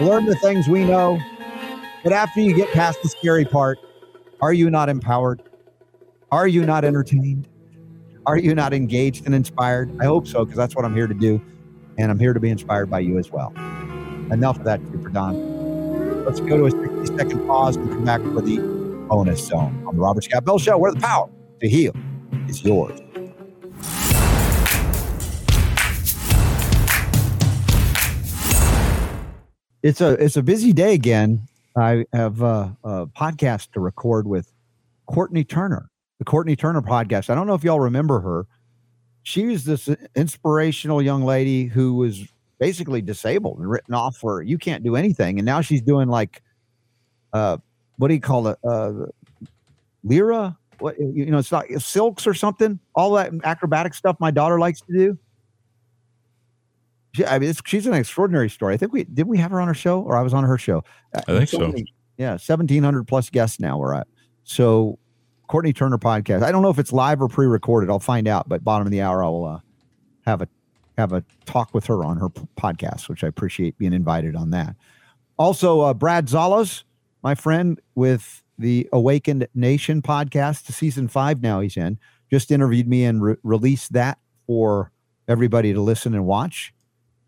Learn the things we know. But after you get past the scary part, are you not empowered? Are you not entertained? Are you not engaged and inspired? I hope so, because that's what I'm here to do. And I'm here to be inspired by you as well. Enough of that, Super Don. Let's go to a 60 second pause and come back for the bonus zone on the Robert Scott Bell Show, where the power to heal is yours. It's a it's a busy day again. I have a, a podcast to record with Courtney Turner, the Courtney Turner podcast. I don't know if y'all remember her. She was this inspirational young lady who was basically disabled and written off for you can't do anything, and now she's doing like, uh, what do you call it? Uh, Lyra? What you know? It's not silks or something. All that acrobatic stuff my daughter likes to do. She, I mean, it's, she's an extraordinary story. I think we did we have her on our show, or I was on her show. I think so. many- yeah, seventeen hundred plus guests now we're at. So, Courtney Turner podcast. I don't know if it's live or pre-recorded. I'll find out. But bottom of the hour, I'll uh, have a have a talk with her on her p- podcast, which I appreciate being invited on that. Also, uh, Brad Szollose, my friend with the Awakened Nation podcast, season five now he's in, just interviewed me and re- released that for everybody to listen and watch.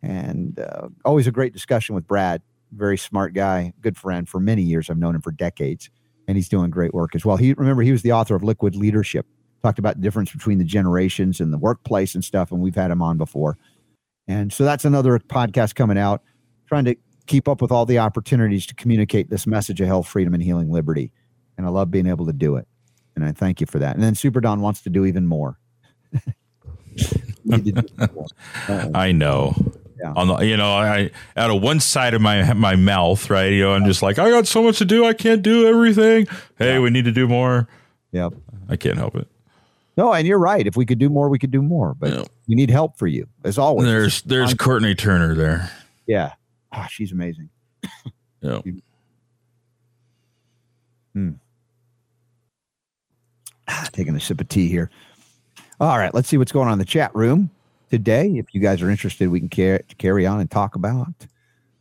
And uh, always a great discussion with Brad. Very smart guy, good friend for many years. I've known him for decades, and he's doing great work as well. He remember he was the author of Liquid Leadership, talked about the difference between the generations and the workplace and stuff, and we've had him on before. And so that's another podcast coming out, trying to keep up with all the opportunities to communicate this message of health, freedom, and healing liberty. And I love being able to do it. And I thank you for that. And then Super Don wants to do even more. More. I know. Yeah. On the, you know, I out of one side of my my mouth, right? You know, I'm just like, I got so much to do, I can't do everything. Hey, we need to do more. Yep. I can't help it. No, and you're right. If we could do more, we could do more. But Yeah. we need help for you, as always. There's there's I'm- Courtney Turner there. yeah. Ah, she's amazing. Yeah. Ah, Taking a sip of tea here. All right, let's see what's going on in the chat room today. If you guys are interested, we can car- carry on and talk about.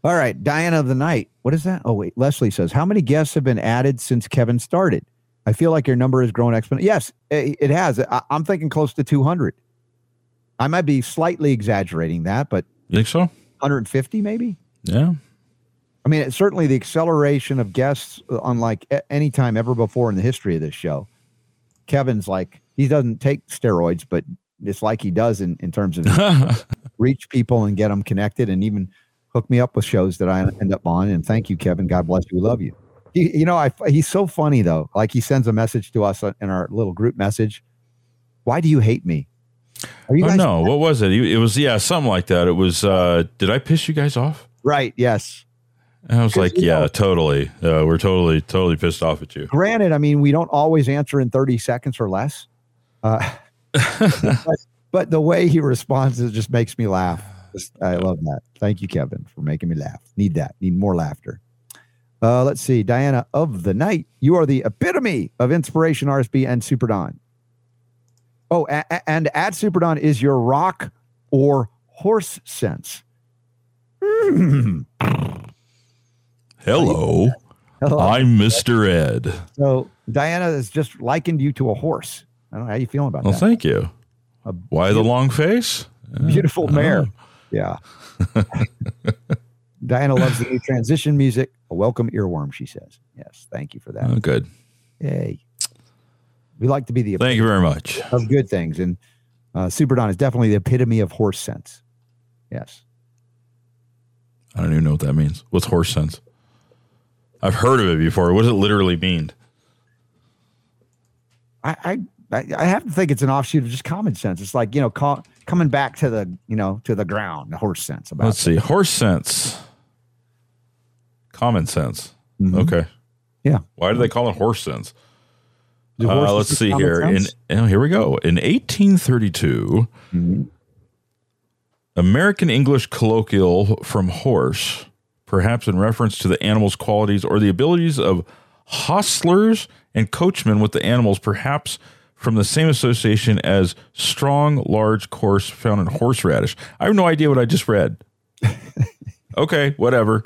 All right, Diana of the night. What is that? Oh wait, Leslie says, how many guests have been added since Kevin started? I feel like your number has grown exponentially. Yes, it, has. I, I'm thinking close to 200. I might be slightly exaggerating that, but You think so? 150 maybe. Yeah. I mean, it's certainly the acceleration of guests, uh, unlike any time ever before in the history of this show. Kevin's like he doesn't take steroids, but it's like he does in, in terms of reach people and get them connected, and even hook me up with shows that I end up on. And thank you, Kevin. God bless you. We love you. He, you know, I, he's so funny though. Like he sends a message to us in our little group message. Why do you hate me? Are you oh no, what was it? It was yeah, something like that. It was uh did I piss you guys off? right? Yes. And I was like, yeah, know- totally. Uh, we're totally, totally pissed off at you. granted, I mean, we don't always answer in 30 seconds or less. Uh, but, but the way he responds it just makes me laugh. I love that. Thank you, Kevin, for making me laugh. Need that. Need more laughter. Uh, let's see. Diana of the night. You are the epitome of inspiration, RSB, and Super Don. Oh, a- a- and at Super Don is your rock or horse sense. Hmm. Hello, Hello. I'm Mr. Ed. So Diana has just likened you to a horse. I don't know how you feeling about Well, that. Well, thank you. A Why the long face? beautiful mare. Yeah. Diana loves the new transition music. A welcome earworm, she says. Yes, thank you for that. Oh, good. Yay. We like to be the Thank you very much. of good things, and uh, Super Don is definitely the epitome of horse sense. Yes. I don't even know what that means. What's horse sense? I've heard of it before. What does it literally mean? I, I have to think it's an offshoot of just common sense. It's like you know, ca- coming back to the you know to the ground, the horse sense about. Let's see. Horse sense. Common sense. Mhm. Okay. Yeah. Why do they call it horse sense? Uh, let's see here. In oh, here we go. In 1832, Mhm. American English colloquial from horse, perhaps in reference to the animal's qualities or the abilities of hostlers and coachmen with the animals, perhaps from the same association as strong, large coarse, found in horseradish. I have no idea what I just read. okay, whatever.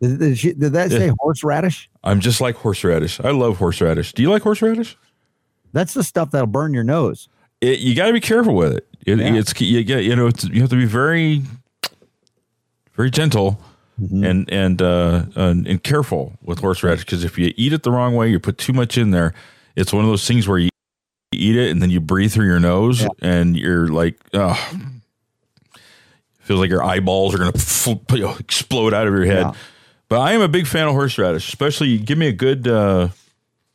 Did, did, she- did that say horseradish? I'm just like horseradish. I love horseradish. Do you like horseradish? That's the stuff that'll burn your nose. it, you got to be careful with it. it Yeah. It's you get you know you have to be very very gentle Mm-hmm. and and uh and, and careful with horseradish because if you eat it the wrong way, you put too much in there. It's one of those things where you eat it and then you breathe through your nose Yeah. and you're like, oh, feels like your eyeballs are gonna f- you explode out of your head. Yeah. But I am a big fan of horseradish, especially you give me a good uh,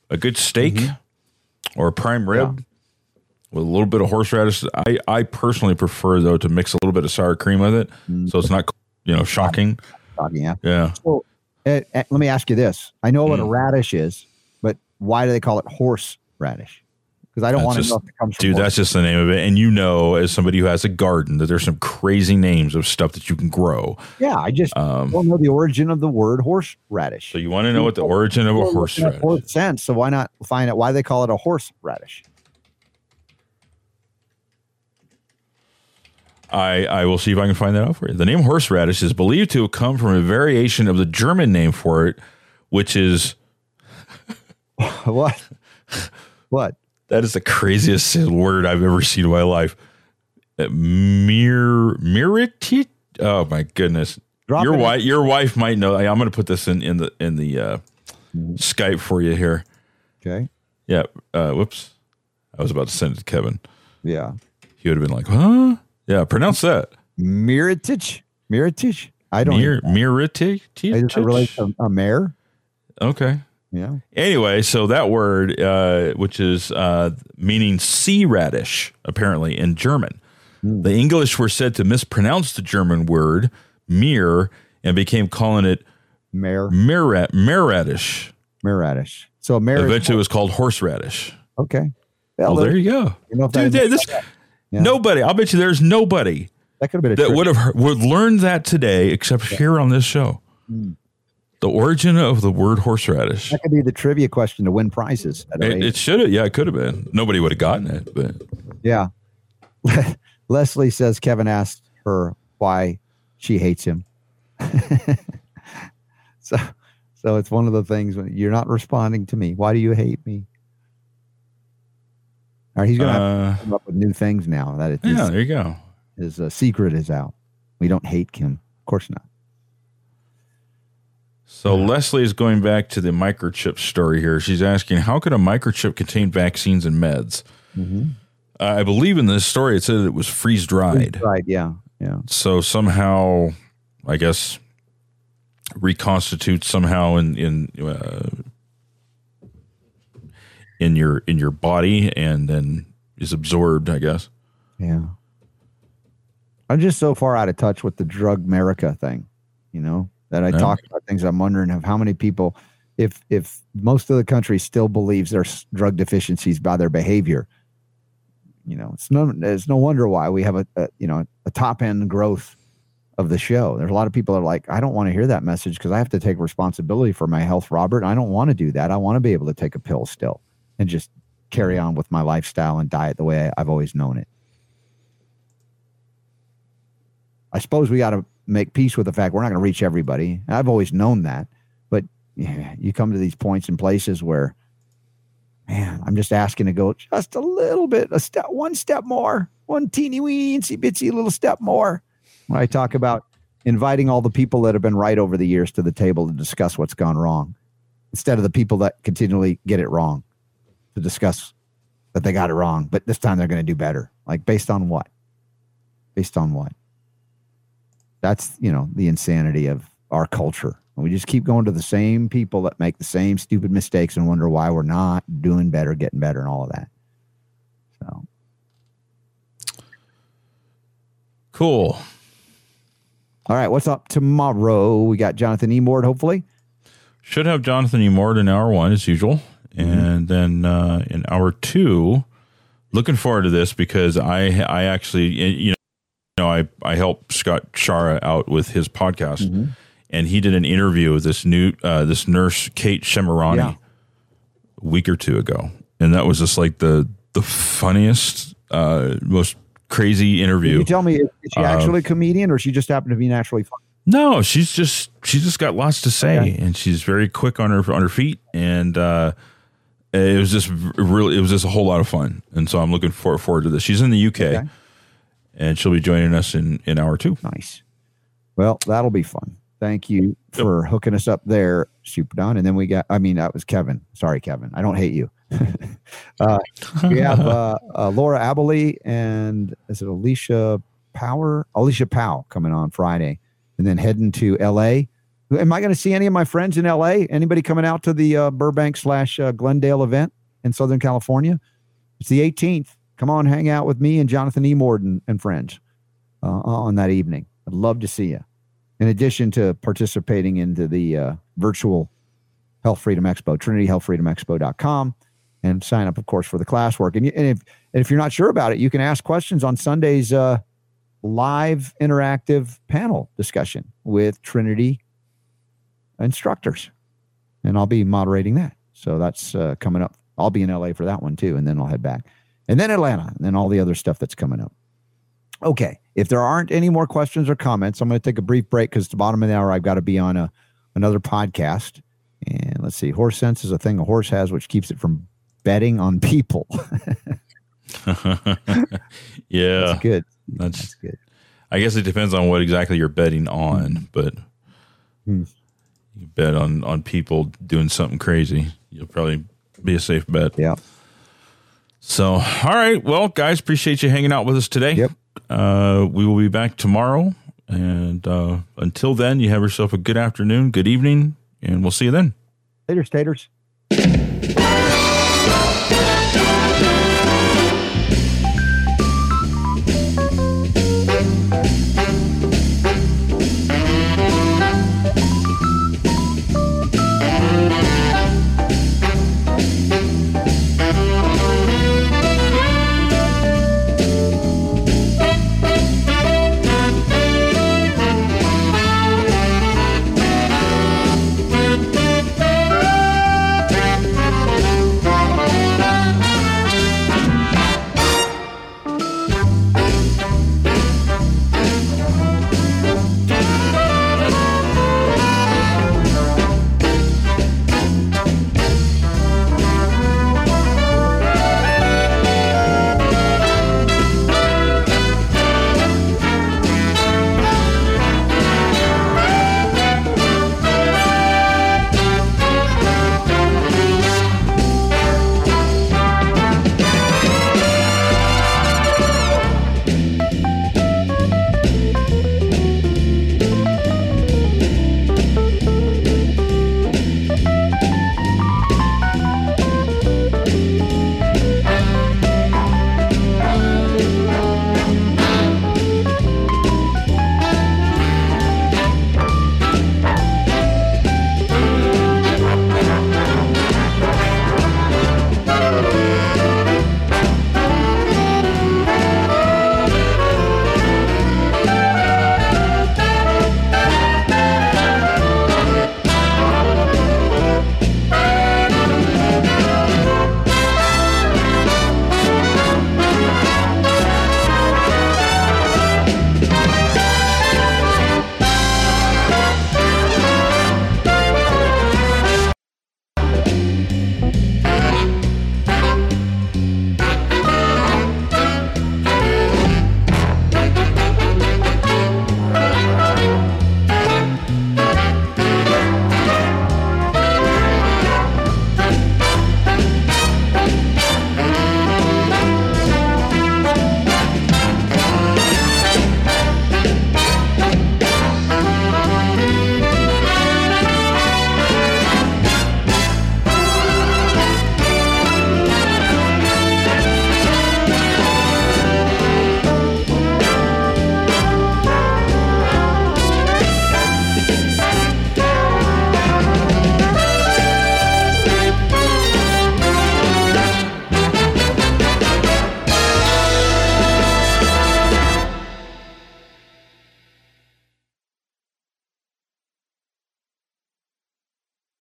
a good steak Mm-hmm. or a prime rib with a little bit of horseradish. I, I personally prefer though to mix a little bit of sour cream with it, Mm. so it's not you know shocking. Yeah. Yeah, So, eh, eh, let me ask you this: I know Mm. what a radish is, but why do they call it horse radish? Because I don't That's want to just- know if it dude, that's just the name of it. And you know, as somebody who has a garden, that there's some crazy names of stuff that you can grow. yeah. I just Um, don't know the origin of the word horse radish. so you want to know what the origin of a Well, horse radish? sense. So why not find out why they call it a horse radish? I, I will see if I can find that out for you. The name horseradish is believed to have come from a variation of the German name for it, which is what? What? That is the craziest word I've ever seen in my life. Uh, Mir miriti. Oh my goodness. Drop your in. wife your wife might know. I'm going to put this in in the in the uh, Skype for you here. Okay. Yeah. Uh, whoops. I was about to send it to Kevin. Yeah. He would have been like, "Huh? Yeah, pronounce that." Miritich. Miritich. I don't. Mir even- miriti. Is it related to a mare? Okay. Yeah. Anyway, so that word, uh, which is uh, meaning sea radish, apparently in German, the English were said to mispronounce the German word "mir" and became calling it Mare. "mirrat" mirradish. Miradish. So a mare. Eventually, it was called horseradish. okay. Well, there you go, You know dude. this, Yeah. Nobody, I'll bet you, there's nobody That could have been a that trick. would have would learned that today, except here on this show. The origin of the word horseradish. That could be the trivia question to win prizes. It, it should have, yeah, it could have been. Nobody would have gotten it, but Yeah. Leslie says Kevin asked her why she hates him. so so it's one of the things when you're not responding to me. Why do you hate me? All right, he's gonna uh, to come up with new things now that it, yeah, his, there you go. his uh, secret is out. We don't hate Kim. Of course not. So Leslie is going back to the microchip story here. She's asking, how could a microchip contain vaccines and meds? Mm-hmm. Uh, I believe in this story it said it was freeze dried. Right. Yeah. Yeah. So somehow, I guess, reconstitutes somehow in in uh, in your in your body and then is absorbed. I guess. Yeah. I'm just so far out of touch with the drug America thing, you know, that I Yeah. talk about things. I'm wondering of how many people, if if most of the country still believes there's drug deficiencies by their behavior, you know, it's no it's no wonder why we have a, a you know a top end growth of the show. There's a lot of people that are like, I don't want to hear that message because I have to take responsibility for my health, Robert. I don't want to do that. I want to be able to take a pill still and just carry on with my lifestyle and diet the way I've always known it. I suppose we got to make peace with the fact we're not going to reach everybody. I've always known that, but yeah, you come to these points and places where, man, I'm just asking to go just a little bit, a step, one step more, one teeny weensy bitsy little step more. When I talk about inviting all the people that have been right over the years to the table to discuss what's gone wrong, instead of the people that continually get it wrong, to discuss that they got it wrong, but this time they're going to do better. Like based on what? Based on what? That's you know the insanity of our culture. We just keep going to the same people that make the same stupid mistakes and wonder why we're not doing better, getting better, and all of that. So Cool. all right, what's up tomorrow? We got Jonathan Emord, hopefully. Should have Jonathan E. Mord in hour one as usual, and then uh, in hour two, looking forward to this because I I actually you know I I helped Scott Shara out with his podcast, Mm-hmm. and he did an interview with this new uh, this nurse Kate Shemirani Yeah. a week or two ago, and that was just like the the funniest, uh, most crazy Can interview. you tell me, is she Uh, actually a comedian or she just happened to be naturally funny? No, she's just she's just got lots to say, Okay. and she's very quick on her on her feet, and uh, it was just really it was just a whole lot of fun, and so I'm looking for, forward to this. She's in the UK, Okay. And she'll be joining us in in hour two. Nice. Well, that'll be fun. Thank you for hooking us up there, Super Don. And then we got, I mean, that was Kevin. Sorry, Kevin. I don't hate you. uh, we have uh, uh, Laura Abilene and is it Alicia Power? Alicia Powell coming on Friday and then heading to LA. Am I going to see any of my friends in LA? Anybody coming out to the uh, Burbank slash uh, Glendale event in Southern California? It's the 18th. Come on, hang out with me and Jonathan E. Morden and friends uh, on that evening. I'd love to see you. In addition to participating into the uh, virtual Health Freedom Expo, trinityhealthfreedomexpo.com, and sign up, of course, for the classwork. And, you, and, if, and if you're not sure about it, you can ask questions on Sunday's uh, live interactive panel discussion with Trinity instructors. And I'll be moderating that. So that's uh, coming up. I'll be in LA for that one too. And then I'll head back. And then Atlanta, and then all the other stuff that's coming up. Okay. If there aren't any more questions or comments, I'm going to take a brief break because at the bottom of the hour, I've got to be on a another podcast. And let's see, horse sense is a thing a horse has, which keeps it from betting on people. yeah, That's good. that's. That's good. I guess it depends on what exactly you're betting on, but Hmm. you bet on on people doing something crazy, you'll probably be a safe bet. Yeah. So, all right. Well, guys, appreciate you hanging out with us today. Yep. Uh, we will be back tomorrow. And uh, until then, you have yourself a good afternoon, good evening, and we'll see you then. Later, staters.